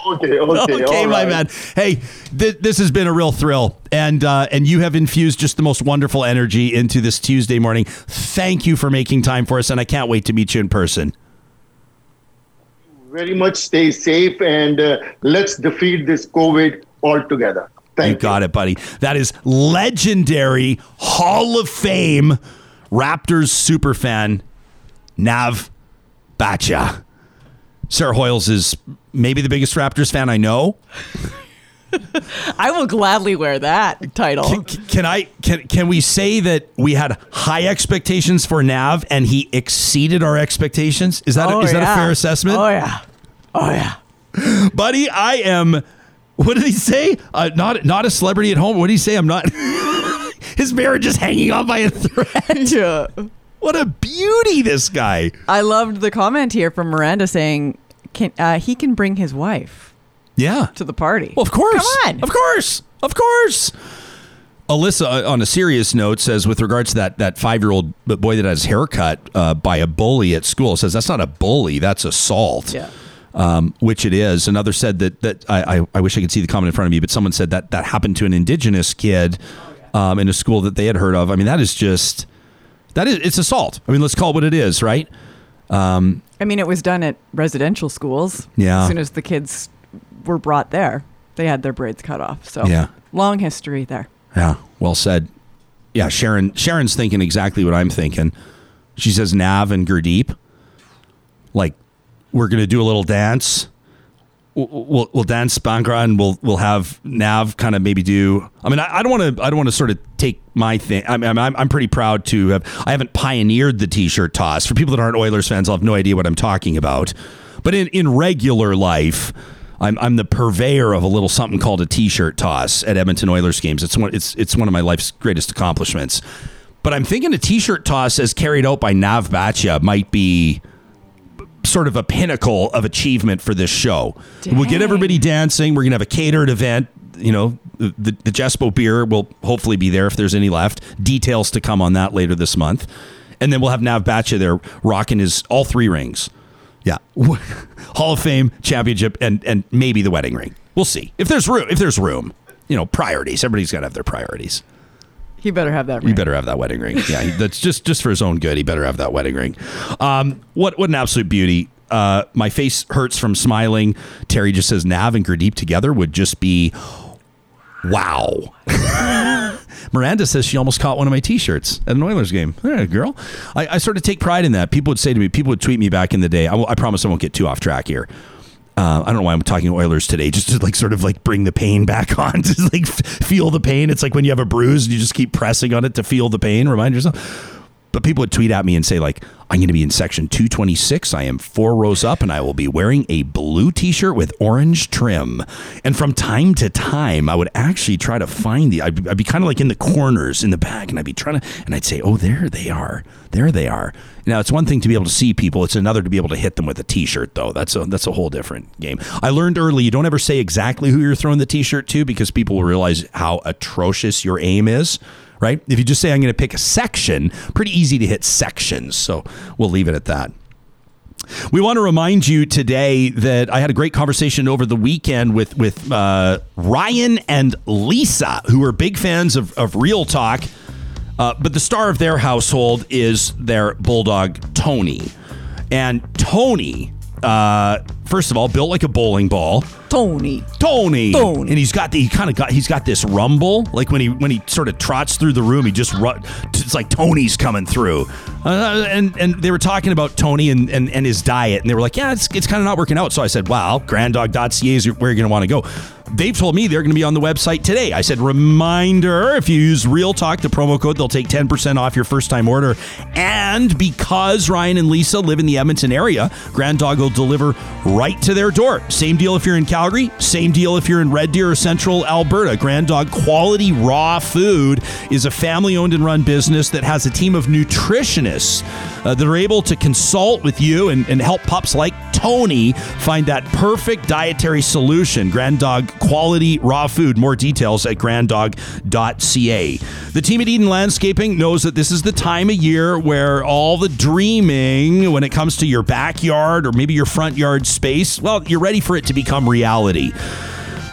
Okay, okay, okay, my right. man. Hey, th- this has been a real thrill, and uh, and you have infused just the most wonderful energy into this Tuesday morning. Thank you for making time for us, and I can't wait to meet you in person. Very much stay safe and uh, let's defeat this COVID altogether. Thank you You got it, buddy. That is legendary Hall of Fame Raptors superfan Nav Bhatia. Sarah Hoyles is maybe the biggest Raptors fan I know. I will gladly wear that title. Can, can I can can we say that we had high expectations for Nav and he exceeded our expectations? Is that Oh, is that a fair assessment? Oh yeah. Oh yeah. buddy. I am. What did he say? Uh, not not a celebrity at home. What did he say? I'm not. His marriage is hanging on by a thread. Yeah. What a beauty, this guy. I loved the comment here from Miranda saying, "Can uh, he can bring his wife Yeah. to the party?" Well, of course. Come on. Of course. Of course. Alyssa, uh, on a serious note, says with regards to that that five year old boy that has his hair cut uh, by a bully at school, says that's not a bully, that's assault. Yeah. Um, which it is. Another said that that I, I I wish I could see the comment in front of me, but someone said that that happened to an indigenous kid um, in a school that they had heard of. I mean, that is just that is it's assault. I mean, let's call it what it is, right? Um, I mean, it was done at residential schools. Yeah. As soon as the kids were brought there, they had their braids cut off. So Yeah. long history there. Yeah, well said. Yeah, Sharon. Sharon's thinking exactly what I'm thinking. She says Nav and Gurdeep, like we're gonna do a little dance. We'll, we'll, dance Bhangra and we'll we'll have Nav kind of maybe do. I mean, I, don't want to. I don't want to sort of take my thing. I mean, I'm I'm pretty proud to have. I haven't pioneered the T-shirt toss. For people that aren't Oilers fans, I'll have no idea what I'm talking about. But in in regular life. I'm, I'm the purveyor of a little something called a T-shirt toss at Edmonton Oilers games. It's one it's it's one of my life's greatest accomplishments. But I'm thinking a T-shirt toss as carried out by Nav Bhatia might be sort of a pinnacle of achievement for this show. We'll get everybody dancing. We're gonna have a catered event. You know, the the, Jespo beer will hopefully be there if there's any left. Details to come on that later this month, and then we'll have Nav Bhatia there rocking his all three rings. Yeah, Hall of Fame, championship, and and maybe the wedding ring. We'll see if there's room. If there's room, you know, priorities. Everybody's got to have their priorities. He better have that. He better have that wedding ring. Yeah, he- that's just just for his own good. He better have that wedding ring. Um, what what an absolute beauty. Uh, my face hurts from smiling. Terry just says Nav and Gurdeep together would just be wow. Miranda says she almost caught one of my T-shirts at an Oilers game. Yeah, girl. I, I sort of take pride in that. People would say to me, people would tweet me back in the day. I, will- I promise I won't get too off track here. Uh, I don't know why I'm talking Oilers today. Just to like sort of like bring the pain back on, to like feel the pain. It's like when you have a bruise and you just keep pressing on it to feel the pain. Remind yourself. But people would tweet at me and say, like, I'm going to be in section 226. I am four rows up and I will be wearing a blue t shirt with orange trim. And from time to time, I would actually try to find the, I'd be, I'd be kind of like in the corners in the back and I'd be trying to, and I'd say, oh, there they are. There they are. Now, it's one thing to be able to see people, it's another to be able to hit them with a t shirt, though. That's a, that's a whole different game. I learned early, you don't ever say exactly who you're throwing the t shirt to because people will realize how atrocious your aim is right? If you just say, I'm going to pick a section, pretty easy to hit sections. So we'll leave it at that. We want to remind you today that I had a great conversation over the weekend with with uh, Ryan and Lisa, who are big fans of, of Real Talk. Uh, but the star of their household is their bulldog Tony, and Tony uh, first of all, built like a bowling ball. Tony. Tony. Tony. And he's got the he kind of got he's got this rumble like when he when he sort of trots through the room he just ru- it's like Tony's coming through. Uh, and and they were talking about Tony and, and and his diet and they were like, "Yeah, it's it's kind of not working out." So I said, "Wow, granddog.ca is where you're going to want to go." They've told me they're going to be on the website today. I said, reminder if you use Real Talk, the promo code, they'll take 10% off your first time order. And because Ryan and Lisa live in the Edmonton area, Grand Dog will deliver right to their door. Same deal if you're in Calgary, same deal if you're in Red Deer or Central Alberta. Grand Dog Quality Raw Food is a family owned and run business that has a team of nutritionists uh, that are able to consult with you and, and help pups like Tony find that perfect dietary solution. Grand Dog Quality Raw Food. More details at granddog.ca. The team at Eden Landscaping knows that this is the time of year where all the dreaming when it comes to your backyard or maybe your front yard space, well, you're ready for it to become reality.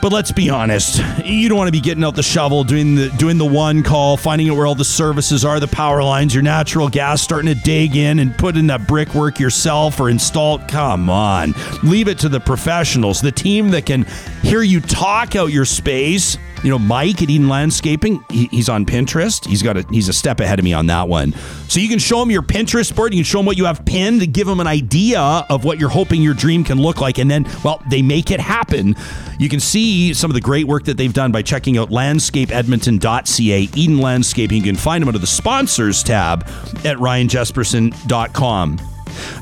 But let's be honest, you don't want to be getting out the shovel, doing the doing the one call, finding out where all the services are, the power lines, your natural gas, starting to dig in and put in that brickwork yourself or install. Come on, leave it to the professionals, the team that can hear you talk out your space. You know, Mike at Eden Landscaping, he, he's on Pinterest. He's got a he's a step ahead of me on that one. So you can show him your Pinterest board. You can show him what you have pinned to give him an idea of what you're hoping your dream can look like, and then well, they make it happen. You can see some of the great work that they've done by checking out landscapeedmonton.ca, Eden Landscaping. You can find them under the sponsors tab at ryanjespersen.com.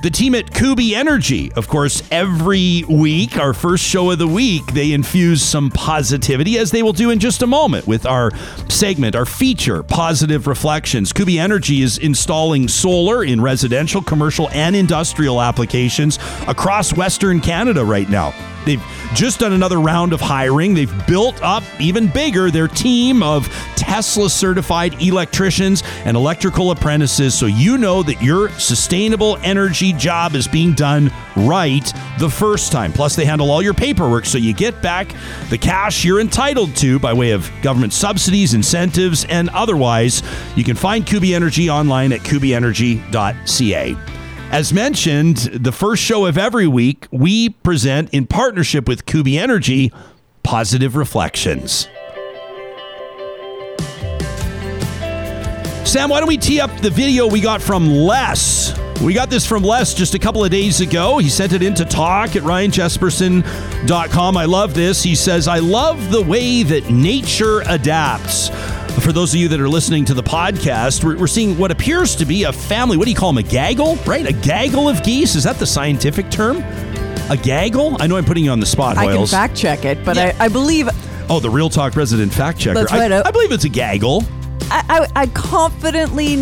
The team at Kuby Energy, of course, every week, our first show of the week, they infuse some positivity, as they will do in just a moment with our segment, our feature, Positive Reflections. Kuby Energy is installing solar in residential, commercial, and industrial applications across Western Canada right now. They've just done another round of hiring. They've built up even bigger their team of Tesla certified electricians and electrical apprentices so you know that your sustainable energy job is being done right the first time. Plus, they handle all your paperwork so you get back the cash you're entitled to by way of government subsidies, incentives, and otherwise. You can find Kuby Energy online at kubyenergy.ca. As mentioned, the first show of every week, we present in partnership with Kuby Energy Positive Reflections. Sam, why don't we tee up the video we got from Les? We got this from Les just a couple of days ago. He sent it in to talk at ryanjespersen.com. I love this. He says, I love the way that nature adapts. For those of you that are listening to the podcast, we're, we're seeing what appears to be a family. What do you call them? A gaggle, right? A gaggle of geese. Is that the scientific term? A gaggle? I know I'm putting you on the spot, I can fact check it, but Yeah. I, I believe oh, the Real Talk resident fact checker. That's I- right. I, believe it's a gaggle. I, I, I confidently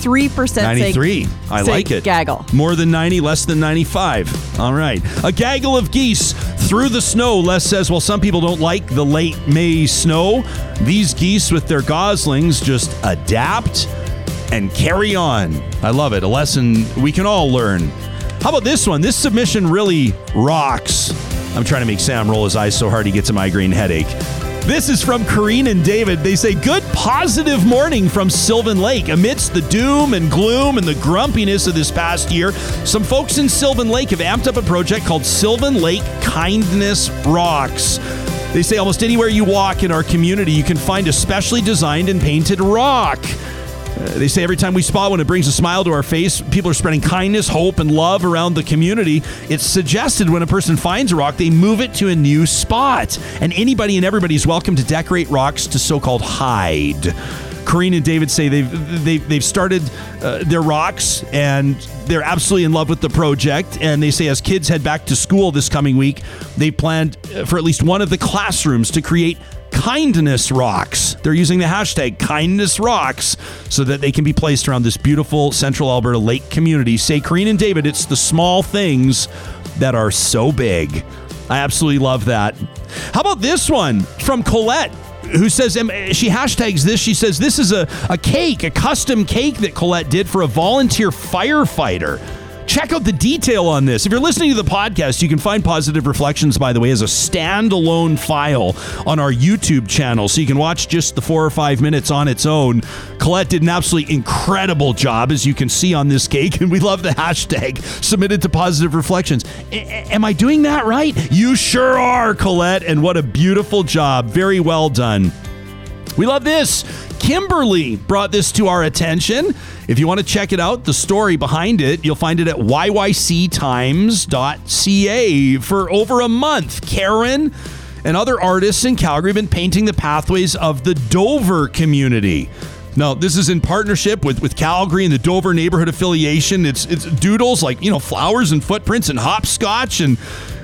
93% say 93. I say like it. Gaggle. More than 90, less than 95. All right. A gaggle of geese through the snow. Les says, well, some people don't like the late May snow. These geese with their goslings just adapt and carry on. I love it. A lesson we can all learn. How about this one? This submission really rocks. I'm trying to make Sam roll his eyes so hard he gets a migraine headache. This is from Corrine and David. They say, Good positive morning from Sylvan Lake. Amidst the doom and gloom and the grumpiness of this past year, some folks in Sylvan Lake have amped up a project called Sylvan Lake Kindness Rocks. They say almost anywhere you walk in our community, you can find a specially designed and painted rock. Uh, they say every time we spot one, it brings a smile to our face. People are spreading kindness, hope, and love around the community. It's suggested when a person finds a rock, they move it to a new spot. And anybody and everybody is welcome to decorate rocks to so called hide. Corrine and David say they've they've, they've started uh, their rocks and they're absolutely in love with the project. And they say as kids head back to school this coming week, they planned uh, for at least one of the classrooms to create kindness rocks. They're using the hashtag kindness rocks so that they can be placed around this beautiful central Alberta lake community. Say, Corrine and David, it's the small things that are so big. I absolutely love that. How about this one from Colette? Who says she hashtags this? She says this is a, a cake, a custom cake that Colette did for a volunteer firefighter. Check out the detail on this. If you're listening to the podcast, you can find Positive Reflections, by the way, as a standalone file on our YouTube channel. So you can watch just the four or five minutes on its own. Colette did an absolutely incredible job, as you can see on this cake. And we love the hashtag submitted to Positive Reflections. A- am I doing that right? You sure are, Colette. And what a beautiful job. Very well done. We love this. Kimberly brought this to our attention. If you want to check it out, the story behind it, you'll find it at yyctimes.ca for over a month. Karen and other artists in Calgary have been painting the pathways of the Dover community. Now, this is in partnership with, with Calgary and the Dover Neighborhood Affiliation. It's it's doodles like, you know, flowers and footprints and hopscotch and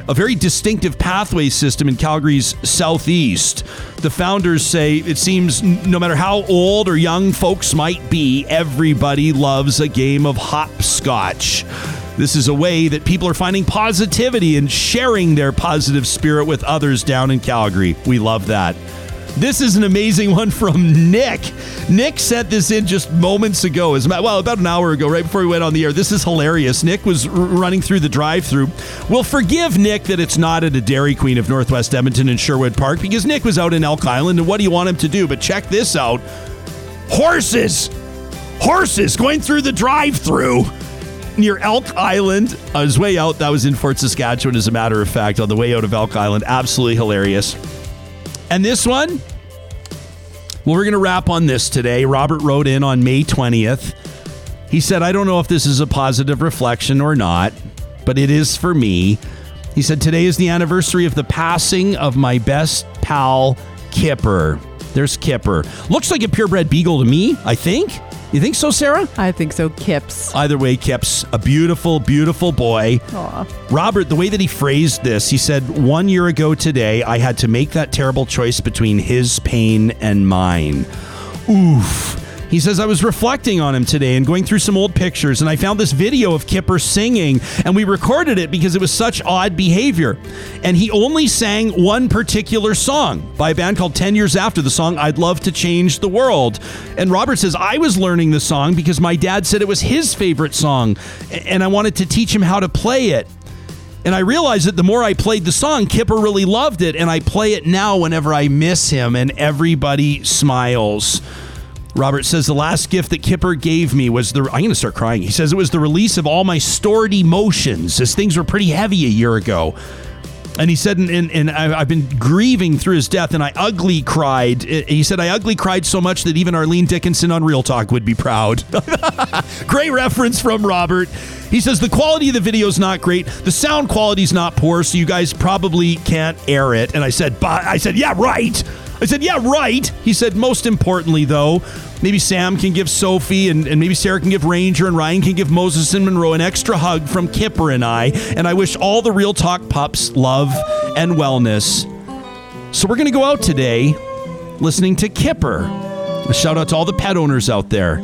a very distinctive pathway system in Calgary's southeast. The founders say it seems no matter how old or young folks might be, everybody loves a game of hopscotch. This is a way that people are finding positivity and sharing their positive spirit with others down in Calgary. We love that. This is an amazing one from Nick. Nick sent this in just moments ago, as well, about an hour ago, right before we went on the air. This is hilarious. Nick was r- running through the drive-through. We'll forgive Nick that it's not at a Dairy Queen of Northwest Edmonton and Sherwood Park because Nick was out in Elk Island, and what do you want him to do? But check this out: horses, horses going through the drive-through near Elk Island. On his way out, that was in Fort Saskatchewan, as a matter of fact, on the way out of Elk Island. Absolutely hilarious. And this one, well, we're going to wrap on this today. Robert wrote in on May 20th. He said, I don't know if this is a positive reflection or not, but it is for me. He said, Today is the anniversary of the passing of my best pal, Kipper. There's Kipper. Looks like a purebred beagle to me, I think. You think so, Sarah? I think so. Kips. Either way, Kip's a beautiful, beautiful boy. Aw. Robert, the way that he phrased this, he said, One year ago today, I had to make that terrible choice between his pain and mine. Oof. He says, I was reflecting on him today and going through some old pictures, and I found this video of Kipper singing, and we recorded it because it was such odd behavior. And he only sang one particular song by a band called 10 Years After, the song I'd Love to Change the World. And Robert says, I was learning the song because my dad said it was his favorite song, and I wanted to teach him how to play it. And I realized that the more I played the song, Kipper really loved it. And I play it now whenever I miss him, and everybody smiles. Robert says the last gift that Kipper gave me was the. I'm going to start crying. He says it was the release of all my stored emotions, as things were pretty heavy a year ago. And he said, and, and, and I've been grieving through his death, and I ugly cried. He said, I ugly cried so much that even Arlene Dickinson on Real Talk would be proud. Great reference from Robert. He says the quality of the video is not great. The sound quality is not poor, so you guys probably can't air it. And I said, I said, yeah, right. I said, yeah, right. He said, most importantly, though, maybe Sam can give Sophie and, and maybe Sarah can give Ranger and Ryan can give Moses and Monroe an extra hug from Kipper and I. And I wish all the Real Talk pups love and wellness. So we're going to go out today listening to Kipper. A shout out to all the pet owners out there.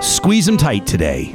Squeeze them tight today.